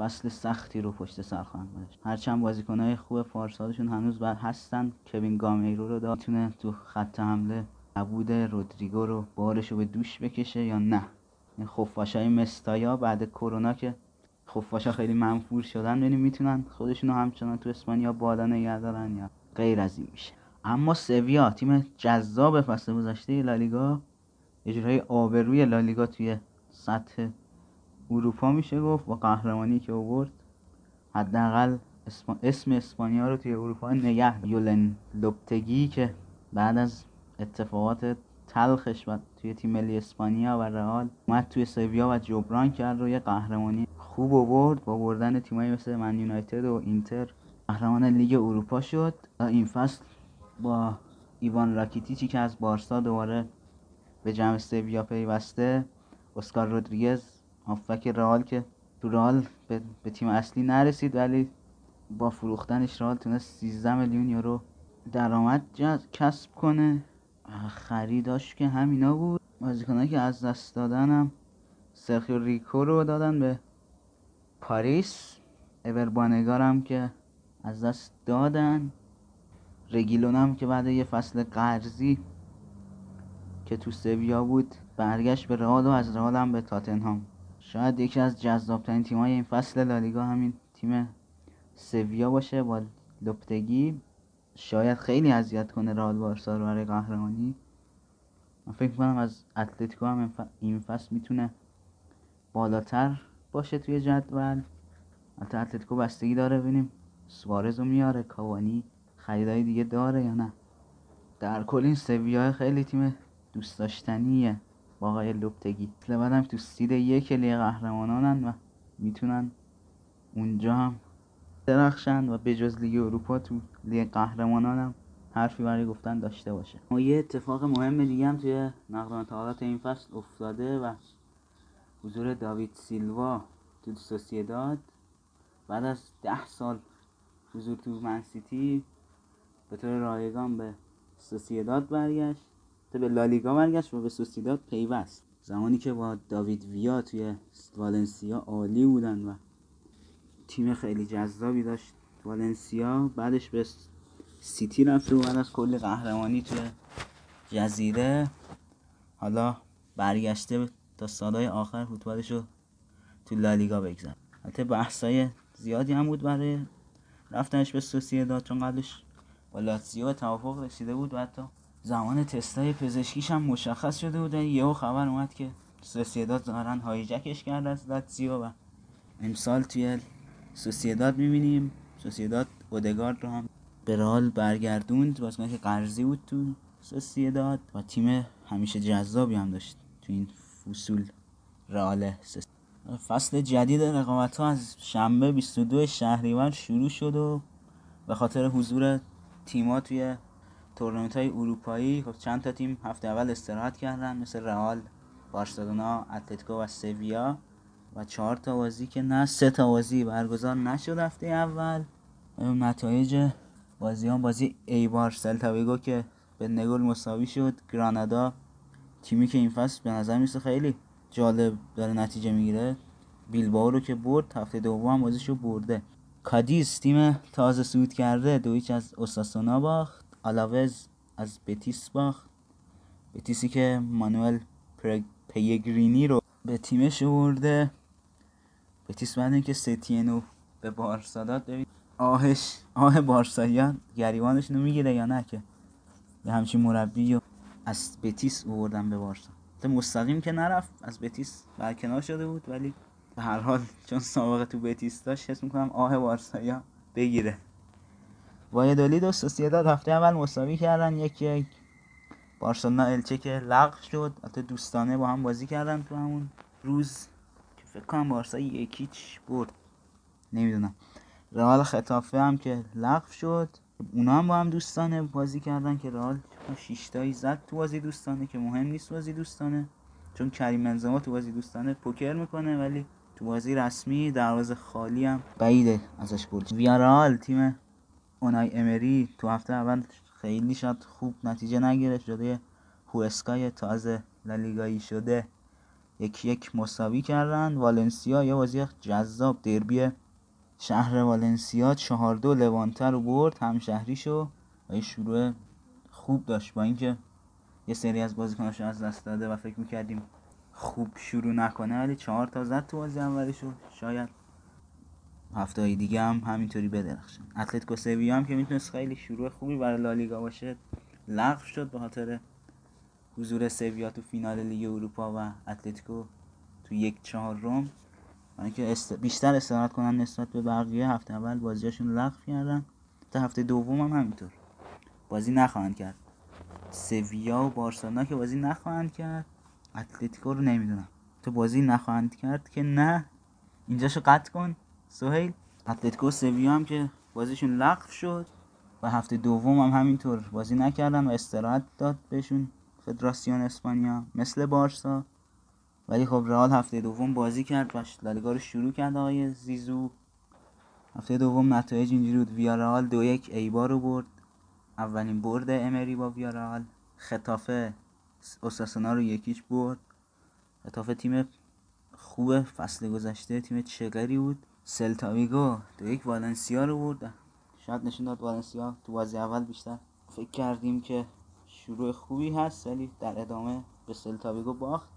فصل سختی رو پشت سر خواهند داشت هرچند بازیکنهای خوب پارسالشون هنوز بر هستن کوین گامیرو رو داد. می‌تونه تو خط حمله عبود رودریگو رو بارش رو به دوش بکشه یا نه؟ این خفاش های مستایا بعد کرونا که خفاش ها خیلی منفور شدن ببینیم می‌تونن خودشون رو همچنان تو اسپانیا بالا نگه یا غیر از این میشه. اما سویا تیم جذاب فصل گذشته لالیگا یه جورایی آبروی لالیگا توی سطح اروپا میشه گفت با قهرمانی که آورد حداقل اسم, اسم اسپانیا رو توی اروپا نگه یولن لوپتگی که بعد از اتفاقات تلخش و توی تیم ملی اسپانیا و رئال اومد توی سویا و جبران کرد رو یه قهرمانی. خوب آورد با بردن تیمایی مثل من یونایتد و اینتر قهرمان لیگ اروپا شد. این فصل با ایوان راکیتیچی که از بارسا دوباره به جمع سویا پیوسته اسکار رودریگز هافبک رئال که تو رئال به, به تیم اصلی نرسید ولی با فروختنش رئال تونست 13 میلیون یورو درآمد کسب کنه. خریداش که همینا بود. بازیکنایی که از دست دادنم سرخیو ریکو رو دادن به پاریس. اوربانگارم که از دست دادن. رگیلونم که بعد یه فصل قرضی که تو سویا بود برگشت به رئال و از رئال هم به تاتنهام. شاید یکی از جذابترین تیمای این فصل لالیگا همین تیم سویا باشه با لپتگی شاید خیلی اذیت کنه رئال بارسا رو برای قهرمانی. من فکر کنم از اتلتیکو هم این فصل می‌تونه بالاتر باشه توی جدول. البته اتلتیکو بستگی داره ببینیم سوارز رو میاره کاوانی خریدای دیگه داره یا نه. در کل این سویا خیلی تیم دوست داشتنیه. با آقای لوپتگی. بعدم تو سید یک لیگ قهرمانانن و می‌تونن اونجا هم بدرخشن و به جز لیگ اروپا تو لیگ قهرمانان هم حرفی برای گفتن داشته باشه. ما یه اتفاق مهم دیگه هم توی نقل انتقالات این فصل افتاده و حضور داوید سیلوا تو سوسیداد بعد از ده سال حضور تو منسیتی به طور رایگان به سوسیداد برگشت. به لالیگا برگشت و به سوسیداد پیوست. زمانی که با داوید ویا توی والنسیا عالی بودن و تیم خیلی جذابی داشت والنسیا بعدش به سیتی رفت و بعد از کلی قهرمانی توی جزیره حالا برگشته تا سالهای آخر فوتبالش رو تو لالیگا بگذار حتی بحثای زیادی هم بود برای رفتنش به داد چون قبلش با لاتزیو توافق رسیده بود و حتی زمان تستای پزشکیش هم مشخص شده بود یهو خبر اومد که سوسیداد ظاهرا هایجکش کرد از لاتزیو و. امسال توی سوسیداد می‌بینیم. سوسیداد اودگارد رو هم به رال برگردوند بازیکن که قرضی بود تو سوسیداد. و تیم همیشه جذابی هم داشت تو این فصول رئال فصل جدید رقابت ها از شنبه 22 شهریور شروع شد و به خاطر حضور تیما توی تورنمنت های اروپایی خب چند تا تیم هفته اول استراحت کردن مثل رئال بارسلونا اتلتیکو و سویا و چهار تا بازی که نه سه تا بازی برگزار نشد هفته اول. نتایج بازی هم بازی ایبار سلتاویگو که به نگل مساوی شد گرانادا تیمی که این فصل به نظر می‌رسه خیلی جالب داره نتیجه می‌گیره. بیلباو رو که برد هفته دوم بازیشو برده. کادیز تیم تازه صعود کرده دو هیچ از اوساسونا باخت. آلاوز از بتیس باخت. بتیسی که مانوئل پیگرینی رو به تیمش برده بتیس بعد اینکه ستینو به بارسا داد ببین آهش آه بارساییان گریبانش می‌گیره یا نه که؟ به همچین مربی و از بتیس آوردن به بارسا. مستقیم که نرفت از بتیس برکنار شده بود ولی به هر حال چون سابقه تو بتیس داشت حس می‌کنم آه بارسایا بگیره. وایدولید و سوسیداد هفته اول مساوی کردن. یک یک بارسلونا الچه که لغو شد. حتی دوستانه با هم بازی کردن تو همون روز که فکر کنم بارسا یکیچ برد. نمی‌دونم. رئال خطافه هم که لغو شد. اونا هم با هم دوستانه بازی کردن که رئال شیشتایی زد تو بازی دوستانه که مهم نیست بازی دوستانه. چون کریم بنزما تو بازی دوستانه پوکر می‌کنه ولی تو بازی رسمی دروازه خالی هم بعیده ازش گل ویارال تیم اونای امری تو هفته اول خیلی شد خوب نتیجه نگرفت جلوی هوسکای تازه لالیگایی شده. یک یک مساوی کردن. والنسیا یا بازی جذاب دربی شهر والنسیا چهار دو لوانته رو برد همشهریشو و شروع خوب داشت. با اینکه یه سری از بازیکناشو از دست داده و فکر می‌کردیم خوب شروع نکنه ولی چهار تا زد تو بازی اولیشو شاید هفته دیگه هم همینطوری بدرخشن. اتلتیکو سویا هم که می‌تونست خیلی شروع خوبی برای لالیگا باشه لغو شد به خاطر حضور سویا تو فینال لیگ اروپا و اتلتیکو تو یک چهارم که است... بیشتر استراحت کنن نسبت به بقیه هفته اول بازیاشون لغو کردن. تا هفته دوم هم همینطور. بازی نخواهند کرد. سویا و بارسلونا که بازی نخواهند کرد. اتلتیکو رو نمی‌دونم. تو بازی نخواهند کرد که نه. اینجاشو قطع کن. سهیل اتلتیکو سویا هم که بازیشون لغو شد و هفته دوم هم همینطور بازی نکردن و استراحت داد بهشون. فدراسیون اسپانیا مثل بارسا. ولی خب رئال هفته دوم بازی کرد و لالیگا رو شروع کرد آقای زیزو. هفته دوم نتایج اینجوری بود. ویارال دو یک ایبا رو برد. اولین برد امری با ویارال خطافه اوساسونا رو یکیش برد. خطافه تیم خوب فصل گذشته تیم چگری بود. سلتاویگو دو یک والنسیا رو برد شاید نشون داد والنسیا تو بازی اول بیشتر فکر کردیم که شروع خوبی هست ولی در ادامه به سلتاویگو باخت.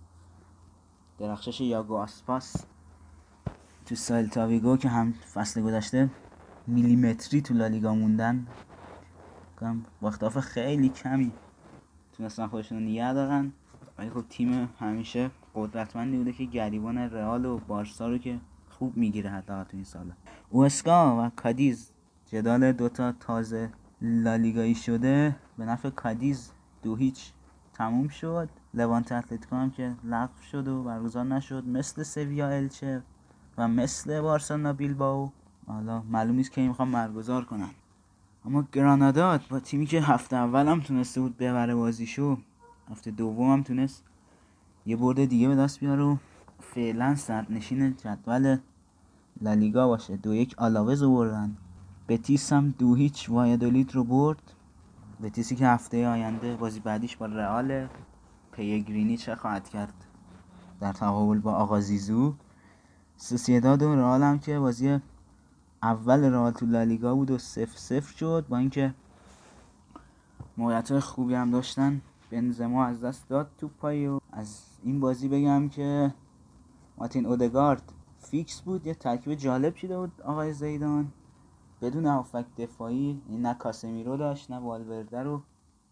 درخشش یاگو آسپاس تو سلتاویگو که هم فصل گذشته میلیمتری تو لالیگا موندن. با خیلی کمی تونستن خودشون رو نگه دارن. ولی خب تیم همیشه قدرتمندی بوده که گریبان رئال و بارسا رو که خوب می‌گیره حتی تو این سال اوسکا و کادیز جدال دوتا تازه لالیگایی شده. به نفع کادیز دو هیچ تموم شد. لوانت اتلتیکو هم که لغو شد و برگزار نشد. مثل سویا الچه و مثل بارسلونا بیلباو حالا معلوم نیست که می‌خوام برگزار کنن. اما گرانادا با تیمی که هفته اول هم تونسته بود ببره بازیشو هفته دوم هم تونست. یه برد دیگه به دست بیاره و فعلا سرنشین جدول لالیگا باشه. دو یک آلاوز بردن بتیس هم دو هیچ وایدولید رو برد. بتیسی که هفته آینده بازی بعدیش با رئال پیگرینی چه خواهد کرد؟ در تقابل با آقا زیزو. سوسیداد و رئال هم که بازی اول رئال تو لالیگا بود و سف سفر شد. با اینکه موقعیت خوبی هم داشتن بنزما از دست داد تو پایی و از این بازی بگم که مارتین اودگارد فیکس بود یه ترکیب جالب شده بود آقای زیدان. بدون هافبک دفاعی این نه کاسمیرو داشت نه والورده رو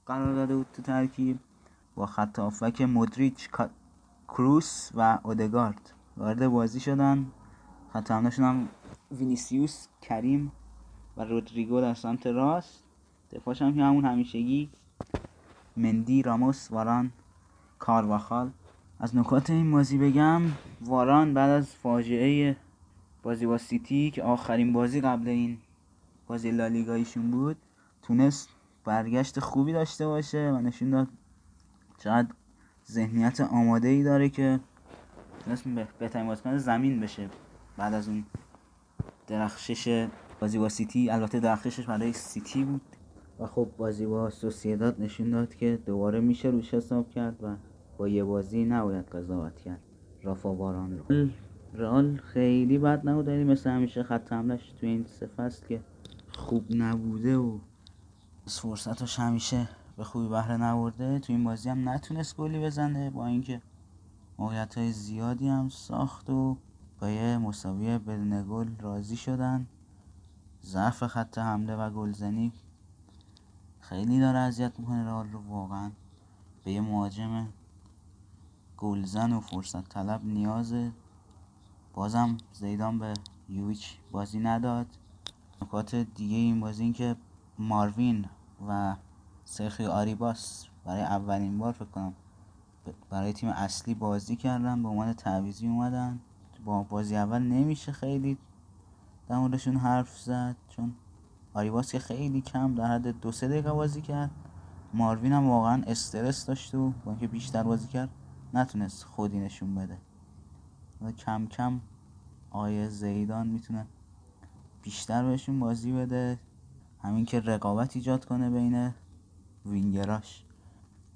قرار داده بود تو ترکیب. با خط هافبک مدریچ کروس و اودگارد وارد بازی شدن. خط هم وینیسیوس کریم و رودریگو در سمت راست. دفاعش هم که همون همیشگی. مندی راموس واران کارواخال. از نکات این بازی بگم واران بعد از فاجعه بازی با سیتی که آخرین بازی قبل این بازی لالیگایشون بود تونست برگشت خوبی داشته باشه و نشون داد چقدر ذهنیت آماده ای داره که تونست بهترین بازیکن زمین بشه بعد از اون درخشش بازی با سیتی. البته درخششش برای سیتی بود و خب بازی با سوسیداد نشون داد که دوباره میشه روش حساب کرد و با یه بازی نباید قضاوت کرد. رافا باران رو. رئال خیلی بد نبود. ولی مثل همیشه خط حملش تو این سه فصل که خوب نبوده و از فرصتش همیشه به خوبی بهره نورده تو این بازی هم نتونست گلی بزنه با اینکه موقعیت های زیادی هم ساخت و با یه مساوی بدون گل راضی شدن. ضعف خط حمله و گلزنی خیلی داره اذیت می‌کنه رئال رو واقعا. به یه مهاجم گلزن و فرصت طلب نیازه بازم زیدان به یویچ بازی نداد. نکات دیگه این بازی این که ماروین و سرخی آریباس برای اولین بار فکر کنم برای تیم اصلی بازی کردن به عنوان تعویزی اومدن. با بازی اول نمیشه خیلی در موردشون حرف زد چون آریباس که خیلی کم در حد دو سه دقیقه بازی کرد. ماروین هم واقعا استرس داشت و با اینکه بیشتر بازی کرد نتونست خودی نشون بده. و کم کم آقای زیدان می‌تونه بیشتر بهشون بازی بده. همین که رقابت ایجاد کنه بین وینگراش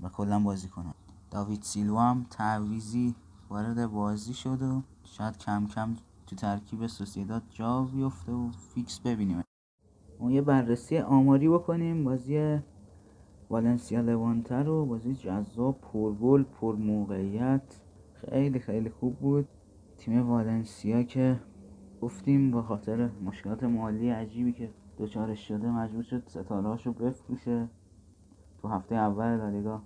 و کلا بازی کنه. داوید سیلوا هم تعویضی وارد بازی شد و شاید کم کم تو ترکیب سوسیداد جا بیفته و فیکس ببینیم ما یه بررسی آماری بکنیم. بازی والنسیا لوانته رو بازی جذاب پرگل پر موقعیت خیلی خیلی خوب بود. تیم والنسیا که گفتیم به خاطر مشکلات مالی عجیبی که دچارش شده مجبور شد ستارهاش رو بفروشه. تو هفته اول لالیگا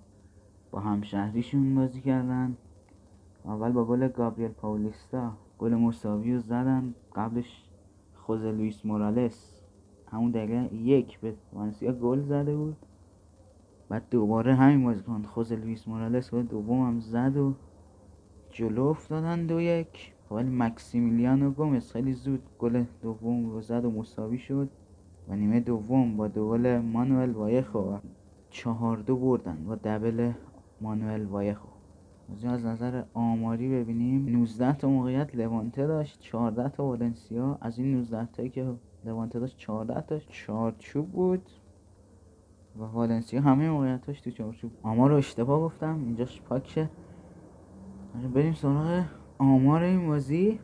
با همشهریشون بازی کردن. اول با گل گابریل پاولیستا گل مساوی رو زدن. قبلش خوزه لویس مورالس. همون دقیقه یک به والنسیا گل زده بود. بعد دوباره همین بازیکن خوزه لویس مورالس گل دوم هم زد و جلو افتادن دو یک. ولی مکسیمیلیانو گومز خیلی زود گل دوم رو زد و مساوی شد و نیمه دوم با دو مانوئل وایخو چهار دو بردن با دبل مانوئل وایخو. از نظر آماری ببینیم. 19 تا موقعیت لوانته داشت 14 تا والنسیا. از این 19 تایی که لوانته داشت 14 تا چارچوب بود. و والنسیا همه موقعیتاش تو چارچوب. آمار رو اشتباه گفتم اینجاش پاکشه بریم سراغ آمار این بازی.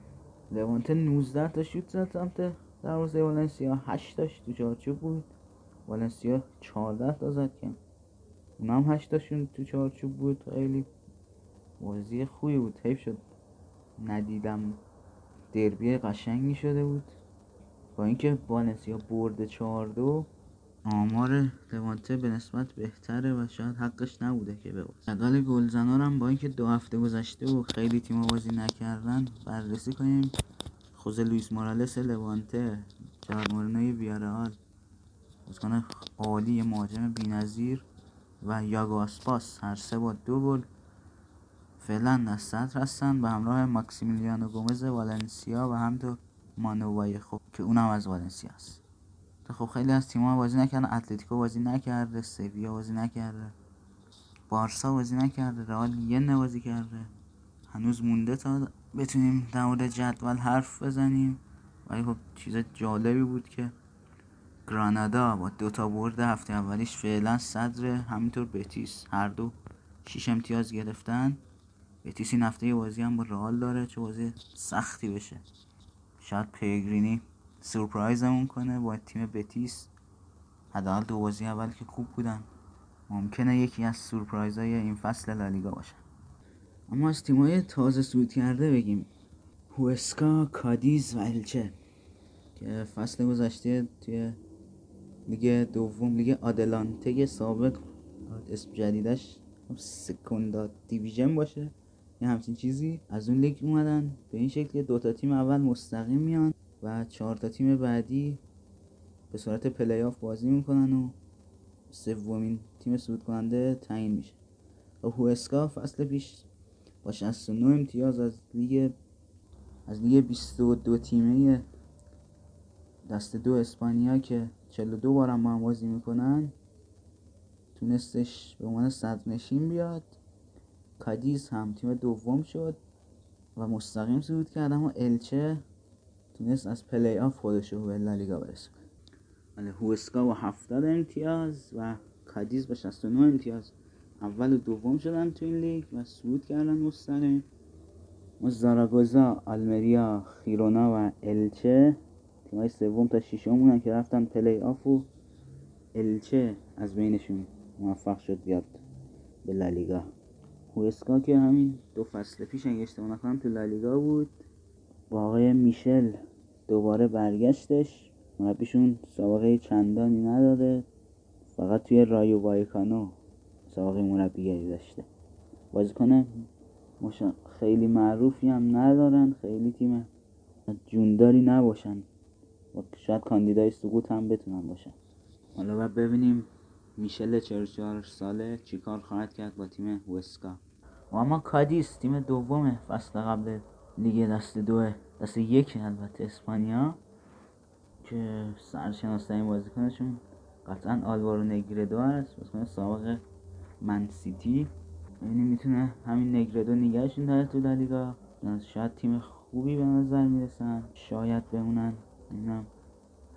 لوانته 19 تا شوت زد سمت دروازه والنسیا. 8 تاش تو چارچوب بود. والنسیا 14 تا زد که. اونم 8 تاشون تو چارچوب بود. خیلی بازی خوبی بود. حیف شد. ندیدم دربی قشنگی شده بود. با اینکه والنسیا برده 4 دو آمار لوانته به نسبت بهتره و شاید حقش نبوده که بباز جدول گلزنان هم با اینکه دو هفته گذشته و خیلی تیم بازی نکردن بررسی کنیم. خوزه لویس مورالس لوانته جار مورنوی ویارال بازیکن عالی مهاجم بی‌نظیر و یاگو آسپاس. هر سه با دو گل. فعلا در صدر هستن به همراه ماکسیمیلیانو گومز والنسیا و همینطور مانوای خوب که اونم از والنسیا است. خب خیلی از تیم‌ها بازی نکردن. اتلتیکو بازی نکرده سویا بازی نکرده بارسا بازی نکرده رئال یه بازی کرده. هنوز مونده تا بتونیم در مورد جدول حرف بزنیم. ولی خب چیز جالبی بود که گرانادا با دو تا برد هفته اولیش فعلا صدر همینطور بتیس. هر دو شیش امتیاز گرفتن. بتیس این هفته بازی هم با رئال داره چه بازی سختی بشه. شاید پیگرینی سورپرایزمون کنه با تیم بتیس. حداقل دو بازی اول که خوب بودن. ممکنه یکی از سورپرایزهای این فصل لالیگا باشه اما از تیمای تازه صعود کرده بگیم. هوسکا کادیز و الچه که فصل گذشته توی لیگ دوم لیگ آدلانته سابق اسم جدیدش سکوندا دیویژن باشه. یه همچین چیزی از اون لیگ اومدن. به این شکل دو تا تیم اول مستقیم میان. و چهار تا تیم بعدی به صورت پلی آف بازی می‌کنن و سومین تیم صعود کننده تعیین میشه. و هوسکا فصل پیش با 69 امتیاز از لیگ از لیگ 22 تیمه دسته دو اسپانیا که 42 بارم با هم بازی می‌کنن تونستش به عنوان صدرنشین بیاد. کادیز هم تیم دوم شد و مستقیم صعود کرد اما الچه تونست از پلی آف خودش رو به لالیگا برسونه. ولی هوسکا با 70 امتیاز و کادیز با 69 امتیاز. اول و دوم شدن تو این لیگ و صعود کردن مستقیم. ما زاراگوزا آلمریا خیرونا و الچه تیمای سوم تا ششم که رفتن پلی آف و الچه از بینشون موفق شد بیاد به لالیگا. هوسکا که همین دو فصل پیش اگه اشتباه نکنم تو لالیگا بود. با آقای میشل دوباره برگشتش. مربیشون سابقه چندانی نداره فقط توی رایو وایکانو سابقه مربیگری داشته. بازیکن. خیلی معروفی هم ندارن. خیلی تیم جونداری نباشن. و شاید کاندیدای سقوط هم بتونن باشن. حالا باید ببینیم میشل 44 ساله چیکار خواهد کرد با تیم وسکا. و اما کادیس تیم دومه فصل قبل لیگ دسته دوئه دسته یک البته اسپانیا که سرشناسترین بازیکنشون قطعا آلوارو نگردو هست بازیکن سابق من سیتی. یعنی می‌تونه همین نگردو نگهشون داره تو لالیگا شاید تیم خوبی به نظر می‌رسن. شاید بمونن. نمی‌دونم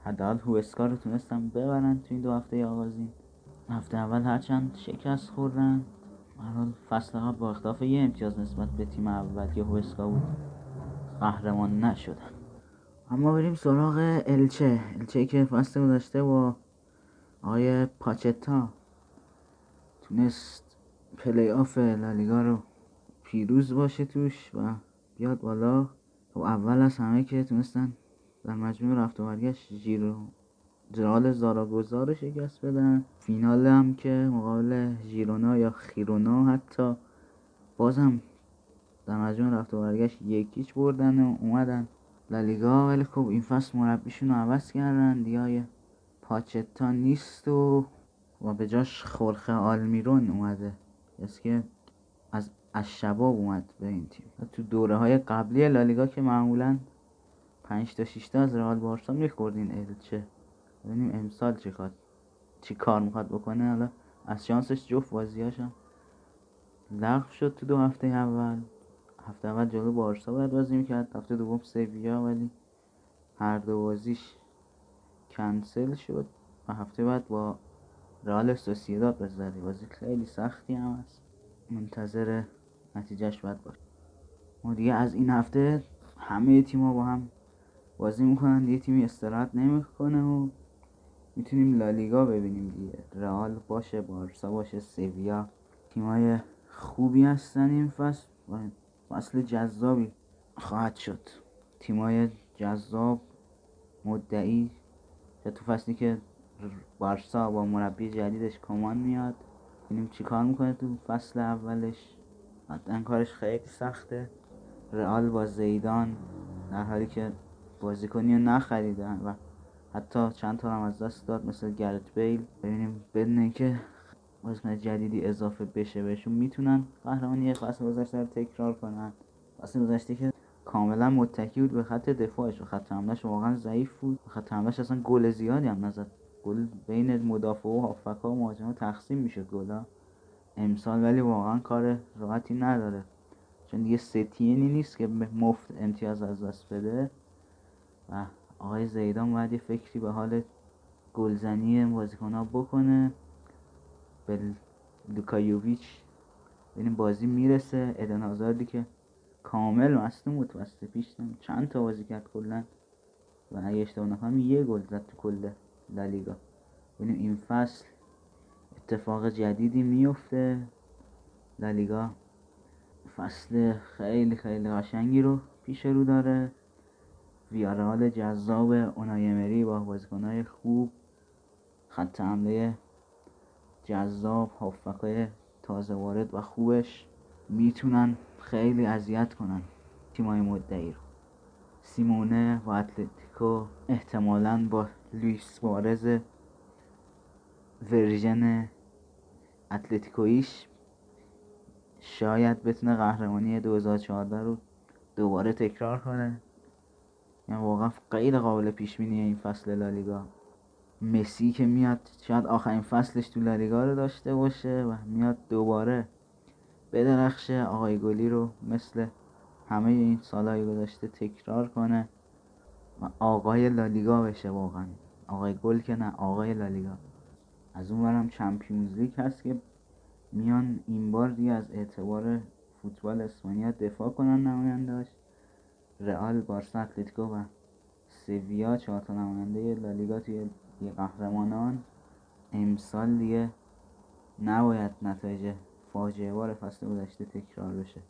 حداقل هوسکا رو تونستم ببرن تو این دو هفته آغازین. هفته اول هرچند شکست خوردن. حال فصل قبل با اختلاف یه امتیاز نسبت به تیم اول که هوسکا بود قهرمان نشدن. اما بریم سراغ الچه. الچه که فصل گذشته با آقای پاچتا تونست پلی آف لالیگا رو پیروز باشه توش و بیاد بالا. و خب اول از همه که تونستن در مجموع رفت و برگشت جیرو جرال زاراگوزا رو شکست بدن. فینال هم که مقابل ژیرونا یا خیرونا حتی بازم در مجموع رفت و برگشت یکیچ بردن و اومدن. لالیگا ولی خب این فصل مربیشون رو عوض کردن. دیگه پاچتا نیست و و به جاش خورخه آلمیرون اومده. است که از شباب اومد به این تیم. تو دوره های قبلی لالیگا که معمولا 5 تا 6 تا از رئال بارسا میخوردین الچه ببینیم امسال چی کار چی کار می‌خواد بکنه؟ حالا از شانسش جفت بازیاش هم لغو شد تو دو هفته اول. هفته اول جلو بارسا باید بازی می‌کرد هفته دوم سویا ولی هر دو بازیش کنسل شد و هفته بعد با رئال سوسیداد بزنی بازی خیلی سختی هم هست. منتظر نتیجهش باید باشه. ما دیگه از این هفته همه تیما با هم بازی می‌کنن. یه تیمی استراحت نمی‌کنه و می‌تونیم لالیگا ببینیم دیگه. رئال باشه بارسا باشه سویا. تیمای خوبی هستن این فصل. فصل جذابی خواهد شد. تیمای جذاب مدعی. که تو فصلی که بارسا با مربی جدیدش کمان میاد. ببینیم چیکار می‌کنه تو فصل اولش. قطعا کارش خیلی سخته. رئال با زیدان در حالی که بازیکنی رو نخریدن و حتی چند تا هم از دست داد مثل گرت بیل. ببینیم بدون اینکه بازیکن جدیدی اضافه بشه بهشون می‌تونن قهرمانی فصل گذشته رو تکرار کنن. فصل گذشته که کاملا متکی بود به خط دفاعش و خط حملهش واقعا ضعیف بود. خط حملهش اصلا گل زیادی هم نزد. گل بین مدافع و هافبکا و مهاجما تقسیم میشه گلا. امسال ولی واقعا کار راحتی نداره. چون دیگه ستینی نیست که مفت امتیاز از دست بده. و آقای زیدان باید یه فکری به حال گلزنی بازیکن ها بکنه. به لوکا یوویچ ببینیم بازی می‌رسه. ادن هازاردی که کامل مصدوم بود فصل پیش چند تا بازی کرد کلا. و اگه اشتباه نکنم یه گل زد تو کل لالیگا. ببینیم این فصل اتفاق جدیدی میفته. لالیگا فصل خیلی خیلی قشنگی رو پیش رو داره. ویارال جذاب اونایمری با بازیکنهای خوب خط حمله جذاب هافکای تازه وارد و خوبش می‌تونن خیلی اذیت کنن تیمای مدعی رو. سیمئونه و اتلتیکو احتمالا با لوییس سوارز ورژن اتلتیکویش شاید بتونه قهرمانی 2014 رو دوباره تکرار کنه. یعنی واقعا غیر قابل پیش بینی این فصل لالیگا. مسی که میاد شاید آخرین فصلش تو لالیگا رو داشته باشه و میاد دوباره بدرخشه. آقای گلی رو مثل همه این سالهای گذشته تکرار کنه و آقای لالیگا بشه واقعا. آقای گل که نه آقای لالیگا. از اون برم چمپیونز لیگ هست که میان این بار دیگه از اعتبار فوتبال اسپانیا دفاع کنن نماینداش رئال بارسا اتلتیکو و سویا چهار تا نماینده لالیگا توی قهرمانان. امسال دیگه نباید نتایج فاجعه بار فصل گذشته تکرار بشه.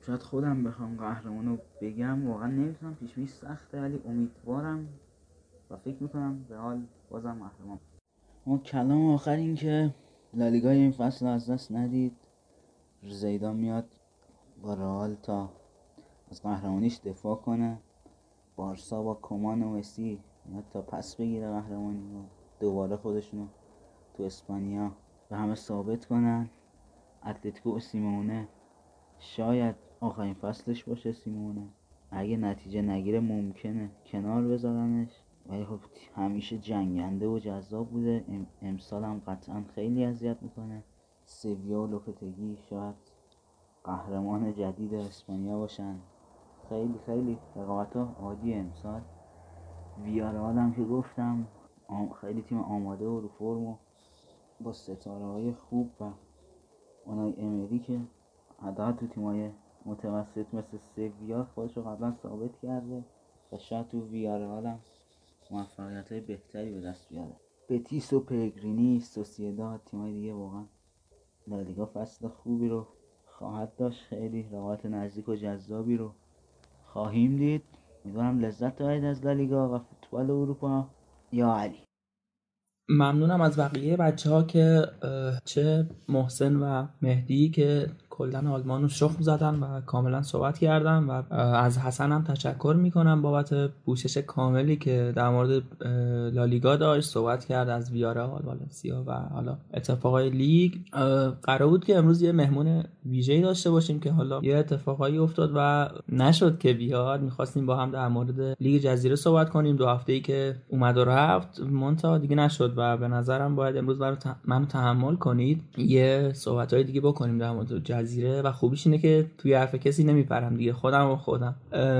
شاید خودم بخوام قهرمان رو بگم واقعا نمی‌تونم. پیش سخته ولی امیدوارم و فکر می‌کنم رئال بازم قهرمان. ما کلام آخر این که لالیگا این فصل از دست ندید. زیدان میاد با رئال تا از قهرمانیش دفاع کنه. بارسا با کمان و مسی میاد تا پس بگیره قهرمانی و دوباره خودشونو تو اسپانیا به همه ثابت کنن. اتلتیکو و سیمونه. شاید آخرین فصلش باشه سیمونه. اگه نتیجه نگیره ممکنه کنار بذارنش. ولی خب همیشه جنگنده و جذاب بوده. امسال هم قطعا خیلی اذیت می‌کنه. سویا و لوپتگی شاید قهرمان جدید اسپانیا باشن. خیلی خیلی رقابت ها عادی امسال. ویارال هم که گفتم خیلی تیم آماده و رو فرم و با ستاره های خوب و اونای امری که حداقل تو تیمای متوسط مثل سویا خودش رو قبلا ثابت کرده و شاید تو ویارال هم موفقیت های بهتری به دست بیاره. بتیس و پگرینی سوسیداد تیمای دیگه واقعا لالیگا فصل خوبی رو خواهد داشت. خیلی رقابت نزدیک و جذابی رو خواهیم دید. امیدوارم لذت ببرید از لالیگا و فوتبال اروپا. یا علی. ممنونم از بقیه بچه ها که چه محسن و مهدی که کلا آلمان رو شخم زدن و کاملا صحبت کردن و از حسن هم تشکر می‌کنم بابت پوشش کاملی که در مورد لالیگا داشت صحبت کرد از ویارال والنسیا و حالا اتفاقای لیگ. قرار بود که امروز یه مهمون ویژه‌ای داشته باشیم که حالا یه اتفاقایی افتاد و نشد که بیاد. می‌خواستیم با هم در مورد لیگ جزیره صحبت کنیم. دو هفته ای که اومد و رفت مونتا دیگه نشد و به نظرم باید امروز منو تحمل کنید. یه صحبت های دیگه بکنیم در مورد جزیره. و خوبیش اینه که توی حرف کسی نمیپرم دیگه. خودم و خودم.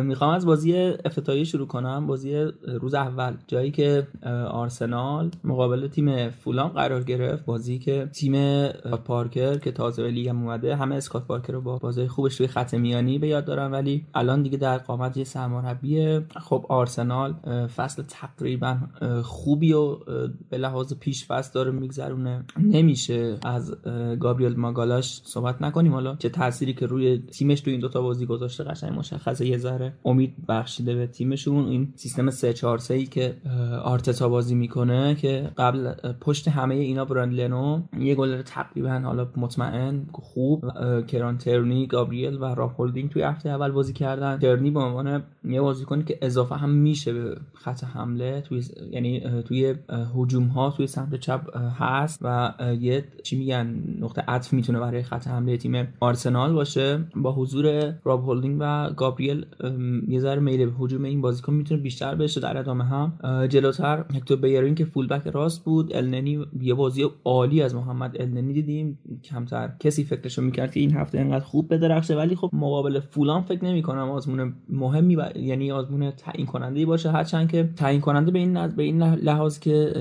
می‌خوام از بازی افتتاحیه شروع کنم. بازی روز اول. جایی که آرسنال مقابل تیم فولام قرار گرفت. بازی که تیم پارکر که تازه به لیگ اومده همه اسکات پارکر رو با بازی خوبش توی خط میانی به یاد دارن ولی الان دیگه در قامت یه سرمربی خب آرسنال فصل تقریبا خوبی و به لحاظ پیش فصل داره میگذرونه. نمیشه از گابریل ماگالاش صحبت نکنیم. ندیدیم حالا چه تأثیری که روی تیمش تو این دوتا بازی گذاشته قشنگ مشخصه. یه ذره امید بخشیده به تیمشون. این سیستم 3 4 3 که آرتتا بازی می‌کنه که قبل پشت همه اینا بران لنو یه گلر تقریبا حالا مطمئن خوب کیران تیرنی گابریل و راب هولدینگ توی هفته اول بازی کردن. تیرنی به عنوان یه بازیکنی که اضافه هم میشه به خط حمله توی یعنی توی هجوم ها توی سمت چپ هست و یه چی میگن نقطه عطف می‌تونه برای خط حمله تیم آرسنال باشه با حضور راب هولدینگ و گابریل یه ذره میل به هجوم این بازیکن می‌تونه بیشتر بشه در ادامه هم. جلوتر هکتور بیرین که فول بک راست بود. النی یه بازی عالی از محمد النی دیدیم. کمتر کسی فکرشو می‌کرد که این هفته انقدر خوب بدرخشه. ولی خب مقابل فولان فکر نمی‌کنم آزمون مهمی و یعنی آزمون تعیین کننده باشه. هرچند که تعیین کننده به این به این لحاظ که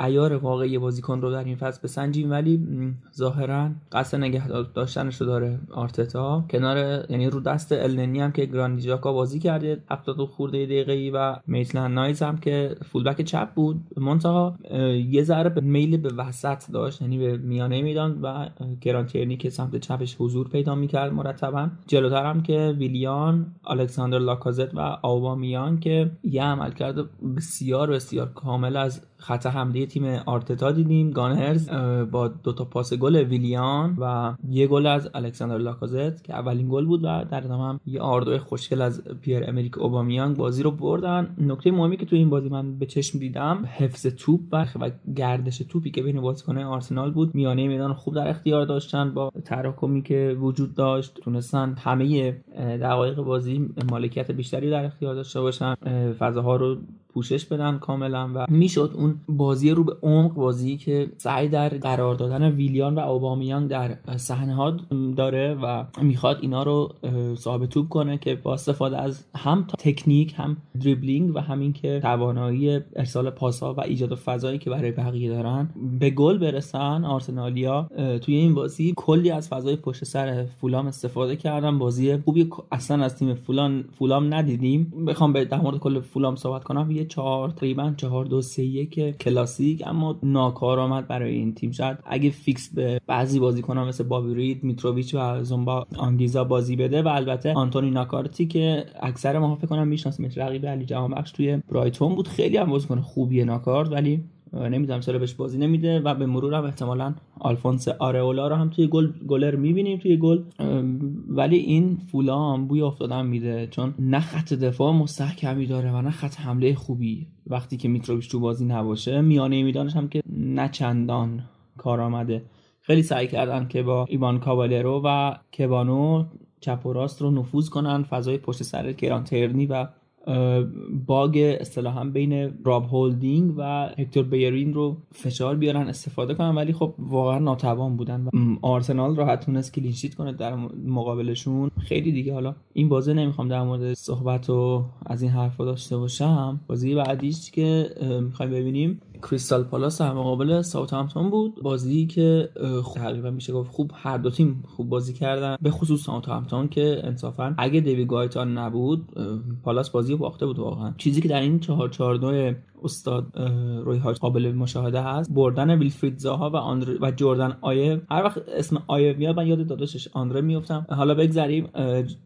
ایار واقعی بازیکن رو در این فصل بسنجیم. ولی ظاهرا قصد نگه داشتنش رو داره آرتتا. کنار یعنی رو دست النی هم که گراندیجاکا بازی کرده 70 خورده دقیقه ای و میتلند نایز هم که فولبک چپ بود. منتها یه ذره به میل به وسط داشت یعنی به میانه میدان و گرانترنی که سمت چپش حضور پیدا می‌کرد مرتبا. جلوتر هم که ویلیان الکساندر لاکازت و آوامیان که یه عمل کرده بسیار بسیار کامل از خط حمله تیم آرتتا دیدیم. گانرز با دو تا پاس گل ویلیان و یه گل از الکساندر لاکازت که اولین گل بود و در ادامه هم یه آردو خوشگل از پیر امریک اوبامیان بازی رو بردن. نکته مهمی که تو این بازی من به چشم دیدم حفظ توپ و گردش توپی که بین بازیکنان آرسنال بود. میانه میدان خوب در اختیار داشتن با تراکمی که وجود داشت. تونستن همه دقایق بازی مالکیت بیشتری در اختیار داشته باشن. فضاها رو پوشش بدن کاملا و می‌شد اون بازی رو به عمق بازی که سعی در قرار دادن ویلیان و اوبامیان در صحنه ها داره و می‌خواد اینا رو صاحب توپ کنه که با استفاده از هم تکنیک هم دریبلینگ و همین که توانایی ارسال پاس ها و ایجاد فضایی که برای بقیه دارن به گل برسن. آرسنالیا توی این بازی کلی از فضای پشت سر فولام استفاده کردن. بازی خوبی اصلا از تیم فولان فولام ندیدیم. بخوام به در مورد کل فولام صحبت کنم. یه چهار تقریبا چهار دو سه یک کلاسیک اما ناکارآمد برای این تیم. شاید اگه فیکس به بعضی بازیکن‌ها مثل بابی میتروویچ و زومبا آنگیزا بازی بده و البته آنتونی ناکارتی که اکثر ما فکر کنم میشناسیمش رقیب علی جهانبخش توی برایتون بود. خیلی هم بازیکن خوبیه ناکارت ولی نمی‌دونم چرا بهش بازی نمیده و به مرور هم احتمالا آلفونس آرئولا رو هم توی گل گلر می‌بینیم توی گل. ولی این فولام بوی افتادن میده چون نه خط دفاع مستحکمی داره و نه خط حمله خوبی. وقتی که میتروویچ تو بازی نباشه میانه میدانش هم که نه چندان کارآمده. خیلی سعی کردن که با ایوان کاوالرو و کبانو چپ و راست رو نفوذ کنن فضای پشت سر کیران تیرنی و bug اصطلاحا بین راب هولدینگ و هکتور بلرین رو فشار بیارن استفاده کنن ولی خب واقعا ناتوان بودن و آرسنال راحت تونست clean sheet کنه در مقابلشون. خیلی دیگه حالا این بازی نمی‌خوام در مورد صحبت و از این حرفا داشته باشم. بازی بعدیش که می‌خوایم ببینیم کریستال پالاس در مقابل ساوثهامپتون بود. بازی که تقریبا میشه گفت خوب هر دو تیم خوب بازی کردن. به خصوص ساوثهامپتون که انصافا اگه دیوی گایتان نبود پالاس بازی باخته بود واقعا. چیزی که در این 4 4 استاد روی هاج قابل مشاهده هست. بردن ویلفرید زاها و آندر و جردن آیه هر وقت اسم آیه میاد من یاد داداشش آندره میفتم. حالا بگذریم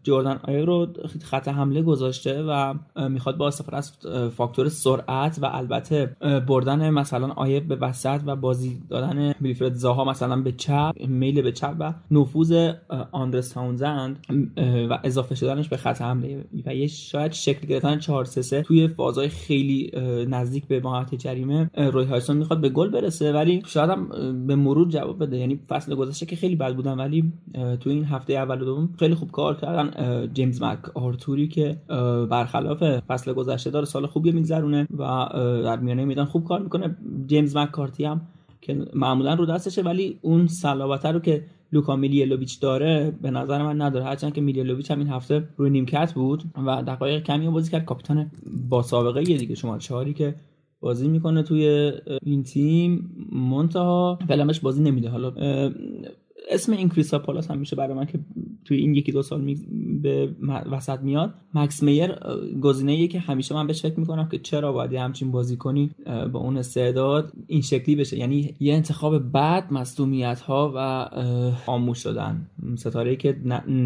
جردن آیه رو خط حمله گذاشته و می‌خواد با استفاده از فاکتور سرعت و البته بردن مثلا آیه به وسط و بازی دادن ویلفرید زاها مثلا به چپ میل به چپ و نفوذ آندرس تاونزند و اضافه شدنش به خط حمله. و یه شاید شکل گرفتن 4 3 توی فازهای خیلی نزدیک به محوطه جریمه روی هایسون می‌خواد به گل برسه. ولی شاید هم به مرور جواب بده. یعنی فصل گذشته که خیلی بد بودن ولی تو این هفته اول و دوم خیلی خوب کار کردن. جیمز مک آرتوری که برخلاف فصل گذشته داره سال خوبی میگذرونه و در میانه میدان خوب کار می‌کنه. جیمز مک کارتی هم که معمولا رو دستشه ولی اون صلابت رو که لوکا میلیلوویچ داره به نظر من نداره. هرچند که میلیلوویچ هم این هفته روی نیمکت بود و دقایق کمی بازی کرد. کاپیتان با سابقه یه دیگه شما چهاری که بازی می‌کنه توی این تیم منتها فعلا بازی نمیده. حالا اسم این کریستال پالاس هم میشه برای من که توی این یکی دو سال به وسط میاد. مکس میر گزینه که همیشه من بهش فکر می‌کنم که چرا باید همچین بازی کنی با اون استعداد این شکلی بشه. یعنی یه انتخاب بعد مصدومیت ها و خاموش شدن. ستاره که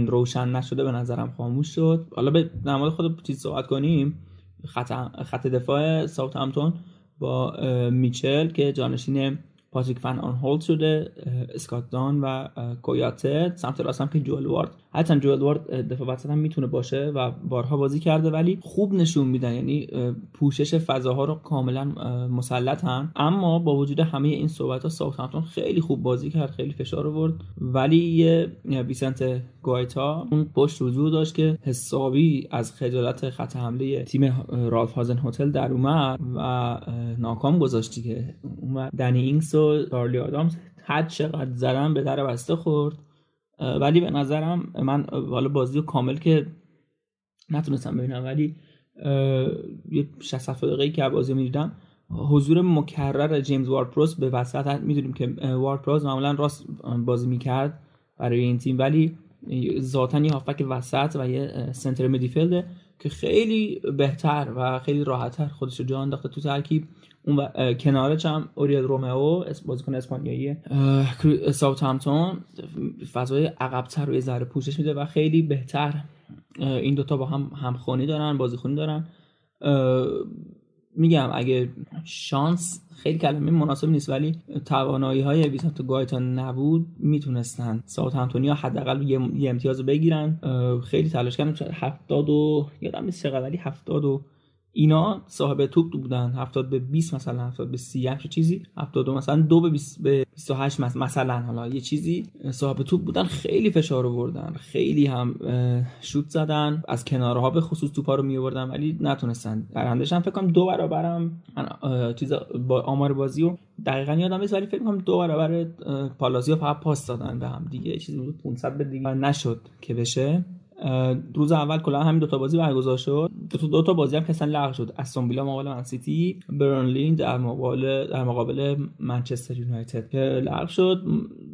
روشن نشده به نظرم خاموش شد. حالا به نماد خود چیز صحبت کنیم. خط, خط دفاع ساوت همتون با میچل که جانشین پاتریک فن آن هولد شده اسکات دان و کویاته سمت راست هم که جوال وارد حتی جوال وارد دفاع وسط هم می‌تونه باشه و بارها بازی کرده ولی خوب نشون میدن. یعنی پوشش فضاها رو کاملا مسلطن. اما با وجود همه این صحبت ها خیلی خوب بازی کرد خیلی فشار آورد. ولی یه ویسنت گوایتا اون پشت رجوع داشت که حسابی از خجالت خط حمله تیم رالف هازن هتل در اومد و ناکام گذاشتی که اون دنی اینکس و چارلی آدامز حد چقدر زدن به در بسته خورد. ولی به نظرم من حالا بازی کامل که نتونستم ببینم ولی یه 60 دقیقه که بازی می‌دیدم حضور مکرر جیمز وارد پروس به وسط می‌دونیم که وارد پروس معمولا راست بازی می‌کرد برای این تیم ولی ذاتا یه هافک وسط و یه سنتر مدیفیلده که خیلی بهتر و خیلی راحتتر خودش رو جا انداخته تو ترکیب. اون کنارش هم اوریل رومئو بازیکن اسپانیایی ساوت همتون فضای عقبتر روی ذره پوشش میده و خیلی بهتر این دوتا با هم همخونی دارن بازیخونی دارن. میگم اگه شانس خیلی کلمه مناسب نیست ولی توانایی های ویسنت گایتان نبود می‌تونستن ساوت همتونی حداقل یه امتیاز بگیرن. خیلی تلاش کردن هفتاد و یادم نیست چقدر ولی هفتاد و اینا صاحب توپ بودن 70 به 20 مثلا 70 به 30 همچین چیزی 72 مثلا دو به 20 به 28 مثلا حالا یه چیزی صاحب توپ بودن خیلی فشار آوردن خیلی هم شوت زدن از کنارها به خصوص توپا رو می آوردن ولی نتونستن. برندش هم فکر کنم دو برابرم چیز با آمار بازی و دقیقا یادم نیست ولی فکر کنم دو برابر پالازیو فقط پاس دادن به هم دیگه. چیزی بود 500 به دیگه. نشد که بشه. روز اول کلا همین دو تا بازی برگزار شد. دو تا, دو تا بازی هم که اصلا لغو شد. استون ویلا مقابل من سیتی برنلی در مقابل در مقابل منچستر یونایتد که لغو شد.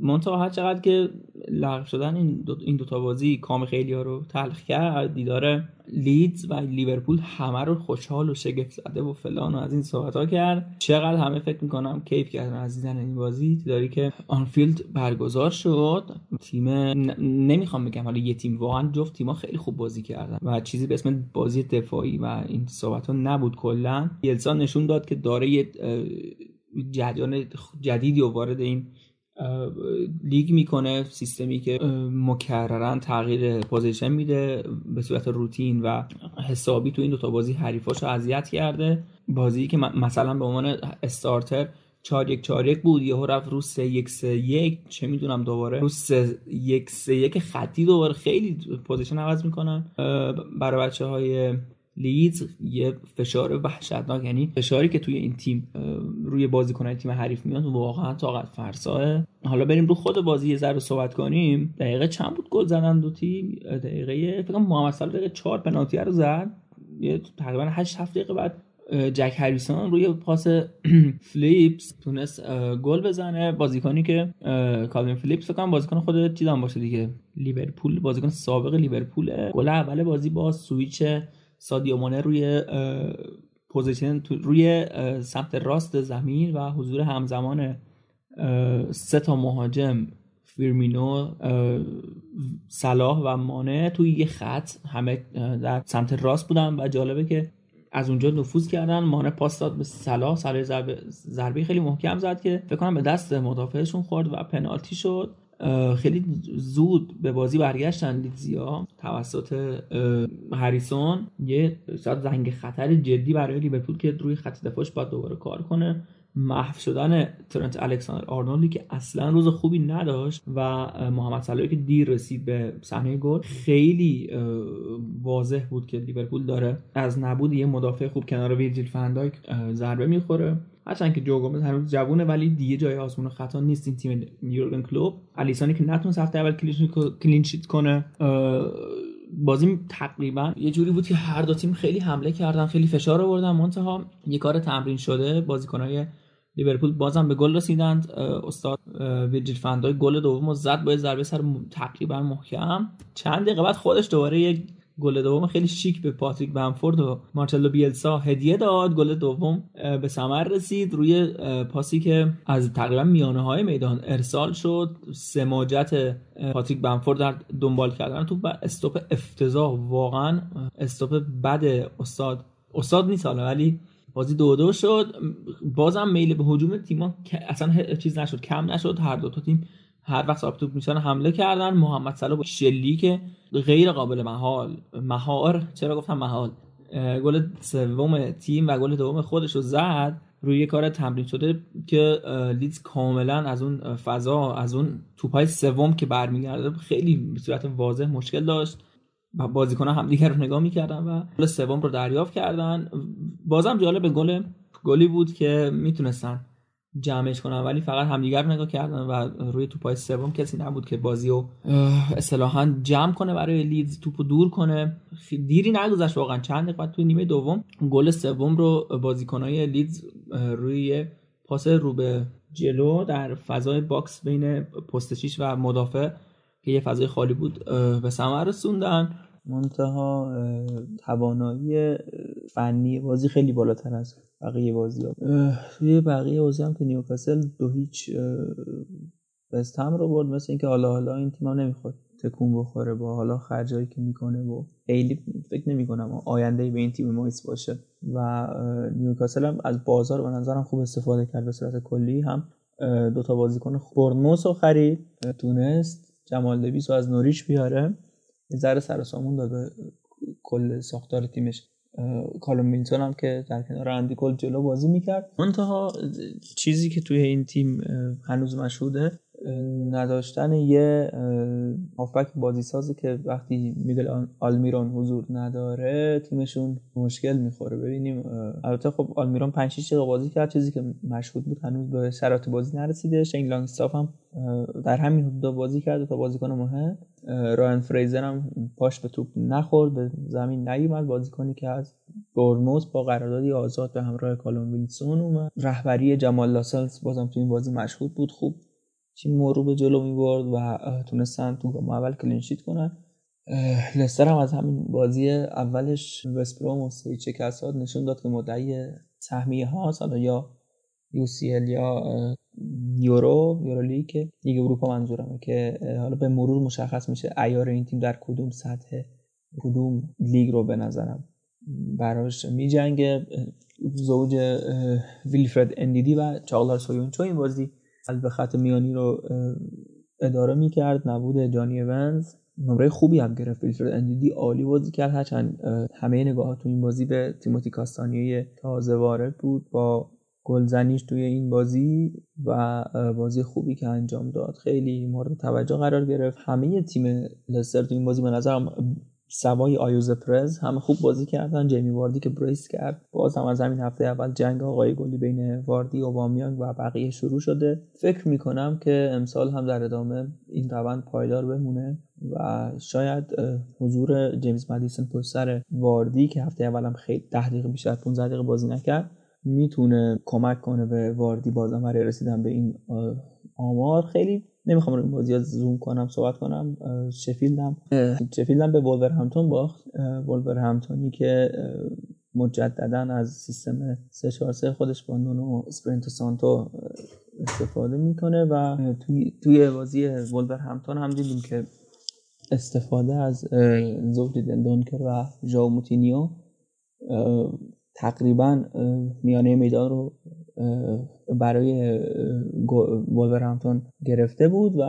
منتها هر چقدر که لغو شدن این دو, این دو تا بازی کام خیلی ها رو تلخ کرد دیدار لیدز و لیورپول همه رو خوشحال و شگفت زده و فلان و از این صحبت ها کرد. چقدر همه فکر می‌کنم کیف کردن از دیدن این بازی. دیداری که آنفیلد برگزار شد. تیم نمی‌خوام بگم حالا یه تیم واقعا جفت تیم‌ها خیلی خوب بازی کردن و چیزی به اسم بازی دفاعی و این صحبت ها نبود کلا. بیلسا نشون داد که داره یه جریان جدیدی و وارد این لیگ می‌کنه سیستمی که مکررن تغییر position میده به صورت روتین و حسابی تو این دوتا بازی حریفاشو اذیت کرده. بازی که مثلا به عنوان starter 4 1 4 1 بود یهو رفت رو 3 1 3 1 چه می‌دونم دوباره رو 3 1 3 1 خطی دوباره خیلی position عوض می‌کنن. برای بچه های لیدز یه فشار وحشتناک یعنی فشاری که توی این تیم روی بازیکنان تیم حریف میاد واقعا طاقت فرساه حالا بریم رو خود بازی یه ذره صحبت کنیم. دقیقه چند بود گل زدن دو تیم؟ دقیقه فکر کنم محمد صلاح دقیقه 4 پنالتی رو زد. یه تقریبا 8 7 دقیقه بعد جک هریسون روی پاس فلیپس تونست گل بزنه. بازیکنی که کالوین فلیپس فکر کنم بازیکن خود چیزام باشه دیگه. لیورپول بازیکن سابق لیورپول گل اول بازی با سویچ سادیو مانه روی position روی سمت راست زمین و حضور همزمان سه تا مهاجم فیرمینو صلاح و مانه توی یه خط. همه در سمت راست بودن و جالبه که از اونجا نفوذ کردن. مانه پاس داد به صلاح. صلاح ضربه خیلی محکم زد که فکر کنم به دست مدافعشون خورد و پنالتی شد. خیلی زود به بازی برگشتن لیدزیا توسط هریسون. یه زنگ خطر جدی برای لیورپول که روی خط دفاعش باید دوباره کار کنه. محو شدن ترنت الکساندر آرنولدی که اصلا روز خوبی نداشت و محمد صلاحی که دیر رسید به صحنه گل خیلی واضح بود که لیورپول داره از نبود یه مدافع خوب کنار ویرجیل فندایک ضربه می‌خوره. هرچند که جو گومز هنوز جوونه ولی دیگه جای آزمون خطا نیست این تیم یورگن کلوب. الیسانی که نتونست هفته اول clean sheet کنه بازی تقریبا یه جوری بود که هر دو تیم خیلی حمله کردن خیلی فشار آوردن. منتها یه کار تمرین شده بازیکنای لیورپول بازم به گل رسیدند استاد ویرجیل فن‌دایک گل دوم رو زد با ضربه سر تقریبا محکم. چند دقیقه بعد خودش دوباره یک گل دوم خیلی شیک به پاتریک بمفورد و مارچلو بیلسا هدیه داد. گل دوم به ثمر رسید. روی پاسی که از تقریبا میانه های میدان ارسال شد سماجت پاتریک بنفورد در دنبال کردن تو استوپ افتضاح. واقعا استوپ بد استاد استاد نیست حالا ولی بازی دو دو شد. بازم میل به هجوم تیما اصلا چیز نشد کم نشد. هر دو تا تیم هر وقت ساب توپ میشن حمله کردن. محمد صلاح با شلی که غیر قابل محال مهار چرا گفتم محال؟ گل سوم تیم و گل دوم خودش رو زد. روی کار تمرین شده که لیدز کاملا از اون فضا از اون توپای سوم که برمیگرده خیلی به صورت واضح مشکل داشت. بازیکن هم دیگر رو نگاه می‌کردن و گل سوم رو دریافت کردن. بازم جالب گل گلی بود که می‌تونستن جمعش کنن ولی فقط همدیگر نگاه کردن و روی توپای سوم کسی نبود که بازی رو اصطلاحا جمع کنه برای لیدز توپو دور کنه. دیری نگذشت واقعا. چند دقیقه توی نیمه دوم گل سوم رو بازیکنای لیدز روی پاس رو به جلو در فضای box بین پست و مدافع که یه فضای خالی بود به ثمر رسوندن. منتها توانایی فنی بازی خیلی بالاتر از بقیه بازی ها توی بقیه بازی هم که نیوکاسل دو هیچ وستهم رو برد. مثل اینکه حالا حالا این تیم هم نمی‌خواد تکون بخوره با حالا خرجایی که می‌کنه و خیلی فکر نمی کنم آینده به این تیم مایس باشه. و نیوکاسل هم از بازار به نظرم خوب استفاده کرد به صورت کلی. هم دوتا بازیکن برنموس رو خرید تونست جمال دویس رو از نوریش بیاره. یه ذره سر سامون داد به کل ساختار تیمش. کالوم میلتون هم که در کنار اندی کل جلو بازی می‌کرد. منتها چیزی که توی این تیم هنوز مشهوده نداشتن یه هافبک بازی سازی که وقتی میگل آلمیرون حضور نداره تیمشون مشکل می‌خوره. ببینیم البته خب آلمیرون 5 6 بازی کرد چیزی که مشهود بود هنوز به شرایط بازی نرسیده. شین لانگستاف هم در همین حدود بازی کرده تا بازیکن مهم. رایان فریزر هم پاش به توپ نخورد به زمین نیومد. بازیکنی که از برموز با قراردادی آزاد به همراه کالوم ویلسون اومد. رهبری جمال لاسلز بازم تو این بازی مشهود بود. خوب تیم رو به جلو می‌برد و تونستن تو اول clean sheet کنن. لستر هم از همین بازی اولش وستبروم رو سه هیچ شکست داد نشون داد که مدعی سهمیه ها حالا یا UCL یا Euro Euro League لیگ اروپا منظورمه که حالا به مرور مشخص میشه عیار این تیم در کدوم سطح کدوم لیگ رو به نظرم براش میجنگه. زوج ویلفرد اندیدی و چاغلار سویونچو این بازی به خط میانی رو اداره می‌کرد نبود جانی اونز. نمره خوبی هم گرفت ویلفرد اندیدی عالی بازی کرد. هرچند همه نگاه تو این بازی به تیموتی کاستانیه تازه وارد بود با گلزنیش توی این بازی و بازی خوبی که انجام داد. خیلی مورد توجه قرار گرفت. همه تیم لستر تو این بازی به نظرم سوای آیوز پرز همه خوب بازی کردن. جیمی واردی که brace کرد. باز هم از همین هفته اول جنگ آقای گلی بین واردی و اوبامیانگ و بقیه شروع شده. فکر می‌کنم که امسال هم در ادامه این روند پایدار بمونه و شاید حضور جیمز مدیسن پشت واردی که هفته اول هم خیلی ده دقیقه بیشتر 15 دقیقه بازی نکرد می‌تونه کمک کنه به واردی بازم برای رسیدن به این آمار. خیلی نمی‌خوام رو این بازی زوم کنم صحبت کنم. شفیلدم. شفیلدم به ولور همتون باخت. ولور همتونی که مجددا از سیستم 343 خودش با نونو اسپرینتو سانتو استفاده می‌کنه و توی, توی بازی ولورهمپتون هم دیدیم که استفاده از زوج دندونکر و ژائو موتینیو تقریبا میانه میدان رو برای ولورهمپتون گرفته بود و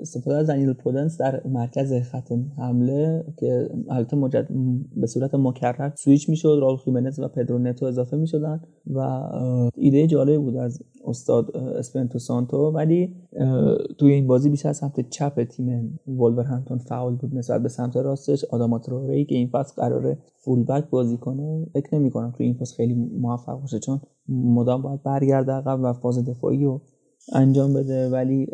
استفاده از دنیل پودنس در مرکز خط حمله که البته مجد به صورت مکرر سویچ می‌شد راول خیمنز و پدرو نتو اضافه می‌شدن و ایده جالب بود از استاد اسپیریتو سانتو ولی توی این بازی بیشتر سمت چپ تیم ولورهمپتون فعال بود نسبت به سمت راستش. آداما ترائوره که این فصل قراره full back بازی کنه فکر نمی کنم توی این فصل خیلی موفق باشه چون مدام باید برگرده عقب و فاز دفاعی رو انجام بده. ولی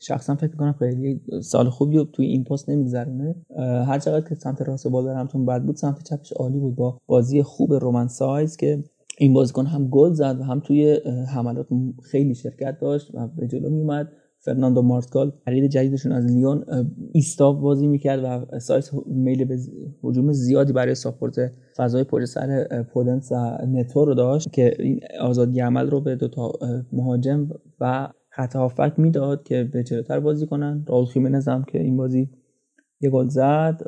شخصا فکر کنم خیلی سال خوبی رو توی این پست نمیگذرونه. هر چقدر که سمت راست ولورهمپتون بد بود سمت چپش عالی بود با بازی خوب رومن سایز که این بازیکن هم گل زد و هم توی حملات خیلی شرکت داشت و به جلو میومد فرناندو مارتکال خرید جدیدشون از لیون ایستاب بازی می‌کرد و سایت میل به هجوم زیادی برای ساپورت فضای پشت سر پودنس و نتو رو داشت که این آزادی عمل رو به دو تا مهاجم و خط هافک می‌داد که به جلوتر بازی کنن. راول خیمنز هم که این بازی یه گل زد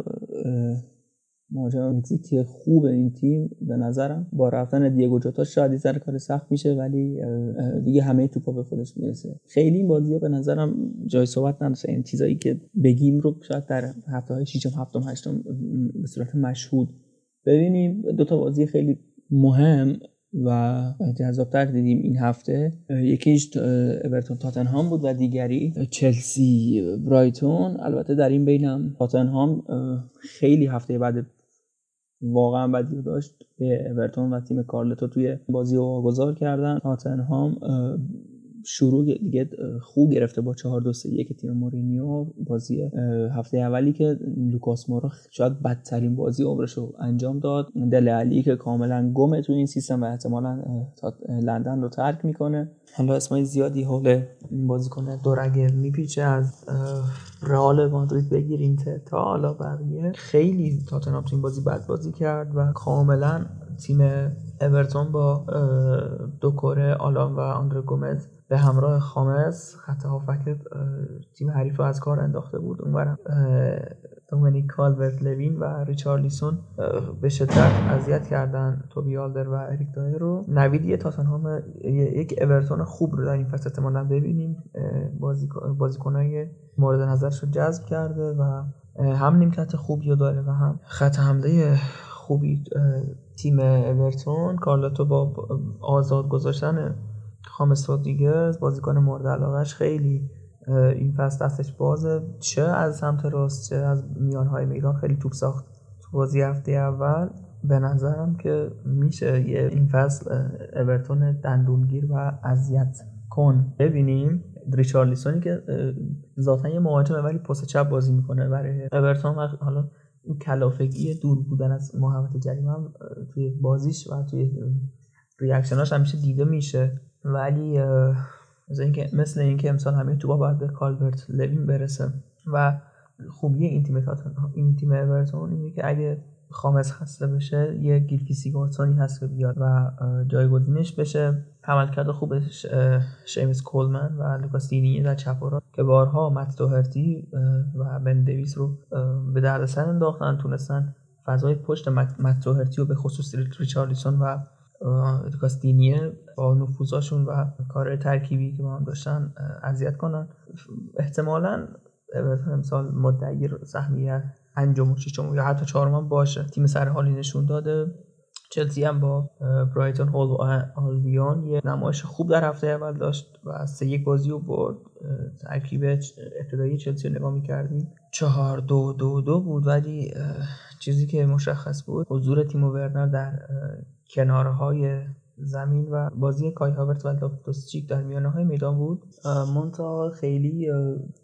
مهاجم مکزیکی خوب این تیم به نظرم. با رفتن دیگو جوتا شاید سر کار سخت میشه ولی دیگه همه توپا به خودش می‌رسه. خیلی این بازی به نظرم جای صحبت نداره. این چیزایی که بگیم رو شاید در هفته های شیشم هفتم هشتم به صورت مشهود ببینیم. دو تا بازی خیلی مهم و جذابتر دیدیم این هفته. یکیش اورتون تاتنهام بود و دیگری چلسی برایتون. البته در این بینم تاتنهام خیلی هفته بعد واقعا بدی داشت. به اورتون و تیم کارلتو توی بازی واگذار کردن. تاتنهام شروع دیگه خوب گرفته با 4 2 3 1 تیم مورینیو بازی هفته اولی که لوکاس مورا شاید بدترین بازی عمرش رو انجام داد. دله الی که کاملا گمه تو این سیستم و احتمالا لندن رو ترک می‌کنه. حالا اسمای زیادی حول این بازیکن دورگل میپیچه از رئال مادرید بگیر اینتر تا حالا بقیه. خیلی تاتنهام تو این بازی بد بازی کرد و کاملا تیم اورتون با دوکوره آلان و آندره گومز به همراه خامس خط هافک تیم حریف رو از کار انداخته بود. اونورم دومینیک کالورت لوین و ریچارلیسون به شدت اذیت کردن توبی آلدر و اریک دایر رو. نویدی تاتنهام یک اورتون خوب رو در این فصل احتمالا ببینیم. بازیکنای مورد نظرش رو جذب کرده و هم نیمکت خوبی رو داره و هم خط حمله خوبی تیم اورتون. کارلاتو با آزاد گذاشتن خامس رودریگز بازیکن مورد علاقهش خیلی این فصل دستش بازه. چه از سمت راست چه از میانهای میدان خیلی توپ ساخت تو بازی هفته اول. به نظرم که میشه یه این فصل اورتون دندونگیر و اذیت کن. ببینیم ریچارلیسونی که ذاتا یه مهاجمه ولی پست چپ بازی می‌کنه برای اورتون حالا این کلافگی دور بودن از محوطه جریمه توی بازیش و توی ریاکشناش همیشه دیده میشه. ولی مثل اینکه مثل اینکه امسال همه توپا باید به کالبرت لوین برسه و خوبی این تیم این تیم اورتون اینه که اگه خامس خسته بشه یه گیلفی سیگارسونی هست که بیاد و جایگزینش بشه. عملکرد خوبش شیمس کولمن و لوکاس دینیه در چپ که بارها مت دوهرتی و بن دیویس رو به دردسر انداختن تونستن فضای پشت مت دوهرتی و به خصوص ریچارلیسون و کاستینیه با نفوذاشون و کار ترکیبی که با هم داشتن اذیت کنن. احتمالا امسال مدعی سهمیه انجام و ششم یا حتی چهارم باشه. تیم سر حالی نشون داده. چلسی هم با برایتون هول و آلبیون یه نمایش خوب در هفته اول داشت و سه یک بازی رو برد. ترکیب ابتدایی چلسی رو نگاه می‌کردیم. چهار دو دو دو بود ولی چیزی که مشخص بود حضور تیم ورنر در کنارهای زمین و بازی کای هاورت و لوفتوس در میانه های میدان بود. مونتا خیلی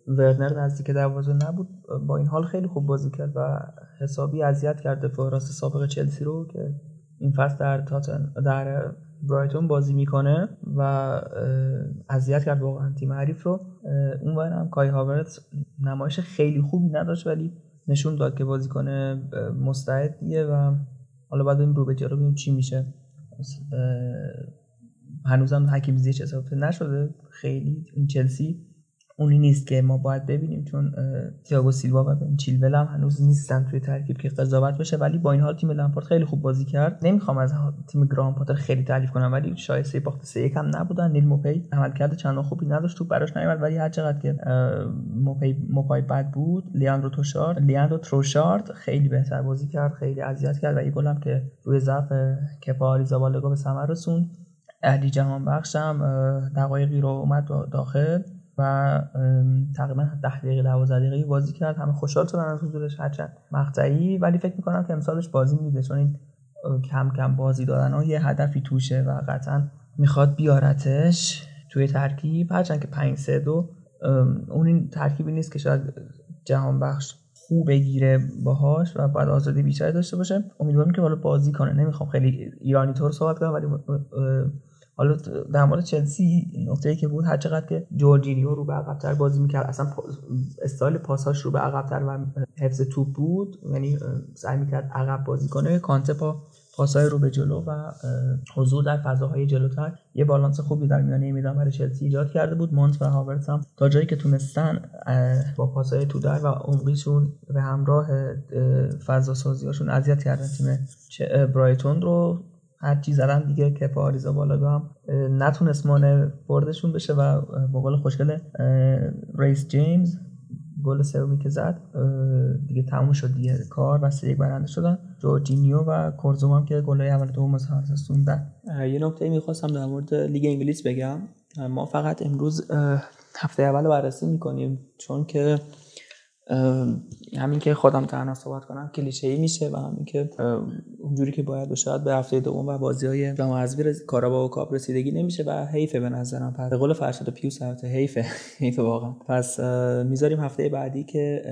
ورنر نزدیک دروازه نبود. با این حال خیلی خوب بازی کرد و حسابی اذیت کرد دفاع راست سابق چلسی رو که این فصل در تاتن در برایتون بازی می‌کنه و اذیت کرد واقعا تیم حریف رو. اون هم کای هاورت نمایش خیلی خوبی نداشت ولی نشون داد که بازیکن مستعدیه و حالا بعد این رو به ببینیم چی میشه. هنوزم حکیم زیش اضافه نشده. خیلی این چلسی. اونی نیست که ما باید ببینیم چون تییاگو سیلوا و بن چیلول هم هنوز نیستن توی ترکیب که قضاوت بشه ولی با این حال تیم لامپارد خیلی خوب بازی کرد. نمی‌خوام از تیم گرام پاتر خیلی تعریف کنم ولی شایسته باخت سه یک هم نبودن. نیل موپی عملکرد چندان خوبی نداشت تو براش نیومد ولی هر چقدر که موپی موپای بد بود لیاندرو توشارد لیاندرو تروشارد خیلی بهتر بازی کرد خیلی اذیت کرد و یه گلم که روی ضعف کپا آریزابالگو به ثمر رسوند. علی جهان بخشم دقایقی رو اومد داخل. و تقریبا 10 دقیقه 12 دقیقه بازی کرد. همه خوشحال شدن از حضورش هرچند مقطعی. ولی فکر می‌کنم که امسالش بازی میده چون این کم کم بازی دادن ها یه هدفی توشه و قطعا می‌خواد بیارتش توی ترکیب. هرچند که 5 3 2 اون این ترکیبی نیست که شاید جهان بخش خوب بگیره باهاش و بعد آزادی بیشتری داشته باشه. امیدوارم که حالا بازی کنه. نمی‌خوام خیلی ایرانی طور صحبت کنم ولی حالا در مورد چلسی نقطه ای که بود هر چقدر که جورجینیو رو به عقبتر بازی می‌کرد اصلا استایل پاساش رو به عقبتر و حفظ توپ بود. یعنی سعی می‌کرد عقب بازی کنه. کانته با پاسای رو به جلو و حضور در فضاهای جلوتر. یه بالانس خوبی در میانه میدان برای چلسی ایجاد کرده بود. مونت و هاورتس هم تا جایی که تونستن با پاسای تو در و عمقیشون به همراه فضا سازیاشون اذیت کردن تیم برایتون رو. هر چی زدن دیگه که آریزابالاگا هم نتونست مانع بردشون بشه و با گل خوشگل ریس جیمز گل سومی که زد دیگه تموم شد دیگه. کار و سه یک برنده شدن. جورجینیو و کورت زوما هم که گلای اول دوم رسوندن یه نکته می‌خواستم در مورد لیگ انگلیس بگم. ما فقط امروز هفته اول بررسی می‌کنیم چون که همین که خودم تنها صحبت کنم کلیشه ای میشه و همین که اونجوری که باید و شاید به هفته دوم و بازی های جام حذفی کارابا و کاپ رسیدگی نمیشه و حیفه به نظرم. پس قول فرشاد پیوس البته حیفه حیفه واقعا. پس می‌ذاریم هفته بعدی که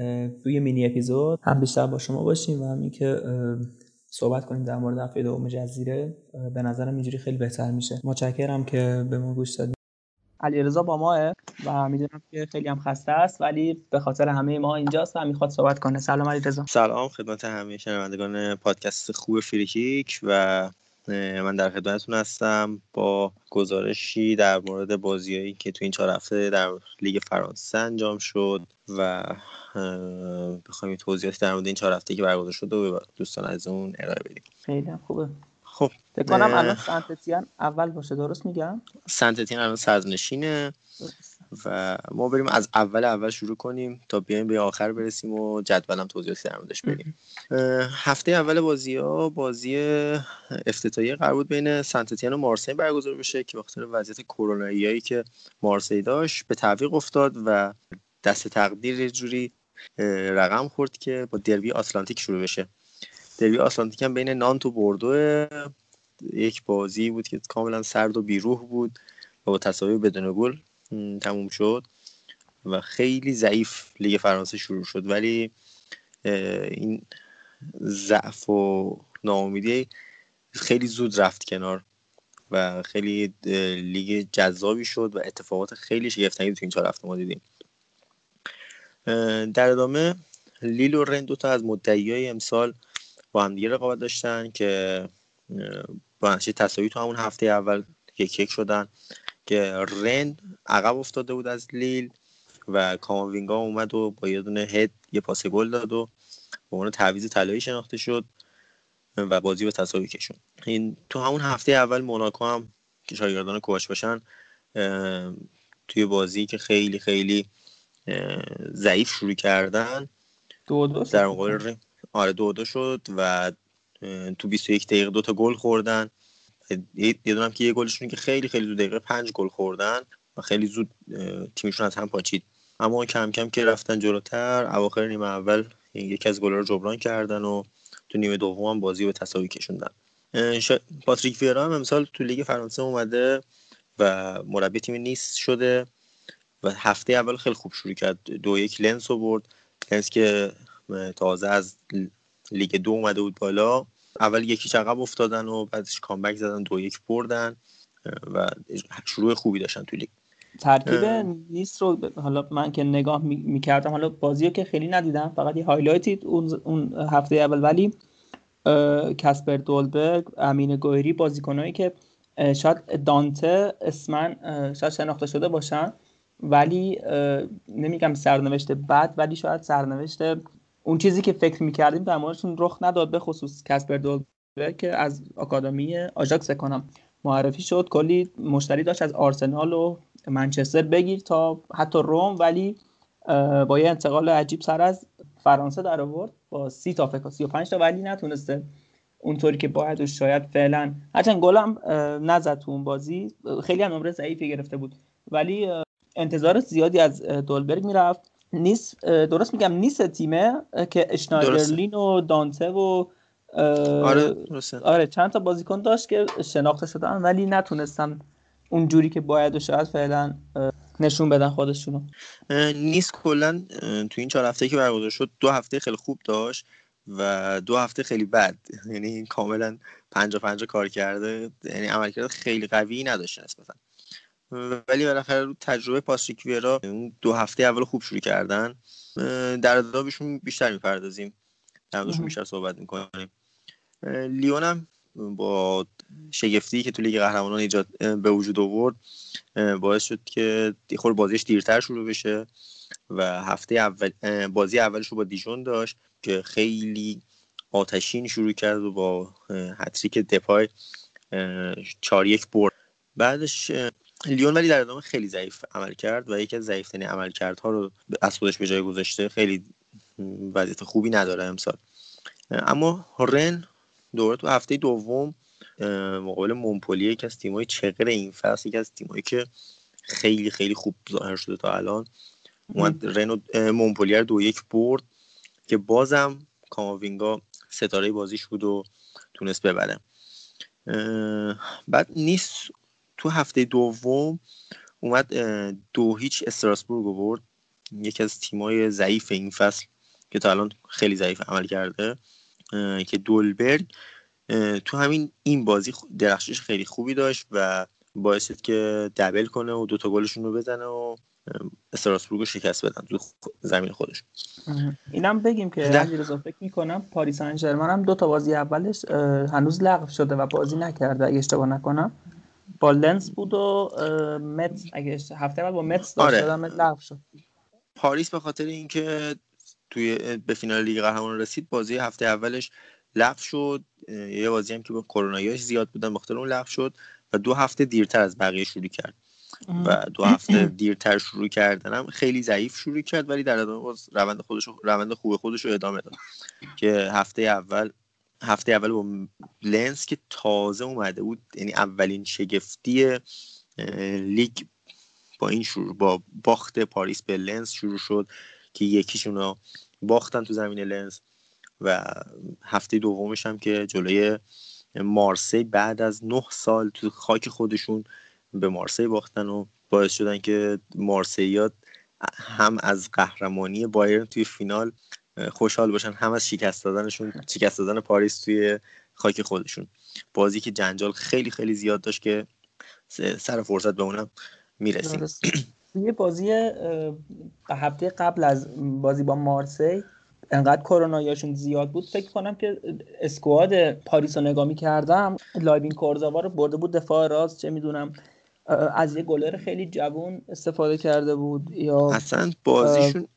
توی مینی اپیزود هم بیشتر با شما باشیم و همین که صحبت کنیم در مورد هفته دوم جزیره. به نظرم اینجوری خیلی بهتر میشه. متشکرم که به ما گوش دادید. علیرضا با ماه و می‌دونم که خیلی هم خسته است ولی به خاطر همه ما اینجاست و می‌خواد صحبت کنه. سلام علیرضا. سلام خدمت همه شنوندگان پادکست خوب فریکیک و من در خدمتتون هستم با گزارشی در مورد بازیایی که تو این چهار هفته در لیگ فرانسه انجام شد و بخوایم توضیحاتی در مورد این چهار هفته که برگزار شده و دوستان از اون ارائه بدیم. خیلی خوبه. فکر کنم الان سنتتیان اول باشه. درست میگم؟ سنتتیان الان سرنشینه و ما بریم از اول اول شروع کنیم تا بیایم به آخر برسیم و جدولم توضیحاتی در موردش بدیم. هفته اول بازی ها بازی افتتاحیه قرار بود بین سنتتیان و مارسی برگزار بشه که بخاطر وضعیت کرونایی که مارسی داشت به تعویق افتاد و دست تقدیر جوری رقم خورد که با دربی آتلانتیک شروع بشه. دربی آتلانتیک هم بین نانت و بوردو یک بازی بود که کاملا سرد و بیروح بود و با تساوی بدون گل تموم شد و خیلی ضعیف لیگ فرانسه شروع شد. ولی این ضعف و ناامیدی خیلی زود رفت کنار و خیلی لیگ جذابی شد و اتفاقات خیلی شگفتانگیزی تو این چهار هفته ما دیدیم. در ادامه لیل و رن دوتا از مدعی امسال با هم دیگه رقابت داشتن که با نتیجه تساوی تو همون هفته اول یک یک شدن که رن عقب افتاده بود از لیل و کاماوینگا اومد و با یه دونه هد یه پاس گل داد و به عنوان تعویض طلایی شناخته شد و بازی به تساوی کشون این تو همون هفته اول موناکو هم که شاگردان کوچ باشن توی بازی که خیلی خیلی ضعیف شروع کردن دو دو در مقابل آره دو دو شد و تو 21 دقیقه دو تا گل خوردن. یه دونم که یه گلشون که خیلی خیلی زود دقیقه پنج گل خوردن و خیلی زود تیمشون از هم پاچید. اما کم کم که رفتن جلوتر اواخر نیمه اول یکی از گل‌ها رو جبران کردن و تو نیمه دوم هم بازی به تساوی کشوندن. پاتریک ویرا هم امسال تو لیگ فرانسه اومده و مربی تیم نیس شده و هفته اول خیلی خوب شروع کرد. دو یک لنس رو برد. لنس که تازه از لیگ دو اومده بود بالا. اول یکی عقب افتادن و بعدش comeback زدن دو یک بردن. و شروع خوبی داشتن تو لیگ. ترکیب نیس رو حالا من که نگاه می‌کردم حالا بازی که خیلی ندیدم فقط یه highlight ی اون هفته اول. ولی کسپر دولبرگ امین گویری بازیکنایی که شاید دانته اسمن شاید شناخته شده باشن. ولی نمیگم سرنوشت بد ولی شاید سرنوشت اون چیزی که فکر می‌کردیم در موردشون رخ نداد به خصوص کسپر دولبرگ که از آکادمی آژاکس کنم معرفی شد. کلی مشتری داشت از آرسنال و منچستر بگیر تا حتی روم ولی با یه انتقال عجیب سر از فرانسه در آورد با سی تا فکر 35 تا ولی نتونسته اونطوری که باید و شاید فعلا. هرچند گلم نزد تو اون بازی خیلی هم نمره ضعیفی گرفته بود ولی انتظار زیادی از دولبرگ می‌رفت. نیست درست میگم نیست تیمه که اشنایدرلین و دانته و آره آره چند تا بازیکن داشت که شناخته شدن ولی نتونستن اونجوری که باید و شاید فعلا نشون بدن خودشونو. نیست کلا تو این چهار هفته که برگزار شد دو هفته خیلی خوب داشت و دو هفته خیلی بد. یعنی کاملا پنجا پنجا کار کرده یعنی عملکرد خیلی قوی نداشته نسبتا. ولی بالاخره رو تجربه پاسریک ویرا دو هفته اول خوب شروع کردن در ادامهشون بیشتر می‌پردازیم. در بیشتر صحبت می‌کنیم. لیون هم با شگفتی که تو لیگ قهرمانان ایجاد به وجود آورد باعث شد که خود بازیش دیرتر شروع بشه و هفته اول بازی اولش رو با دیژون داشت که خیلی آتشین شروع کرد و با هتریک دپای چار یک برد. بعدش لیون ولی در ادامه خیلی ضعیف عمل کرد و یکی از ضعیفترین عملکردها رو از خودش به جای گذاشته خیلی وضعیت خوبی نداره امسال. اما رن دوباره تو هفته دوم مقابل مونپولیه یکی از تیمای چقر این فصل یکی از تیمایی که خیلی خیلی خوب ظاهر شده تا الان اومد رنو مونپولیه دو یک برد که بازم کاماوینگا ستاره بازیش بود و تونست ببره. بعد نیست تو هفته دوم اومد دو هیچ استراسبورگ برد. یکی از تیمای ضعیف این فصل که تا الان خیلی ضعیف عمل کرده که دولبرگ. تو همین این بازی درخشش خیلی خوبی داشت و باعث شد که دبل کنه و دوتا گلشون رو بزنه و استراسبورگ رو شکست بدن تو زمین خودش. اینم بگیم که علیرضا فکر می‌کنم پاریس سن هم دو تا بازی اولش هنوز لغو شده و بازی نکرده اگه اشتباه نکنم. با لنس بود و مت اگه هفته بعد با مت داشت آره. لغو شد. پاریس به خاطر اینکه توی به فینال لیگ قهرمانان رسید بازی هفته اولش لغو شد. یه بازی هم که با کروناییش زیاد بودن بخاطر اون لغو شد و دو هفته دیرتر از بقیه شروع کرد. و دو هفته دیرتر شروع کردنم خیلی ضعیف شروع کرد ولی در ادامه باز روند خودش روند خوب خودش رو ادامه داد. که هفته اول هفته اول با لنس که تازه اومده بود یعنی اولین شگفتی لیگ با این شروع با باخت پاریس به لنس شروع شد که یکیشون باختن تو زمین لنس و هفته دومش هم که جلوی مارسی بعد از نه سال تو خاک خودشون به مارسی باختن و باعث شدن که مارسیات هم از قهرمانی بایرن توی فینال خوشحال باشن هم از شکست دادنشون شکست دادن پاریس توی خاک خودشون. بازی که جنجال خیلی خیلی زیاد داشت که سر فرصت به اونم می‌رسیم. یه بازی هفته قبل از بازی با مارسی انقدر کروناییاشون زیاد بود فکر کنم که اسکواد پاریس رو نگاه کردم لایبین کورزاوا رو برده بود دفاع راست چه می‌دونم. از یه گلر خیلی جوون استفاده کرده بود یا اصلا بازیشون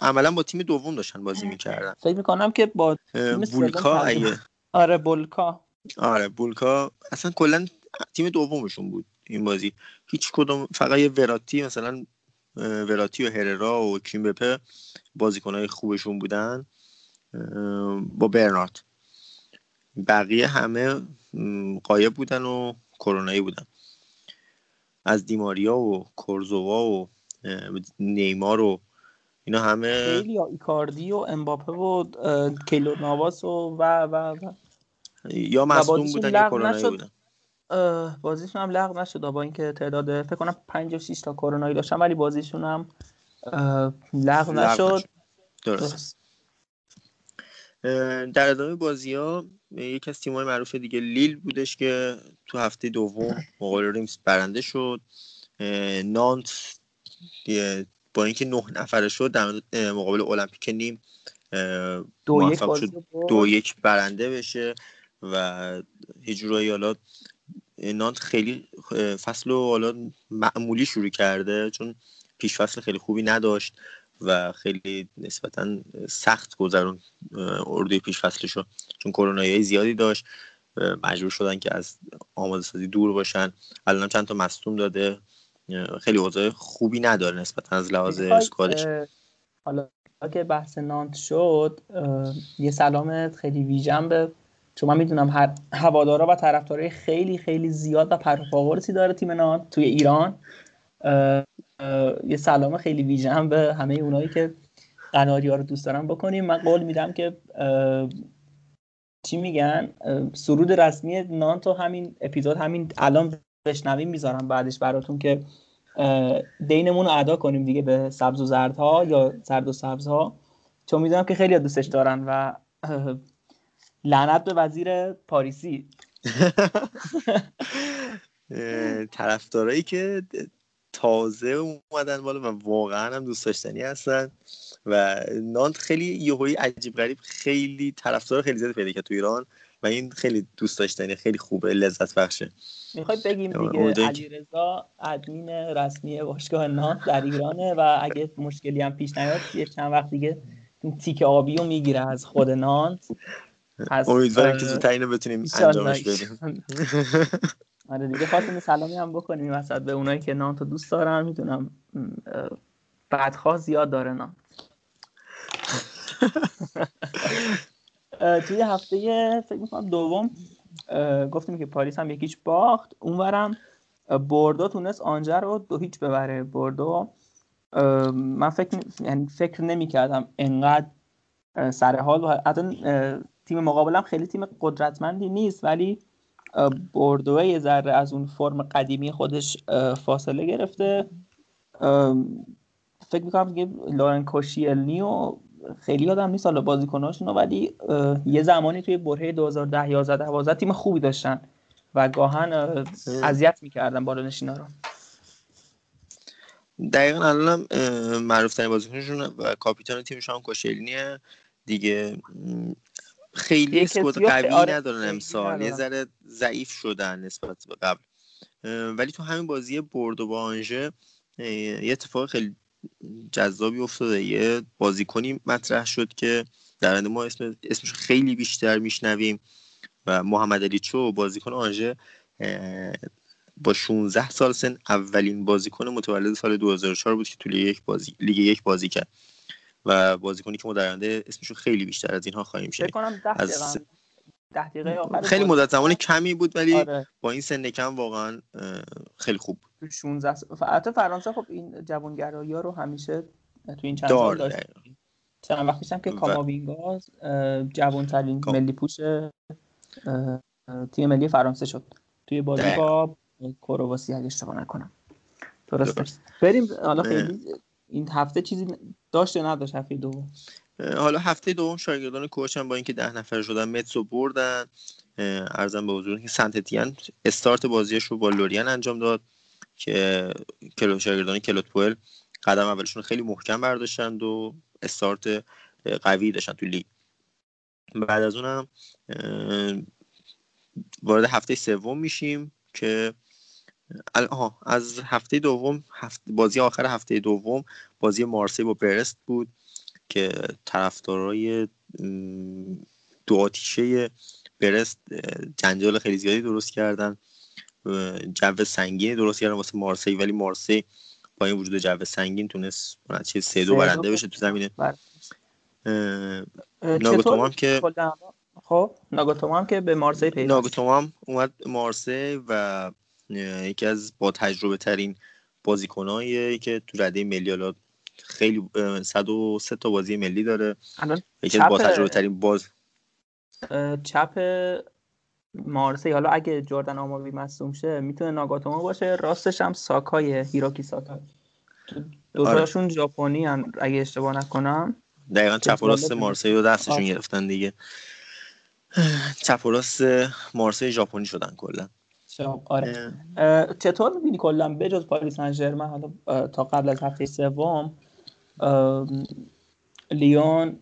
عملا با تیم دوم داشتن بازی می‌کردن. فکر می‌کنم که با بولکا آره بولکا. آره بولکا. اصلا کلا تیم دومشون بود این بازی. هیچ کدوم فقط یه وراتی مثلا وراتی و هررا و کیمبپه بازیکنهای خوبشون بودن با برنارد. بقیه همه قایب بودن و کرونایی بودن. از دیماریا و کورزووا و نیمار و اینا همه خیلی ایکاردی و امباپه و کیلو نواس و و و, یا مصدوم بودن یا کرونایی بودن. بازیشون هم لغو نشد با اینکه تعداد فکر کنم 5 و 6 تا کرونایی داشتن ولی بازیشون هم لغو نشد. درست. در ادامه بازی ها یکی از تیم‌های معروف دیگه لیل بودش که تو هفته دوم مقابل ریمز برنده شد. نانت با اینکه نه نفره شد در مقابل المپیک نیم دو موفق شد. دو یک برنده بشه و هیچ حالا نانت خیلی فصل رو حالا معمولی شروع کرده چون پیش فصل خیلی خوبی نداشت. و خیلی نسبتا سخت گذرون اردوی پیش فصلشو. چون کرونایی زیادی داشت مجبور شدن که از آماده سازی دور باشن. الان چند تا مصدوم داده. خیلی اوضاع خوبی نداره نسبتا از لحاظ اسکوادش. حالا که بحث نانت شد یه سلام خیلی ویژن به چون من می‌دونم هر هوادارا و طرفدارای خیلی خیلی زیاد و پرپاورسی داره تیم نانت توی ایران. یه سلام خیلی ویژن به همه اونایی که قناری ها رو دوست دارم بکنیم. من قول میدم که چی میگن؟ سرود رسمی نانتو همین اپیزود همین الان بشنویم می‌ذارم بعدش براتون که دینمون رو ادا کنیم دیگه به سبز و زردها یا زرد و سبزها. چون می‌دونم که خیلی دوستش دارن و لعنت به وزیر پاریسی. طرفدارایی که تازه اومدن بالا و واقعا هم دوست داشتنی هستن. و نانت خیلی یهویی عجیب غریب خیلی طرفدار خیلی زیادی پیدا کرد تو ایران و این خیلی دوست داشتنی خیلی خوبه لذت بخشه. می‌خوای بگیم دیگه علیرضا ادمین رسمی باشگاه نانت در ایرانه و اگه مشکلی هم پیش نیاد یه چند وقت دیگه تیک آبی رو می‌گیره از خود نانت امیدوارم که زودتر اینو بتونیم انجامش بدیم. آره دیگه خواستیم سلامی هم بکنیم وسط به اونایی که نانتو دوست دارن. می‌دونم بدخواه زیاد داره نانت توی هفته فکر می‌کنم دوم گفتیم که پاریس هم یکیش باخت. اونورم بردو تونست آنجا رو دو هیچ ببره. بردو من فکر یعنی فکر نمی کردم انقدر سر حال و تیم مقابلم خیلی تیم قدرتمندی نیست ولی بردوه یه ذره از اون فرم قدیمی خودش فاصله گرفته. فکر می‌کنم که لورن کوشیلنی و خیلی یادم نیست حالا بازیکناشونو ولی یه زمانی توی برهه 2010 11 12 تیم خوبی داشتن و گاهن اذیت می‌کردن بالا نشینا رو. دقیقا الان معروف ترین بازیکنشون و کاپیتان تیمشون هم کوشلینیه دیگه خیلی اسکواد قوی آره ندارن امسال. یه ذره ضعیف شدن نسبت به قبل. ولی تو همین بازی برد و با آنژه یه اتفاق خیلی جذابی افتاده. یه بازیکنی مطرح شد که در ما اسم اسمش خیلی بیشتر میشنویم و محمد علی چو بازیکن آنژه با 16 سال سن اولین بازیکن متولد سال 2004 بود که تو لیگ یک بازی لیگ یک بازی کرد. و بازیکنی که ما در آینده اسمشو خیلی بیشتر از اینها خواهیم شنید. از خیلی مدت زمان کمی بود ولی آره. با این سن کم واقعا خیلی خوب تو 16 حتی فرانسه خب این جوانگرایی ها رو همیشه تو این چند سال داشت. چند وقت پیشم که کاماوینگا جوان ترین ملی پوش تیم ملی فرانسه شد. توی بازی با کرواسی اگه اشتباه نکنم. درسته بریم حالا خیلی این هفته چیزی داشته نداشت هفته دوم؟ حالا هفته دوم شاگردان کوچ هم با اینکه ده نفر شدن متس رو بردن. ارزم به حضور که سنت استارت بازیش رو با لوریان انجام داد که کلو شاگردان کلوت پوئل قدم اولشون خیلی محکم برداشتند و استارت قوی داشتن تو لیگ. بعد از اونم وارد هفته سوم میشیم که آها از هفته دوم بازی آخر هفته دوم بازی مارسی با برست بود که طرفدارای دو آتیشه برست جنجال خیلی زیادی درست کردن. جو سنگین درست کردن واسه مارسی ولی مارسی با این وجود جو سنگین تونست چه سه دو برنده بشه تو زمینه. ناگوتوما هم که خب ناگوتوما هم که به مارسی پیدا ناگوتوما هم اومد مارسی و یکی از با تجربه ترین بازیکنایی که تو رده ملی خیلی 103 تا بازی ملی داره. یکی با تجربه ترین باز. چپ مارسی. حالا اگه جردن آماوی مصوم شه می‌تونه ناگاتوما باشه. راستش هم ساکای هیروکی ساکای دوتاشون آره. ژاپنی اگه اشتباه نکنم. دقیقا چپ و راست مارسی رو دستشون گرفتن دیگه. چپ و راست مارسی ژاپنی شدن کلا. آره. چطور می‌بینی کلا؟ بجز پاریس سن حالا تا قبل از هفته سوم لیون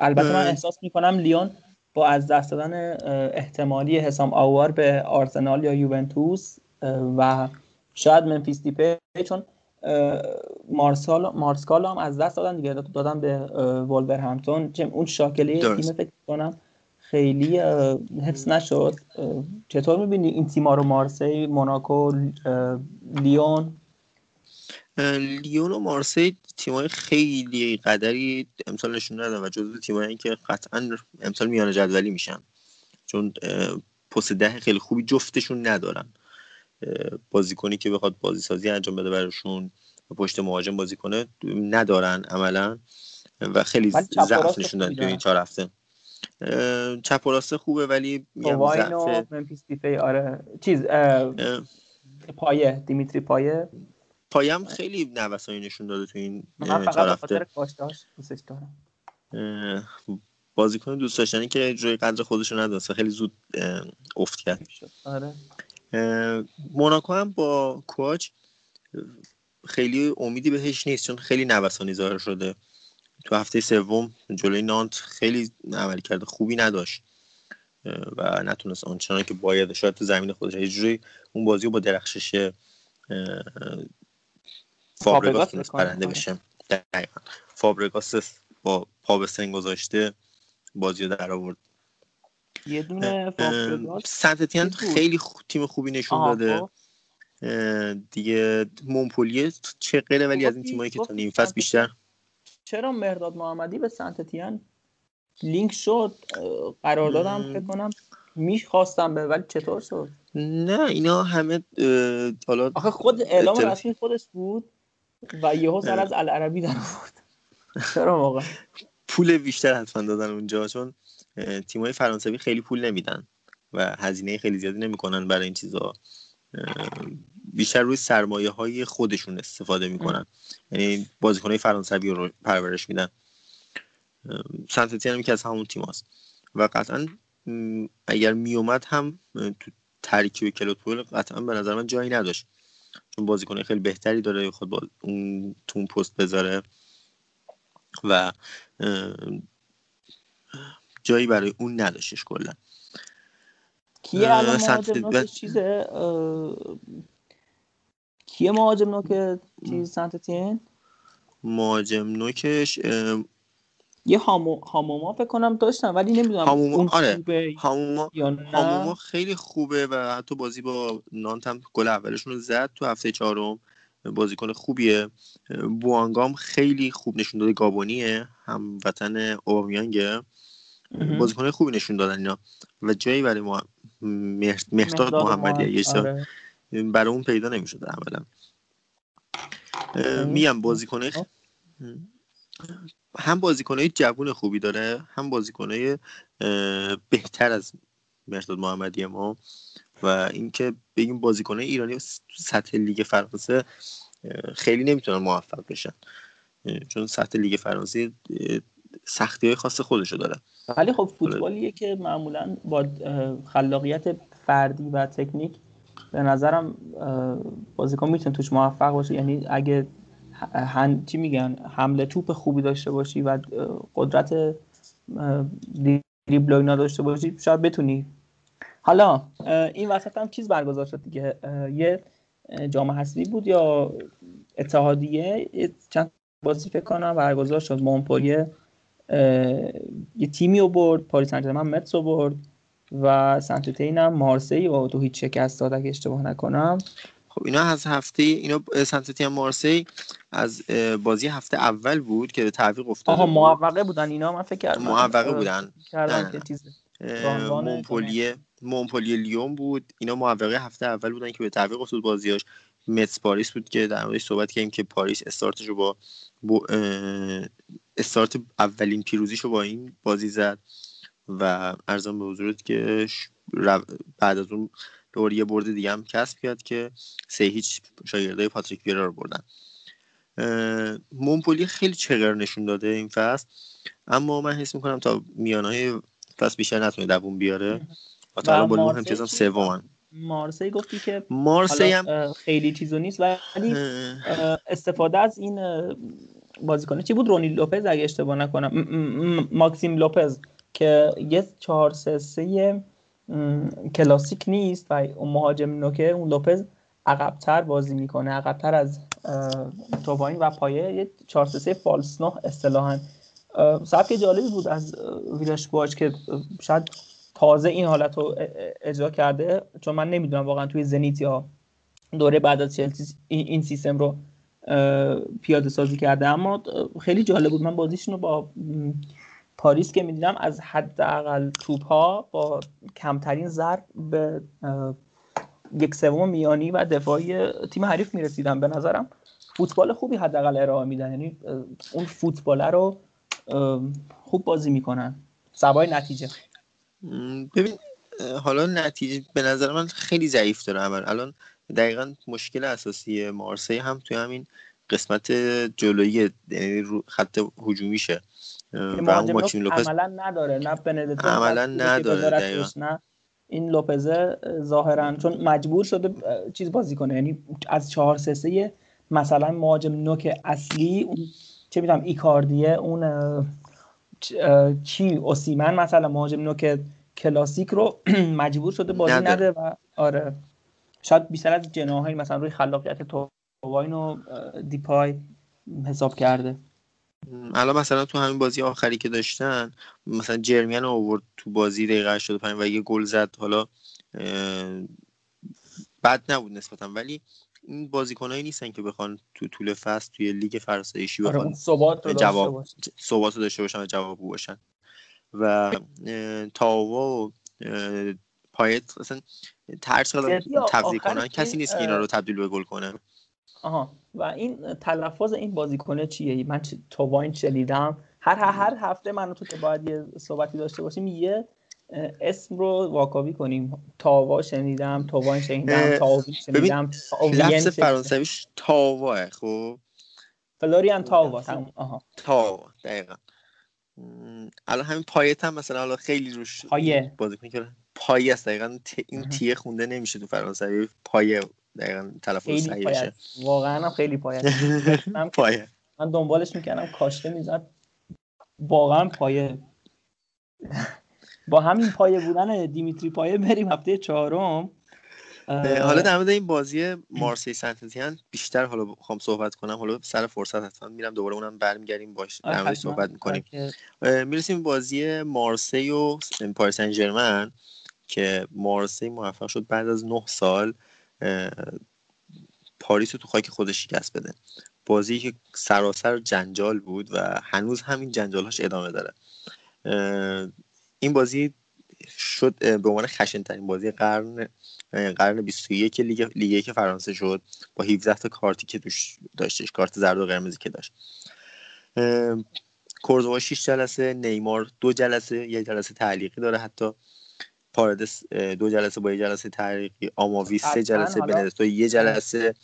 البته من احساس می‌کنم لیون با از دست دادن احتمالی حسام آوار به آرسنال یا یوونتوس و شاید منفیس دیپه چون مارسال مارسکال هم از دست دادن دیگه دادن به همتون اون شاکله تیم فکر کنم خیلی حفظ نشد. چطور می‌بینی این تیما رو؟ مارسی موناکو لیون؟ لیون و مارسی تیمای خیلی قدری امسال نشون ندن و جزو تیمایی که قطعا امسال میان جدولی میشن. چون پست ده خیلی خوبی جفتشون ندارن. بازیکنی که بخواد بازی سازی انجام بده براشون پشت مهاجم بازی کنه ندارن عملا. و خیلی ضعف نشون دادن تو این چهار هفته. چپ و راسته خوبه ولی آره چیز پایه دیمیتری پایه. پایم خیلی نوسانی نشون داده تو این من فقط به هفته خاطر کاشتهاش دوستش دارم. بازیکن دوست داشتنی که جای قدر خودش رو ندونست و خیلی زود افت کرد. آره. موناکو هم با کوچ خیلی امیدی بهش نیست چون خیلی نوسانی ظاهر شده. تو هفته سوم جلوی نانت خیلی عمل کرده خوبی نداشت. و نتونست آنچنان که باید شاید تو زمین خودش یه جوری اون بازی رو با درخشش فابرگاس تونست. برنده آره. بشه دقیقاً فابرگاس با پا به سن گذاشته بازی در آورد یه دونه فابرگاس سنتتین؟ خیلی خو- تیم خوبی نشون داده خب. دیگه مونپولیه چقدره ولی از این تیمایی که تا نیم فصل بیشتر چرا مهرداد محمدی به سنتتیان لینک شد اه، قراردادم مم. فکر کنم می‌خواستم به ولی چطور شد نه اینا همه حالا آخه خود اعلام رسمی خودش بود و یهو سر. از العربی در آورد. چرا واقعا؟ پول بیشتر حتما دادن اونجا چون تیمای فرانسوی خیلی پول نمیدن و هزینه خیلی زیادی نمی‌کنن برای این چیزا. بیشتر روی سرمایه های خودشون استفاده می‌کنن. یعنی بازیکنهای فرانسوی رو پرورش میدن. سنتتین هم یکی از همون تیم هست و قطعا اگر میومد هم تو ترکیب کلوپول قطعا به نظر من جایی نداشت. چون بازیکن خیلی بهتری داره خود با اون تو اون پست بذاره. و جایی برای اون نداشتش کلا. کیه الان سنت- مهاجم اه، کیه مهاجم نوک چیز سنتتین مهاجم نوکش یه هامو هاموما فکر کنم داشتم ولی نمی‌دونم هاموما- اون آره. خوبه هاموما یا نه. هاموما خیلی خوبه و حتی بازی با نانت هم گل اولشون رو زد تو هفته چهارم. بازیکن خوبیه. بوانگام خیلی خوب نشون داده گابونیه هم وطن اوبامیانگه. بازیکن خوبی نشون دادن اینا. و جایی برای ما مهداد محمدی آره. برای اون پیدا نمی‌شد عملا. میگم بازیکنه هم بازیکنهای جوون خوبی داره هم بازیکنهای بهتر از مرداد محمدی ما. و اینکه بگیم بازیکنهای ایرانی تو سطح لیگ فرانسه خیلی نمی‌تونن موفق بشن. چون سطح لیگ فرانسه سختی های خاص خودشو داره. ولی خب فوتبالیه که معمولا با خلاقیت فردی و تکنیک به نظرم بازیکن می‌تونه توش موفق باشه. یعنی اگه هن چی میگن؟ حمله توپ خوبی داشته باشی و قدرت دریبل اینا داشته باشی شاید بتونی. حالا این وسط هم چیز برگزار شد دیگه؟ یه جام حذفی بود یا اتحادیه؟ یه چند بازی فکر کنم برگزار شد. مونپلیه اه، یه تیمی رو برد پاریس سن متس رو برد و سنت هم مارسی و دو هیچ شکست داد اگه اشتباه نکنم. اینا از هفته اینا سنتتی مارسی از بازی هفته اول بود که به تعویق افتاده آها موفقه بودن اینا من فکر کردم. موفقه اه، بودن مونپلیه مونپلیه لیون بود. اینا موفقه هفته اول بودن که به تعویق افتاد بازیاش. متس پاریس بود که در موردش صحبت کردیم که پاریس استارتش رو با, با استارت اولین پیروزیش رو با این بازی زد و ارزم به حضورت که بعد از اون دور یه برد دیگه هم کسب کرد که سه هیچ شاگردای پاتریک ویرا رو بردن. اه، مونپلیه خیلی چغر نشون داده این فصل. اما من حس می‌کنم تا میانهای فصل بیشتر نتونه دووم بیاره. و تا الان هم چی؟ سومن. مارسی گفتی که مارسی هم خیلی چیزو نیست ولی استفاده از این اه، بازیکن چی بود؟ رونی لوپز اگه اشتباه نکنم ماکسیم لوپز که یه چهار سه سه کلاسیک نیست و مهاجم نوکه اون لوپز عقبتر بازی می‌کنه عقبتر از توباین و پایه یه چهار سه سه فالس نه اصطلاحا. سبک جالبی بود از ویلاش باج که شاید تازه این حالت رو اجرا کرده چون من نمی‌دونم واقعا توی زنیت یا دوره بعد از چلسی این سیستم رو پیاده سازی کرده. اما خیلی جالب بود. من بازیشون رو با پاریس که می‌دیدم از حداقل توپ ها با کمترین ضرب به یک سوم میانی و دفاعی تیم حریف می‌رسیدم به نظرم. فوتبال خوبی حداقل ارائه میدن. یعنی اون فوتباله رو خوب بازی می‌کنن. سوای نتیجه. ببین حالا نتیجه به نظر من خیلی ضعیف داره عمل. الان دقیقا مشکل اساسی مارسی هم توی همین قسمت جلویی یعنی خط هجومیشه. و همون ماکسیم لوپز عملا نداره نه بندتو عملا نداره نه این لوپزه ظاهرا. چون مجبور شده چیز بازی کنه. یعنی از چهار سه سه مثلا مهاجم نوک اصلی اون چه می‌دونم ایکاردیه اون چی؟ اوسیمن مثلا مهاجم نوک کلاسیک رو مجبور شده بازی نده و آره. شاید بیشتر از جناهایی مثلا روی خلاقیت توواین و دیپای حساب کرده. الان مثلا تو همین بازی آخری که داشتن مثلا جرمیان آورد تو بازی دقیقه 85 و یه گل زد. حالا بد نبود نسبتا. ولی این بازیکنایی نیستن که بخوان تو طول فصل توی لیگ فرسایشی آره، بخوان جواب ثبات داشته باشن و جواب باشن. و تاوا و پایت اصلا ترس تبدیل کنن. کسی نیست که اینا رو تبدیل به گل کنه. آها. و این تلفظ این بازیکنه چیه؟ من واین شنیدم. هر هر هفته من تو که باید یه صحبتی داشته باشیم یه اسم رو واکاوی کنیم. تاوا شنیدم تاوا شنیدم تاوی شنیدم لفظ فرانسویش تاوا خب؟ فلوریان تاوا آها. تاوا دقیقا. الان همین پایت هم مثلا حالا خیلی روش پایه. بازیکن که پایه است دقیقا این تیه خونده نمیشه تو فرانسوی پایه. دقیقا تلفظ صحیحشه واقعا هم خیلی پایه پایه. من دنبالش می‌کردم. کاشته می‌زد. واقعا پایه. با همین پایه بودن دیمیتری پایه بریم هفته چهارم. حالا در مورد این بازی مارسی سنتتیان بیشتر حالا بخوام صحبت کنم. حالا سر فرصت حتما میرم دوباره اونم برمیگردیم باش در موردش صحبت می‌کنیم. می‌رسیم بازی مارسی و پاریس سن ژرمن که مارسی موفق شد بعد از نه سال پاریس رو تو خاک خودش شکست بده. بازی که سراسر جنجال بود و هنوز همین جنجالهاش ادامه داره. این بازی شد به عنوان خشن ترین بازی قرن قرن 21 لیگ لیگ فرانسه شد با 17 تا کارتی که توش داشتش کارت زرد و قرمزی که داشت. کورزوا 6 جلسه نیمار دو جلسه یه جلسه تعلیقی داره حتی. پاردس دو جلسه با یه جلسه تعلیقی آماوی سه جلسه بندستو یه جلسه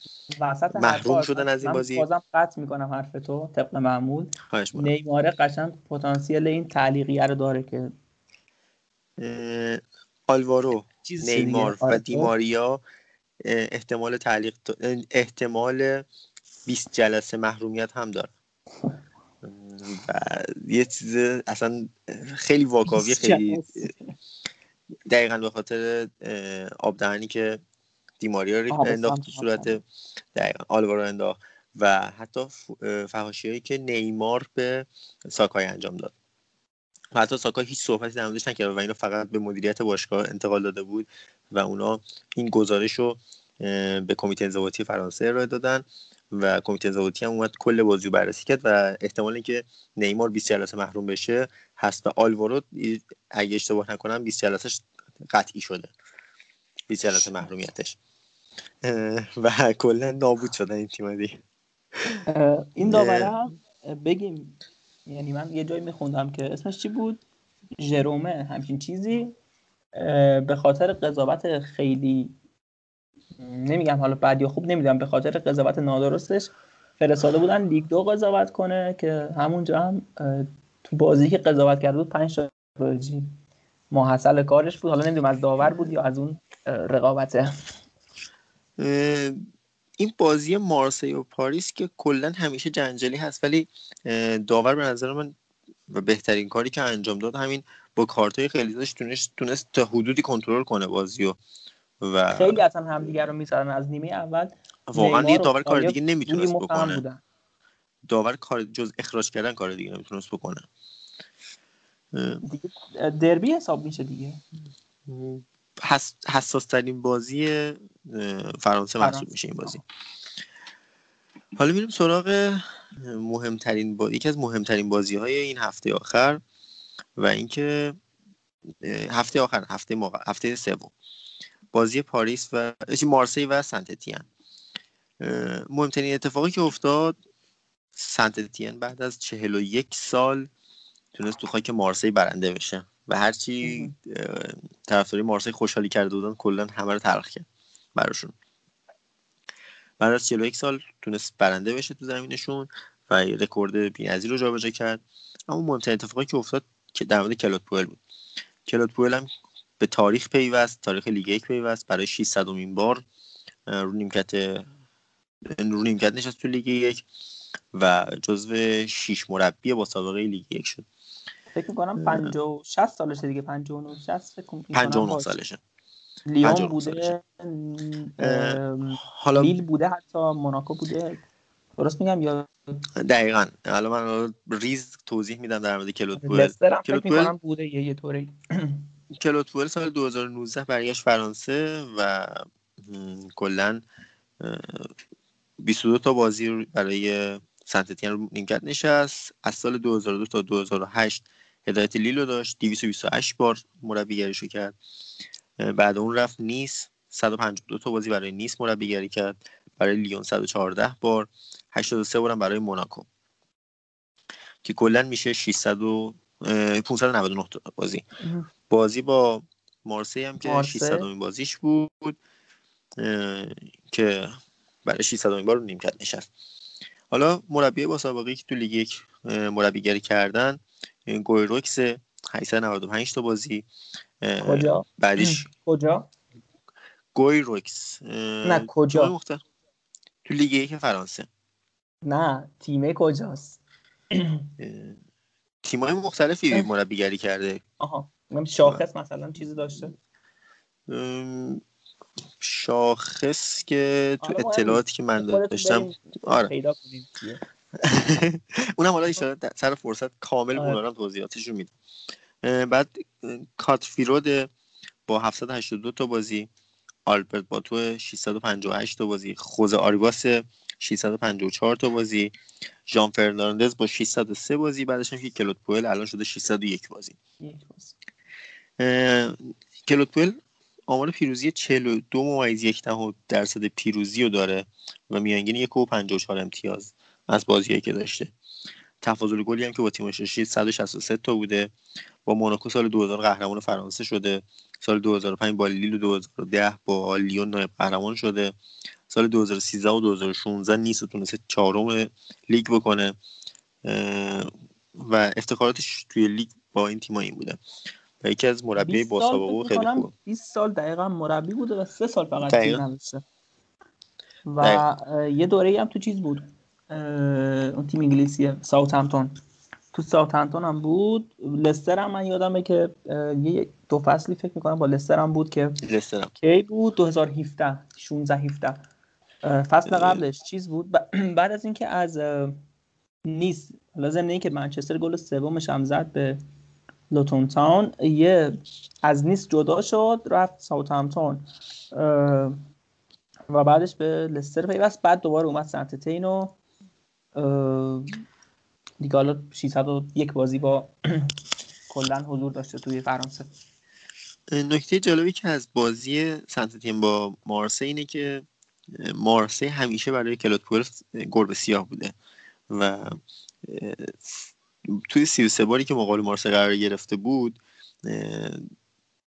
محروم شدن از این بازی. بازم قطع می‌کنم حرف تو طبق معمول. نیمار قشنگ پتانسیل این تعلیقیه رو داره که آلوارو نیمار و. دیماریا احتمال تعلیق احتمال 20 جلسه محرومیت هم داره. و یه چیز اصلا خیلی واکاوی خیلی دقیقا به خاطر آب دهنی که دیماریا انداخت تو صورت دقیقا آلوارو انداخت و حتی فهاشی هایی که نیمار به ساکای انجام داد. و حتی ساکا هیچ صحبتی در موردش نکرد و اینو فقط به مدیریت باشگاه انتقال داده بود و اونا این گزارش رو به کمیته انضباطی فرانسه ارائه دادن. و کمیته انضباطی هم اومد کل بازی رو بررسی کرد و احتمال اینکه نیمار 20 جلسه محروم بشه هست و آلوارو اگه اشتباه نکنم 20 جلسهش قطعی شده. 20 جلسه محرومیتش. و کلا نابود شدن این تیم دیگه. این داوره بگیم یعنی من یه جایی میخوندم که اسمش چی بود؟ ژرومه همچین چیزی. به خاطر قضاوت خیلی نمیگم حالا بعد یا خوب نمی‌دونم به خاطر قضاوت نادرستش فرستاده بودن لیگ دو قضاوت کنه که همونجا هم تو بازی که قضاوت کرده بود پنج تا محصل کارش بود. حالا نمی‌دونم از داور بود یا از اون رقابته این بازی مارسی و پاریس که کلا همیشه جنجالی هست ولی داور به نظر من و بهترین کاری که انجام داد همین با کارتای خیلی داشت تونست تونست تا حدودی کنترل کنه بازی و خیلی اصلا همدیگه رو میسرن از نیمه اول. واقعا یه داور کار دیگه نمی‌تونست بکنه. داور کار جز اخراج کردن کار دیگه نمی‌تونست بکنه. دربی حساب میشه دیگه. حساس ترین بازی فرانسه محسوب میشه این بازی. حالا میریم سراغ مهمترین با... یکی از مهمترین بازی های این هفته آخر و اینکه هفته آخر هفته موقع... هفته سوم. بازی پاریس و مارسی و سنت مهمترین اتفاقی که افتاد سنت بعد از چهل و یک سال تونست تو خاک مارسی برنده بشه و هرچی طرفداری مارسی خوشحالی کرده بودن کلا همه رو تلخ کرد براشون. بعد از 41 سال تونست برنده بشه تو زمینشون و رکورد بی‌نظیر رو جابجا کرد. اما مهمترین اتفاقی که افتاد که در مورد کلود پوئل بود. کلود پوئل هم به تاریخ پیوست تاریخ لیگ یک پیوست. برای 600 امین بار رو نیمکت رو نیمکت نشست تو لیگ یک و جزو 6 مربی با سابقه لیگ یک شد. فکر می‌کنم 50 60 سالشه دیگه. 59 60 فکر کنم 59 سالشه. لیون 59 بوده حالا لیل بوده حتی موناکو بوده. درست میگم یا؟ دقیقا. حالا من ریز توضیح میدم در مورد کلوت هم کلوت می‌کنم بوده یه یه طوری. کلوت پوئل سال 2019 برگشت فرانسه و کلا اه، 22 تا بازی برای سنتتین رو نیمکت نشست. از سال 2002 تا 2008 هدایت لیلو داشت. 228 بار مربیگریشو کرد. بعد اون رفت نیس. 152 تا بازی برای نیس مربیگری کرد. برای لیون 114 بار. 83 بارم برای موناکو. که کلا میشه 600 و اه، 599 تا بازی. بازی با مارسی هم که مارسی؟ 600 امین بازیش بود که برای 600 امین بار رو نیمکت نشست. حالا مربی با سابقه که تو لیگ یک مربیگری کردن گویروکس 895 تا بازی کجا؟ بعدش کجا؟ گویروکس نه، کجا؟ تو لیگ یک فرانسه. نه تیمه کجاست؟ تیمای مختلفی. مربیگری کرده. آها. شاخص مثلا چیزی داشته شاخص که تو اطلاعاتی که من داشتم آره. پیدا. اونم حالا ایشالا سر فرصت کامل آره. رو هم توضیحاتش رو میدم اه، بعد اه، کاتفیرود با 782 تا بازی آلبرت باتو 658 تا بازی خوزه آریواس 654 تا بازی ژان فرناندز با 603 بازی بعدش هم که کلوت پوئل الان شده 601 بازی یک بازی. اه، کلوت پوئل آمار پیروزی 42 ممیز یک درصد پیروزی رو داره و میانگین یک و 54 امتیاز از بازیایی که داشته. تفاضل گلی هم که با تیمش داشته 163 تا بوده. با موناکو سال 2000 قهرمان فرانسه شده. سال 2005 با لیل و 2010 با لیون نایب قهرمان شده. سال 2013 و 2016 نیس رو تونسته چهارم لیگ بکنه. و افتخاراتش توی لیگ با این تیم این بوده. و یکی از مربی 20 با سابقه خیلی خوبه 20 سال دقیقا مربی بوده و سه سال فقط. تیم نداشته. و دقیقاً. یه دوره هم تو چیز بود. اون تیم انگلیسیه ساوثهمپتون. تو ساوثهمپتون هم بود. لستر هم من یادمه که یه دو فصلی فکر می‌کنم با لستر هم بود که لسترم کی بود؟ 2017 16 17 اه، فصل قبلش چیز بود. بعد از اینکه از نیس حالا ضمن اینکه منچستر گل سومش هم زد به لوتون تاون. یه از نیس جدا شد رفت ساوثهمپتون. اه، و بعدش به لستر پیوست. بعد دوباره اومد سنت تین و دیگه حالا 601 بازی با کلا حضور داشته توی فرانسه. نکته جالبی که از بازی سنت تیم با مارسی اینه که مارسی همیشه برای کلوت پول گربه سیاه بوده. و توی 33 باری که مقابل مارسی قرار گرفته بود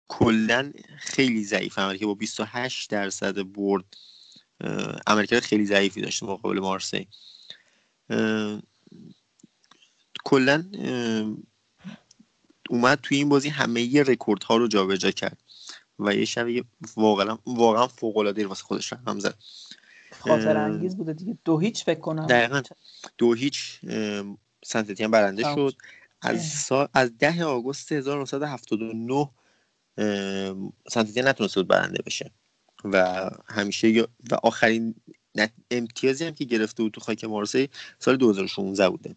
کلا خیلی ضعیف. عمل که با 28 درصد برد عملکرد خیلی ضعیفی داشته مقابل مارسی کلا اومد توی این بازی همه ی رکورد ها رو جابجا کرد و یه شب واقعا واقعا فوق العاده واسه خودش رقم زد. خاطر انگیز بوده دیگه. دو هیچ فکر کنم. دقیقا. دو هیچ سنتتیان برنده شد. از سال از ده آگوست 1979 سنتتیان نتونسته بود برنده بشه. و همیشه و آخرین نت- امتیازی هم که گرفته بود تو خاک مارسی سال 2016 بوده.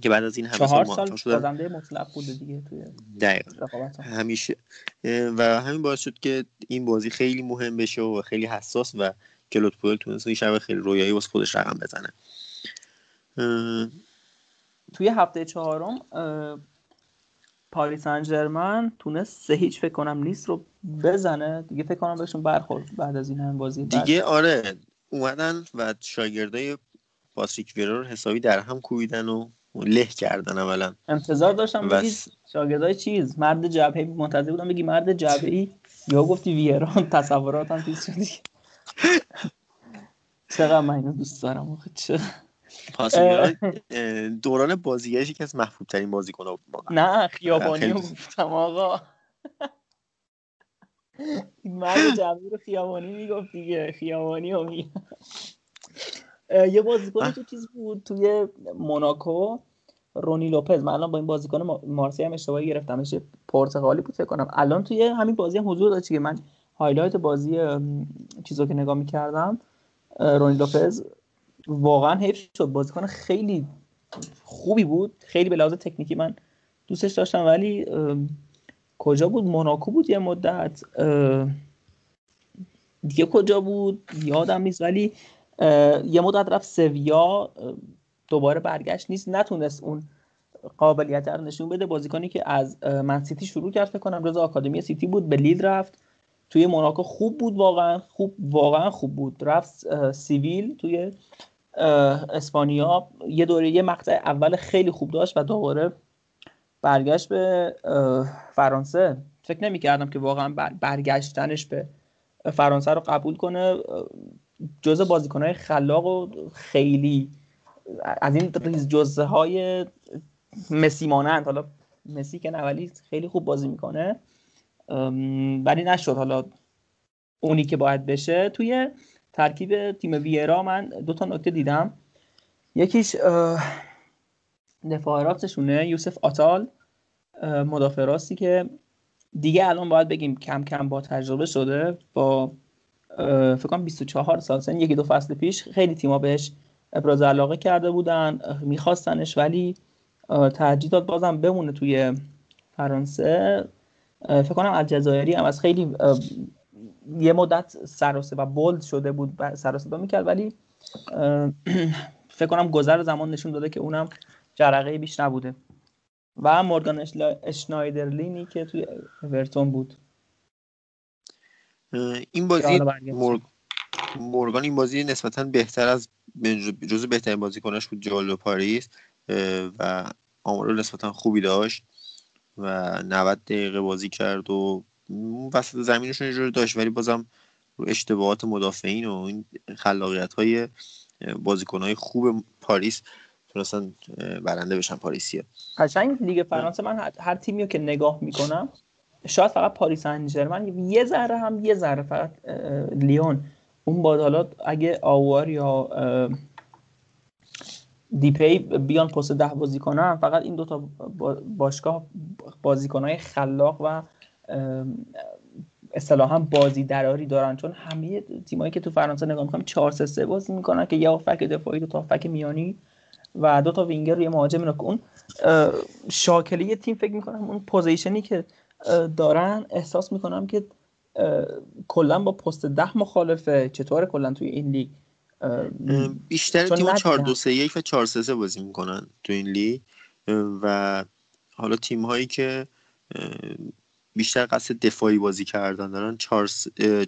که بعد از این همه سال چهار سال بازنده مطلق بوده دیگه توی دقیقا. همیشه و همین باعث شد که این بازی خیلی مهم بشه و خیلی حساس و کلوت پوئل تونست این شب خیلی رویایی واسه خودش رقم بزنه. توی هفته چهارم پاریس سن ژرمن تونست سه هیچ فکر کنم نیست رو بزنه. دیگه فکر کنم بهشون برخورد بعد از این هم بازی. دیگه آره اومدن و شاگردای پاتریک ویرا رو حسابی در هم کوبیدن و له کردن اولا. انتظار داشتم بگی س- شاگردای چیز مرد جبهه منتظر بودم بگی مرد جبهه ای یا گفتی ویرا؟ تصوراتم چیز شدی چقدر من دوست دارم آخه چه دوران بازیگرش یکی از محبوب ترین بازیکن بود نه خیابانی گفتم آقا. مرد جمعی رو خیابانی می‌گفت دیگه خیابانی رو یه بازیکن تو چیز بود توی موناکو رونی لوپز. من الان با این بازیکن ما- مارسی هم اشتباهی گرفتمش یه پرتغالی بود فکر کنم. الان توی همین بازی هم حضور داشت که من highlight بازی چیزو که نگاه می‌کردم رونی لوپز واقعا حیف شد. بازیکن خیلی خوبی بود. خیلی به لحاظ تکنیکی من دوستش داشتم ولی کجا بود؟ موناکو بود یه مدت. دیگه کجا بود؟ یادم نیست. ولی یه مدت رفت سویا. دوباره برگشت نیس. نتونست اون قابلیت رو نشون بده. بازیکنی که از من سیتی شروع کرد فکر کنم جز آکادمی سیتی بود به لیل رفت. توی موناکو خوب بود واقعا. خوب واقعا خوب بود. رفت سیویل توی اسپانیا یه دوره یه مقطع اول خیلی خوب داشت و دوباره برگشت به فرانسه. فکر نمی‌کردم که واقعا بر- برگشتنش به فرانسه رو قبول کنه جزء بازیکنهای خلاق و خیلی از این ریز جزه های مسی مانند حالا مسی که نه ولی خیلی خوب بازی می‌کنه. ولی نشد. حالا اونی که باید بشه توی ترکیب تیم ویرا من دو تا نکته دیدم. یکیش دفاع راستشونه یوسف آتال. مدافع راستی که دیگه الان باید بگیم کم کم با تجربه شده با فکر کنم 24 سال سن یکی دو فصل پیش خیلی تیما بهش ابراز علاقه کرده بودن میخواستنش ولی ترجیح داد بازم بمونه توی فرانسه. فکر کنم الجزایری هم از خیلی یه مدت سر و بولد شده بود و سر و صدا می‌کرد ولی فکر کنم گذر زمان نشون داده که اونم جرقه بیش نبوده و مورگان اشنایدرلینی که توی اورتون بود این بازی. مورگ... مورگان این بازی نسبتا بهتر از جزو بهترین بازیکناش بود جالو پاریس و آمار نسبتا خوبی داشت و 90 دقیقه بازی کرد و وسط زمینشون یه جوری داشت ولی بازم رو اشتباهات مدافعین و این خلاقیت های بازیکن های خوب پاریس تونستن برنده بشن. پاریسیا قشنگ لیگ فرانسه من هر- تیمی رو که نگاه می‌کنم شاید فقط پاریس سن ژرمن یه ذره هم یه ذره فقط لیون. اون با حالا اگه آوار یا دیپی بیان پست ده بازی کنن فقط این دوتا با- باشگاه بازیکنهای خلاق و اصطلاحا بازی دراری دارن. چون همه تیمایی که تو فرانسه نگاه می‌کنم 4 3 3 بازی می‌کنن که یه هافک دفاعی دو تا هافک میانی و دو تا وینگر روی مهاجم اینا. که اون شاکله یه تیم فکر می‌کنم اون position ی که دارن احساس می‌کنم که کلا با پست ده مخالفه چطوره کلا توی این لیگ؟ بیشتر تیم‌ها 4 ندیدم. 2 3 1 و 4 3 3 بازی می‌کنن تو این لیگ. و حالا تیم هایی که بیشتر قصد دفاعی بازی کردن دارن. 4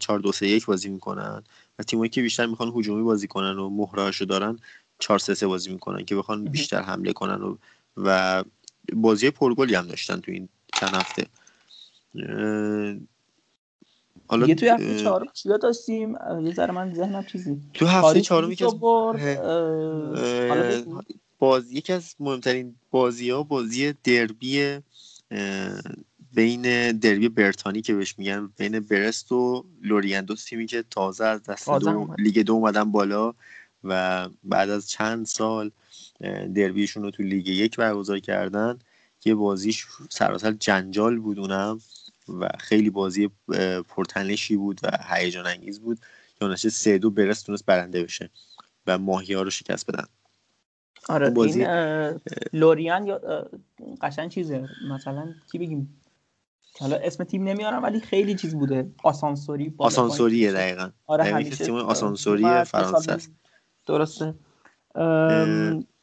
4 2 3 1 بازی می‌کنن. و تیمایی که بیشتر می‌خوان هجومی بازی کنن و مهرهاشو دارن 4 3 3 بازی می‌کنن که بخوان بیشتر حمله کنن و و بازی پرگلی هم داشتن تو این چند هفته. حالا دیگه توی هفته چهارم چیا داشتیم؟ یه ذره من ذهنم چیزی تو هفته چهارم رو از. باز یکی از مهمترین بازی ها بازی دربی بین دربی برتانی که بهش میگن بین برست و لورین دو تیمی که تازه از دست دو. لیگ دو اومدن بالا و بعد از چند سال دربیشون رو تو لیگ یک برگزار کردن یه بازیش سراسر جنجال بود اونم و خیلی بازی پرتنشی بود و هیجان انگیز بود که نتیجه سه دو برست تونست برنده بشه و ماهی ها رو شکست بدن آره بازی- این لوریان یا اه، قشنگ چیزه مثلا کی بگیم که حالا اسم تیم نمیارم ولی خیلی چیز بوده. آسانسوری آسانسوریه. دقیقا. آره همیشه که تیم آسانسوری فرانسه است. درسته.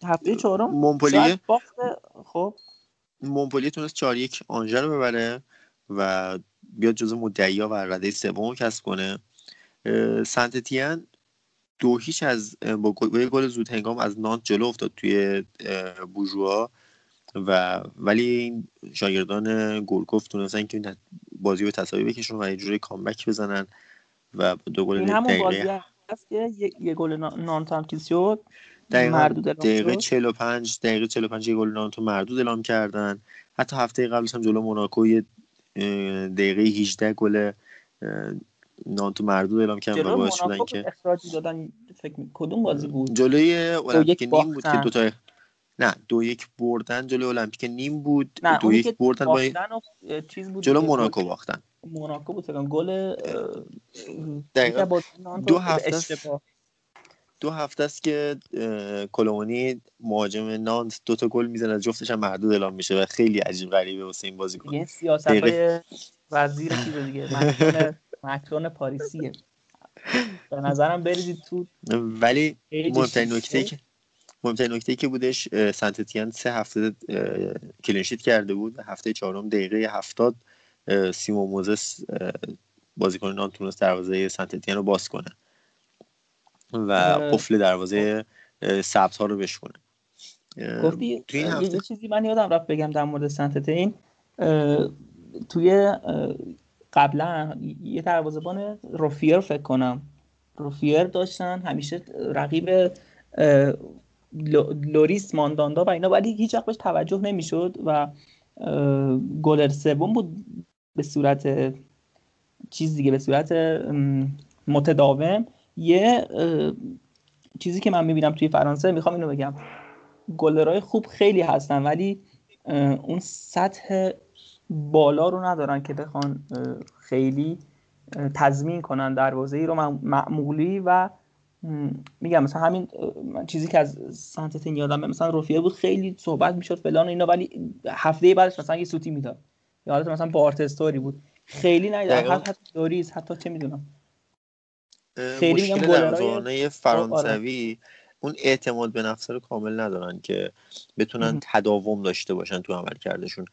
هفته چهارم مونپلیه خب. مونپلیه تونست 4 یک آنژه رو ببره و بیاد جزو مدعیا و رده سوم رو کسب کنه. سنت تیان دو هیچ از با گل- زود هنگام از نانت جلو افتاد توی بوژوا و ولی این شاگردان گورکوف تونستن که بازی رو تساوی بکشن و یه جوری کامبک بزنن و دو گل دقیقه. بازی هست که یه گل نانت هم شد. دقیقا دقیقه 45 دقیقه 45 یه گل نانتو مردود اعلام کردن. حتی هفته قبلش هم جلو موناکو یه دقیقه 18 گل نانتو مردود اعلام کردن و باعث شدن که اخراجی دادن فکر کدوم بازی بود؟ جلوی المپیک نیم بود که دو تا نه دو یک بردن جلوی المپیک نیم بود نه دو یک بردن با چیز بود جلو موناکو باختن. موناکو بود گل دقیقا. دو هفته دو هفته است که کلومونی مهاجم نانت دو تا گل می‌زنه جفتش هم محدود اعلام میشه و خیلی عجیب غریبه واسه این بازیکن. یه سیاست های وزیر چیز دیگه مکرون مکرون پاریسیه. به نظرم بریزید تو ولی مهمترین نکته که مهمترین نکته که بودش سنتتیان سه هفته کلینشیت کرده بود. و هفته چهارم دقیقه هفتاد سیمو موزس بازیکن نان تونست دروازه سنتتیان رو باز کنه و قفل دروازه سبز ها رو بشکنه گفتی یه چیزی من یادم رفت بگم در مورد سنتتین توی قبلا یه دروازه‌بان روفیر فکر کنم. روفیر داشتن همیشه رقیب لوریس مانداندا و اینا ولی هیچ وقت بهش توجه نمی‌شد و گلر سوم بود به صورت چیز دیگه به صورت متداوم. یه چیزی که من می‌بینم توی فرانسه می‌خوام اینو بگم. گلرهای خوب خیلی هستن ولی اون سطح بالا رو ندارن که بخوان خیلی تضمین کنن دروازه ای رو معمولی و میگم مثلا همین چیزی که از سنتتین یادم مثلا رفیه بود خیلی صحبت می‌شد فلان و اینا ولی هفته بعدش مثلا یه سوتی می‌داد. یا حالت مثلا بارتستوری بود. خیلی ندیدم حتی دوریز حتی چه می‌دونم. خیلی مشکل دروازه‌بانای فرانسوی اون اعتماد به نفس رو کامل ندارن که بتونن تداوم داشته باشن تو عمل کردشون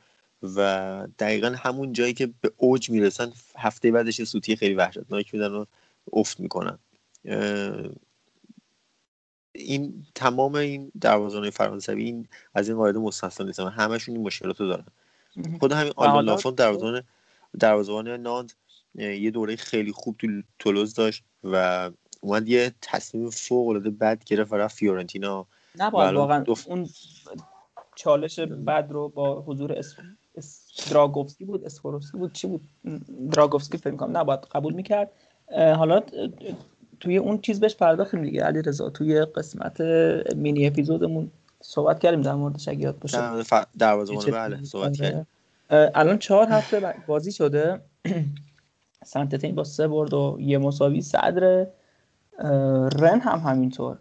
و دقیقا همون جایی که به اوج می‌رسن هفته بعدش سوتی خیلی وحشتناک میدن و افت می‌کنن. این تمام این دروازه‌بان فرانسوی این از این قاعده مستثنا نیستن همشون این مشکلات رو دارن خود همین آلمان لافون دروازه‌بان دروازه‌بان نانت یه دوره خیلی خوب تو تولوز داشت و اومد یه تصمیم فوق العاده بد گرفت و رفت فیورنتینا نباید واقعا اون چالش بد رو با حضور اس... دراگوفسکی بود اسفوروفسکی بود چی بود؟ دراگوفسکی فکر کنم نباید قبول می‌کرد. حالا توی اون چیز بهش پرداختیم دیگه. علی رضا توی قسمت مینی اپیزودمون صحبت کردیم در موردش اگه یاد باشه. دروازه‌بان بله صحبت کردیم. الان چهار هفته بازی شده. سنتتین با سه برد و یه مساوی صدر. رن هم همینطور.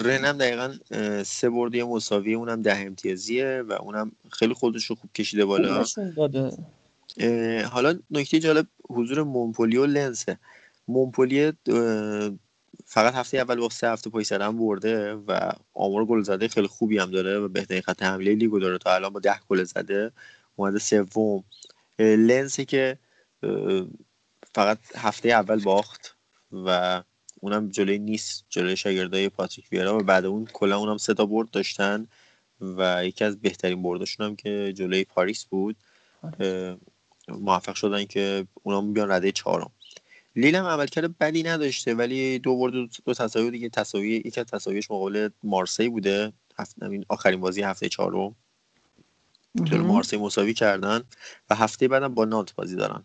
رن هم دقیقا سه برد یه مساوی اونم ده امتیازیه و اونم خیلی خودش رو خوب کشیده بالا. حالا نکته جالب حضور مونپولی و لنسه مونپلیه فقط هفته اول با سه هفته پشت سر برده و آمار گل زده خیلی خوبی هم داره و بهترین خط حمله لیگو داره. تا الان با ده گل زده اومده سوم. لنسی که فقط هفته اول باخت و اونم جلوی نیس جلوی شاگردای پاتریک ویرا و بعد اون کلا اونم سه تا برد داشتن و یکی از بهترین برداشون هم که جلوی پاریس بود. موفق شدن که اونم بیان رده چهارم. لیل هم عملکرد بدی نداشته ولی دو برد دو تساوی دیگه تساوی یکی از تساویش مقابل مارسی بوده هفته آخرین بازی هفته چهارم. جلو مارسی مساوی کردن و هفته بعدم با نانت بازی دارن.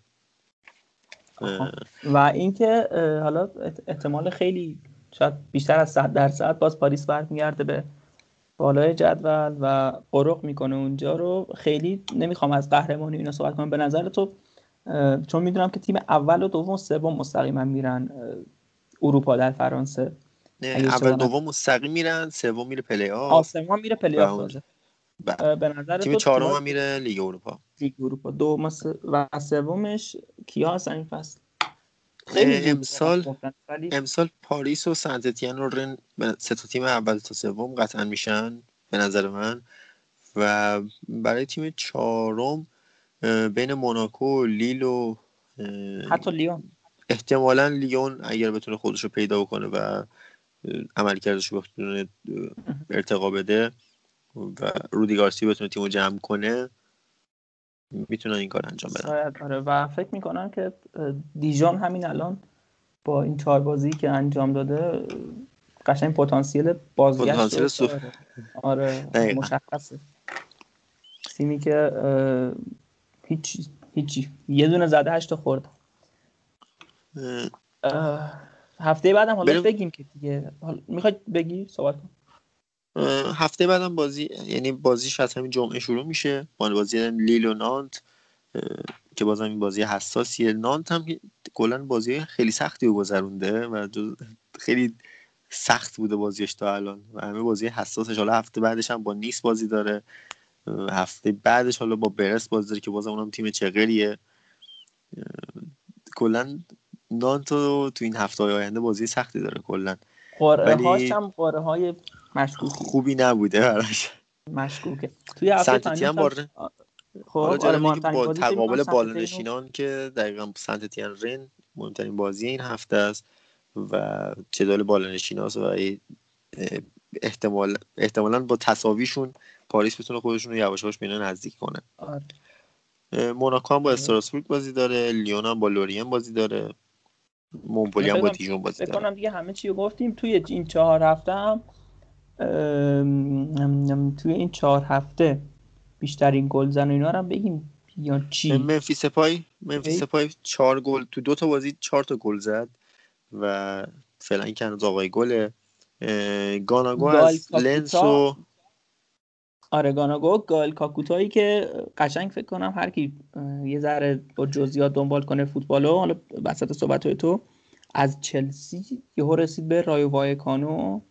و اینکه حالا احتمال خیلی شاید بیشتر از 100 درصد باز پاریس برمیگرده به بالای جدول و قرق می‌کنه اونجا رو. خیلی نمی‌خوام از قهرمانی اینا صحبت کنم. به نظر تو چون می‌دونم که تیم اول و دوم و سوم مستقیما میرن اروپا در فرانسه. اول دوم مستقیم میرن سوم میره پلی آف سوم میره پلی آف. به نظر تیم چهارم هم میره لیگ اروپا. لیگ اروپا. دو مس... و سومش کیا هستن این فصل؟ امسال امسال پاریس و سنت‌اتین و رن سه تا تیم اول تا سوم قطعا میشن به نظر من. و برای تیم چهارم بین موناکو لیل و حتی لیون. احتمالا لیون اگر بتونه خودش رو پیدا بکنه و عملکردش رو بتونه ارتقا بده و رودی گارسی بتونه تیمو جمع کنه می‌تونن این کار انجام بدن. آره. و فکر می‌کنم که دیجان همین الان با این چهار بازی که انجام داده قشنگ پتانسیل بازگشت پتانسیل رو سو-. آره. دقیقاً. مشخصه. تیمی که هیچ هیچی. یه دونه زده هشت خورد هفته بعدم حالا. بگیم که دیگه. حالا می‌خواد بگی؟ صحبت کن. هفته بعدم بازی یعنی بازیش از همین جمعه شروع میشه. با بازی لیل و نانت که بازم این بازی حساسیه. نانت هم کلا بازی خیلی سختی رو گذرونده و خیلی سخت بوده بازیش تا الان. و همه بازی حساسش. حالا هفته بعدش هم با نیس بازی داره. هفته بعدش حالا با برس بازی داره که بازم اونم تیم چغریه کلا نانت رو تو این هفته های آینده بازی سختی داره کلا. قرعه ولی- هاش هم قرعه های مشکوکی. خوبی نبوده براش. مشکوکه. توی هفته فاینال باره خب آره مهمترین با تقابل بالانشینان که دقیقا سنت تیان رن مهمترین بازی این هفته است و جدال بالانشیناست و احتمال احتمالا با تساویشون پاریس بتونه خودشون رو یواش یواش به اینا نزدیک کنه. آره. موناکو هم با استراسبورگ بازی داره لیون هم با لورین بازی داره مونپلی هم با دیژون بازی داره. دیگه همه چی رو گفتیم. توی این چهار هفته هم ام، توی این چهار هفته بیشترین گلزن و اینا رو هم بگیم. یا چی؟ ممفیس دپای ممفیس د. پای چهار گل تو دو تا بازی چهار تا گل زد و فعلا این که هنوز آقای گله. گاناگو از. لنس و آره گاناگو گائل کاکوتایی که قشنگ فکر کنم هر کی یه ذره با جزئیات دنبال کنه فوتبالو حالا وسط صحبت تو از چلسی یهو رسید به رایو وایکانو.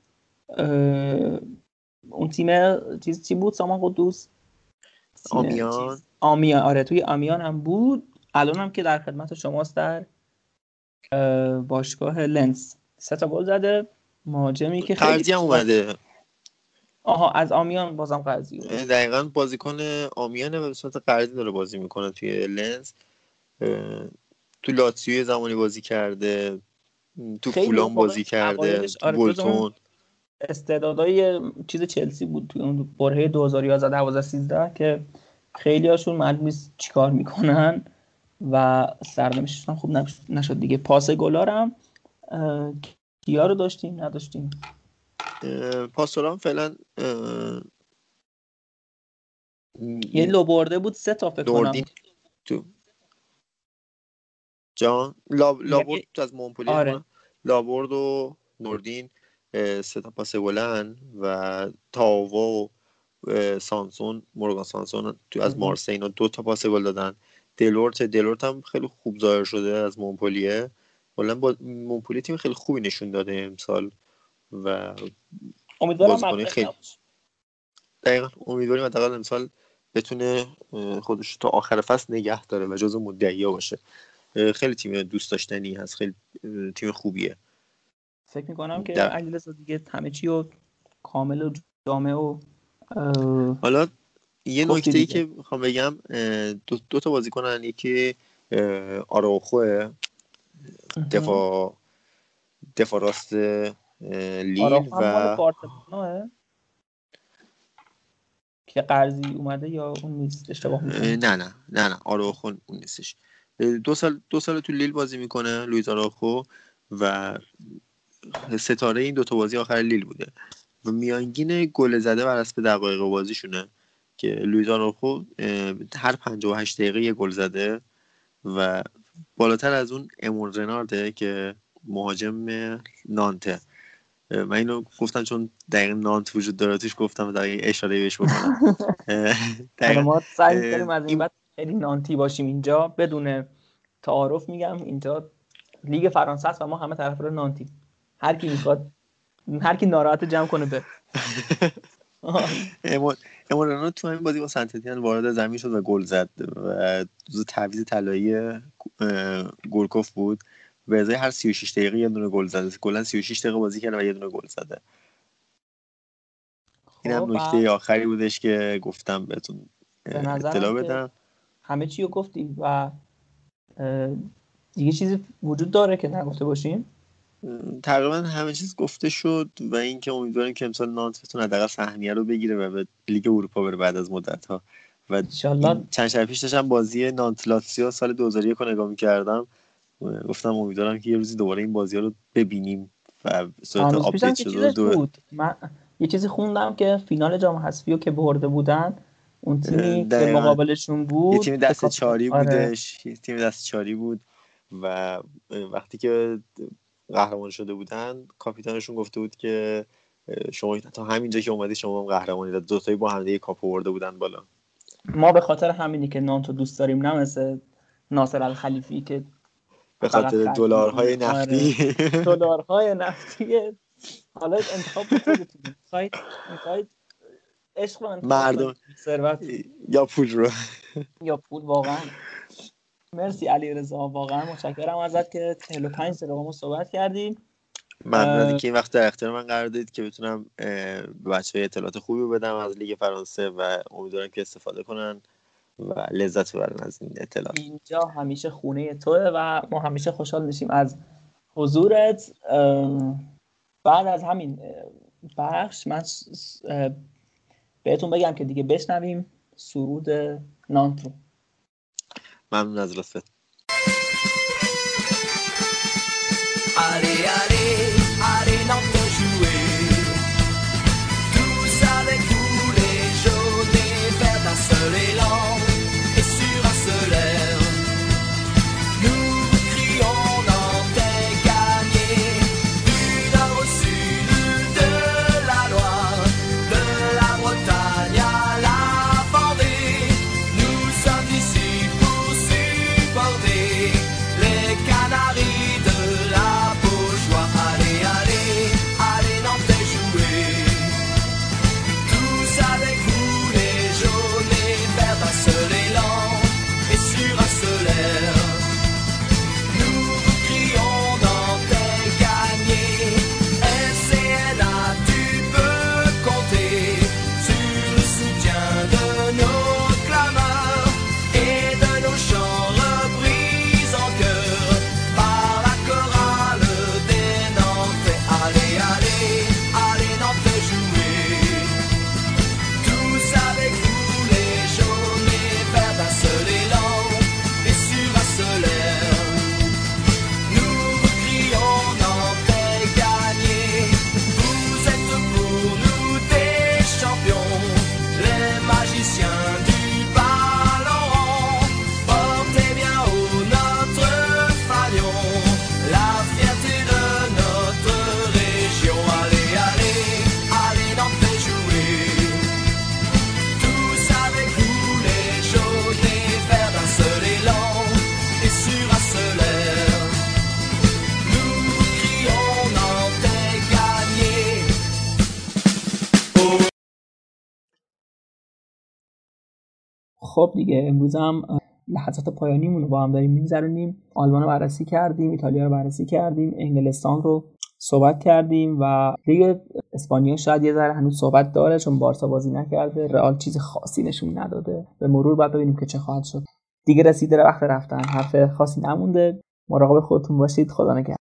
اون تیم چیز چی بود؟ سامان قدوس؟ آمیان. آمیان آره توی آمیان هم بود. الان هم که در خدمت شماست در اه، باشگاه لنس. سه تا گل زده. مهاجمی که خیلی اومده. آها از آمیان بازم قضیه اومد. دقیقا بازیکن آمیانه و به صورت قرضی داره بازی می‌کنه توی لنس. تو لاتسیو زمانی بازی کرده تو موقع بازی کرده تو آره، بولتون استعدادای چیز چلسی بود توی اون برهه 2011 12 13 که خیلی هاشون معلوم نیست چیکار می‌کنن و سرنوشتشون خوب نش- نشد دیگه. پاس گلارم کیا رو داشتیم؟ نداشتیم. پاسوران فعلا یه لو برده بود سه تا فکر کنم. تو. جان لابورد از مونپلی آره. لابورد و نوردین سه تا پاس گلن و تاوا و سانسون مورگان سانسون تو از مهم. مارسی اینا دو تا پاس گل دادن. دلورت دلورت هم خیلی خوب ظاهر شده از مونپلیه. کلا با مونپلی تیم خیلی خوبی نشون داده امسال. و امیدوارم خیلی-. دقیقا امیدواریم حداقل امسال بتونه خودش تا آخر فصل نگه داره و جزو مدعیا باشه خیلی تیم دوست داشتنی هست خیلی تیم خوبیه فکر می‌کنم که علیرضا دیگه همه چی رو کامل و جامع و اه، حالا یه نکته ای. که می‌خوام بگم دو, دو تا بازیکنن یکی اه، آراوخوه دفاع دفاع راست لیل آراوخو هم مال و که قرضی اومده یا اون نیست اشتباه نه نه نه نه آراوخو اون نیستش. دو سال دو سال تو لیل بازی می‌کنه لویز آراوخو و ستاره این دوتا بازی آخر لیل بوده. و میانگین گل زده بر حسب دقایق بازیشونه که لویز آراوخو اه، هر 58 دقیقه یه گل زده و بالاتر از اون امون رنارده که مهاجم نانته. من اینو گفتم چون دقیقا نانت وجود داره توش گفتم و دقیقا اشاره بهش بکنم. ما سعی اه، می‌کنیم از این بعد خیلی نانتی باشیم اینجا. بدون تعارف میگم اینجا لیگ فرانسه است و ما همه طرفدار نانتی هر کی می‌خواد هر کی ناراحت جمع کنه به. رنارد تو همین بازی با سنتتیان وارد زمین شد و گل زد و تعویض طلایی گورکوف بود. به ازای هر 36 دقیقه یه دونه گل زده. کلا 36 دقیقه بازی کرده و یه دونه گل زده. این هم خب نکته آخری بودش که گفتم بهتون به اطلاع بدم. همه چی رو گفتی و دیگه چیزی وجود داره که نگفته باشیم؟ تقریبا همه چیز گفته شد و اینکه امیدواریم که امسال نانت بتونه حداقل سهمیه رو بگیره و به لیگ اروپا بره بعد از مدت ها و چند شب پیش داشتم بازی نانت لاتسیو سال 2001 رو نگاه می‌کردم. گفتم امیدوارم که یه روزی دوباره این بازی ها رو ببینیم و صورت update شده دو بود من یه چیزی خوندم که فینال جام حذفی رو که برده بودن اون تیمی که. مقابلشون بود یه تیم دسته کاپ- چاری آره. بودش یه تیم دسته چاری بود و وقتی که قهرمان شده بودن کاپیتانشون گفته بود که شما تا همینجا که اومدی شما هم قهرمانی دو تایی با هم دیگه کاپو برده بودن بالا ما به خاطر همینی که نانتو دوست داریم نه مثل ناصر الخلیفی که به خاطر دلارهای. نفتی. دلارهای نفتی. حالا انتخاب می‌خواید می‌خواید عشق رو مردم. ثروت یا پول رو. یا پول واقعا. مرسی علی رضا واقعا متشکرم ازت که 45 دقیقه با ما صحبت کردیم ممنونم اه، که این وقت در اختیار من قرار دادید که بتونم به بچه اطلاعات خوبی بدم از لیگ فرانسه و امیدوارم که استفاده کنن. و لذت ببرن از این اطلاعات. اینجا همیشه خونه توه و ما همیشه خوشحال میشیم از حضورت. بعد از همین بخش من بهتون بگم که دیگه بشنویم سرود نانت رو ممنون از لطفت. خب دیگه امروز هم لحظات پایانیمون رو با هم داریم میگذرونیم. آلمان رو بررسی کردیم ایتالیا رو بررسی کردیم انگلستان رو صحبت کردیم و لیگ اسپانیا شاید یه ذره هنوز صحبت داره چون بارسا بازی نکرده. رئال چیز خاصی نشون نداده. به مرور باید ببینیم که چه خواهد شد. دیگه رسیده وقت رفتن. حرف خاصی نمونده. مراقب خودتون باشید. خدا نگهدار.